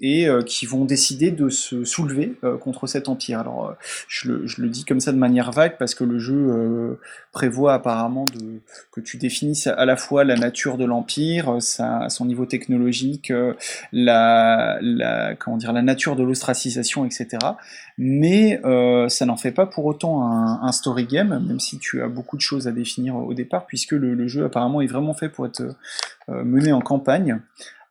et euh, qui vont décider de se soulever euh, contre cet empire. Alors, euh, je, le, dis comme ça de manière vague parce que le jeu prévoit apparemment que tu définisses à la fois la nature de l'empire, son niveau technologique, la, comment dire, la nature de l'ostracisation, etc. Mais ça n'en fait pas pour autant un, story game, même si tu as beaucoup de choses à définir au départ, puisque le, le jeu apparemment est vraiment fait pour être mené en campagne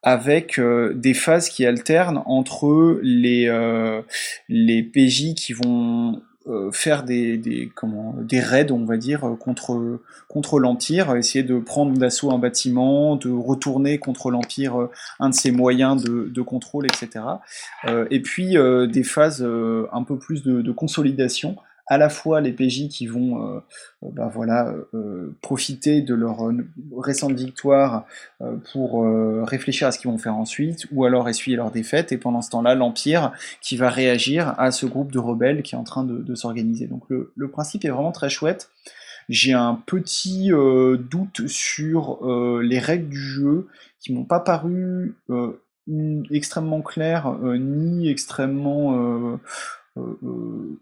avec euh, des phases qui alternent entre les, euh, les PJ qui vont euh, faire des, des, comment, des raids, on va dire, contre, contre l'Empire, essayer de prendre d'assaut un bâtiment, de retourner contre l'Empire euh, un de ses moyens de, de contrôle, etc. Euh, et puis euh, des phases un peu plus de, de consolidation, à la fois les PJ qui vont euh, euh, bah voilà, euh, profiter de leur récente victoire pour réfléchir à ce qu'ils vont faire ensuite, ou alors essuyer leur défaite, et pendant ce temps-là, l'Empire qui va réagir à ce groupe de rebelles qui est en train de, de s'organiser. Donc le, le principe est vraiment très chouette. J'ai un petit doute sur les règles du jeu qui m'ont pas paru extrêmement claires ni extrêmement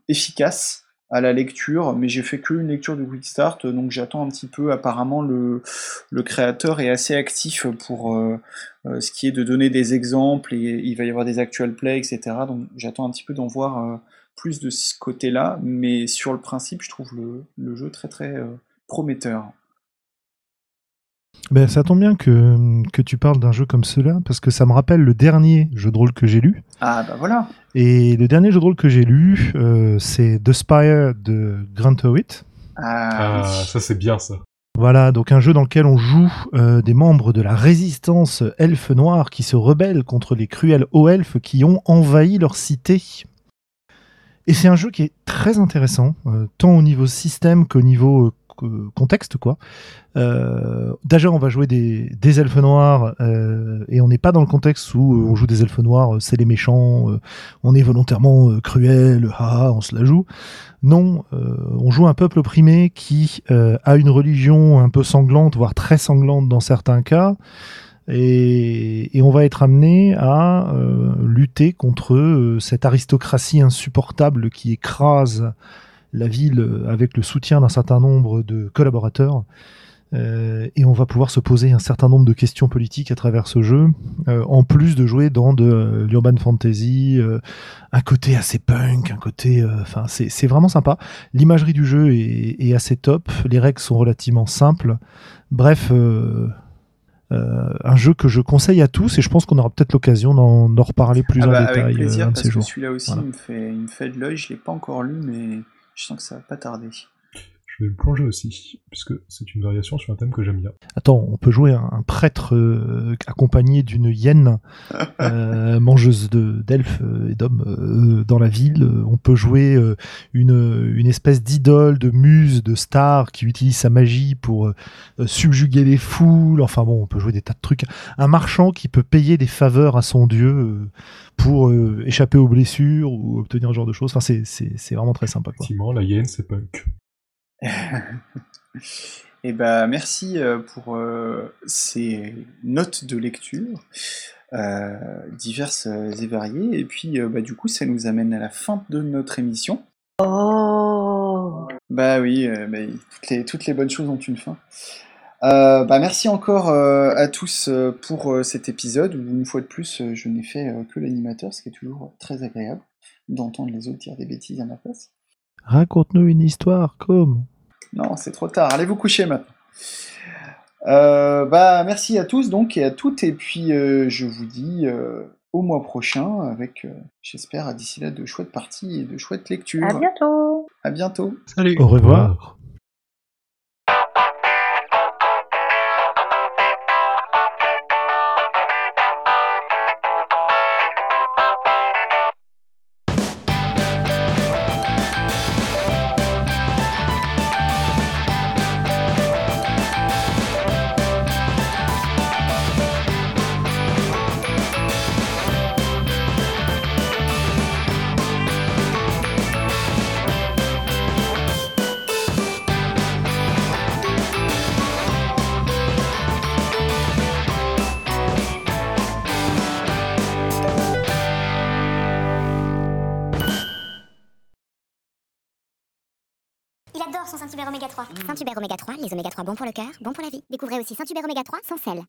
efficaces à la lecture, mais j'ai fait que une lecture du Quick Start, donc j'attends un petit peu. Apparemment, le, le créateur est assez actif pour euh, euh, ce qui est de donner des exemples et il va y avoir des actual plays, etc. Donc j'attends un petit peu d'en voir euh, plus de ce côté-là, mais sur le principe, je trouve le, le jeu très très prometteur. Ben, ça tombe bien que, que tu parles d'un jeu comme cela, parce que ça me rappelle le dernier jeu de rôle que j'ai lu. Ah bah voilà. Et le dernier jeu de rôle que j'ai lu, euh, c'est The Spire de Grant Howitt. Ah, Ah, oui. ça c'est bien ça. Voilà, donc un jeu dans lequel on joue euh, des membres de la résistance elfe noire qui se rebellent contre les cruels hauts elfes qui ont envahi leur cité. Et c'est un jeu qui est très intéressant, euh, tant au niveau système qu'au niveau euh, contexte, quoi. Euh, Déjà, on va jouer des, elfes noirs euh, et on n'est pas dans le contexte où euh, on joue des elfes noirs, euh, c'est les méchants, on est volontairement cruel, ah, on se la joue. Non, on joue un peuple opprimé qui a une religion un peu sanglante, voire très sanglante dans certains cas, Et, on va être amené à lutter contre cette aristocratie insupportable qui écrase la ville avec le soutien d'un certain nombre de collaborateurs. Euh, et on va pouvoir se poser un certain nombre de questions politiques à travers ce jeu, euh, en plus de jouer dans de euh, l'urban fantasy, un côté assez punk, un côté, enfin c'est c'est vraiment sympa. L'imagerie du jeu est, est assez top, les règles sont relativement simples. Bref, un jeu que je conseille à tous et je pense qu'on aura peut-être l'occasion d'en reparler plus Ah en bah, détail avec plaisir, parce ces que celui-là aussi, Voilà. il, me fait, il me fait de l'œil. Je l'ai pas encore lu, mais je sens que ça va pas tarder. Je vais le plonger aussi, puisque c'est une variation sur un thème que j'aime bien. Attends, on peut jouer un, un prêtre euh, accompagné d'une hyène euh, mangeuse de d'elfes euh, et d'hommes euh, dans la ville. On peut jouer euh, une, une espèce d'idole, de muse, de star qui utilise sa magie pour subjuguer les foules. Enfin bon, on peut jouer des tas de trucs. Un marchand qui peut payer des faveurs à son dieu euh, pour euh, échapper aux blessures ou obtenir ce genre de choses. Enfin, c'est- c'est c'est vraiment très sympa. Quoi. Effectivement, la hyène, c'est punk. Et bah merci euh, pour euh, ces notes de lecture euh, diverses et variées. Et puis euh, bah, du coup, ça nous amène à la fin de notre émission. Oh Bah oui, bah, toutes, les, toutes les bonnes choses ont une fin. Bah merci encore à tous pour cet épisode où une fois de plus je n'ai fait que l'animateur, ce qui est toujours très agréable d'entendre les autres dire des bêtises à ma place. Raconte-nous une histoire, comme. Non, c'est trop tard. Allez vous coucher maintenant. Euh, bah, merci à tous donc et à toutes. Et puis euh, je vous dis euh, au mois prochain avec, euh, j'espère, d'ici là de chouettes parties et de chouettes lectures. À bientôt À bientôt. Salut. Au revoir. Bons pour le cœur, bons pour la vie. Découvrez aussi Saint-Hubert Oméga 3 sans sel.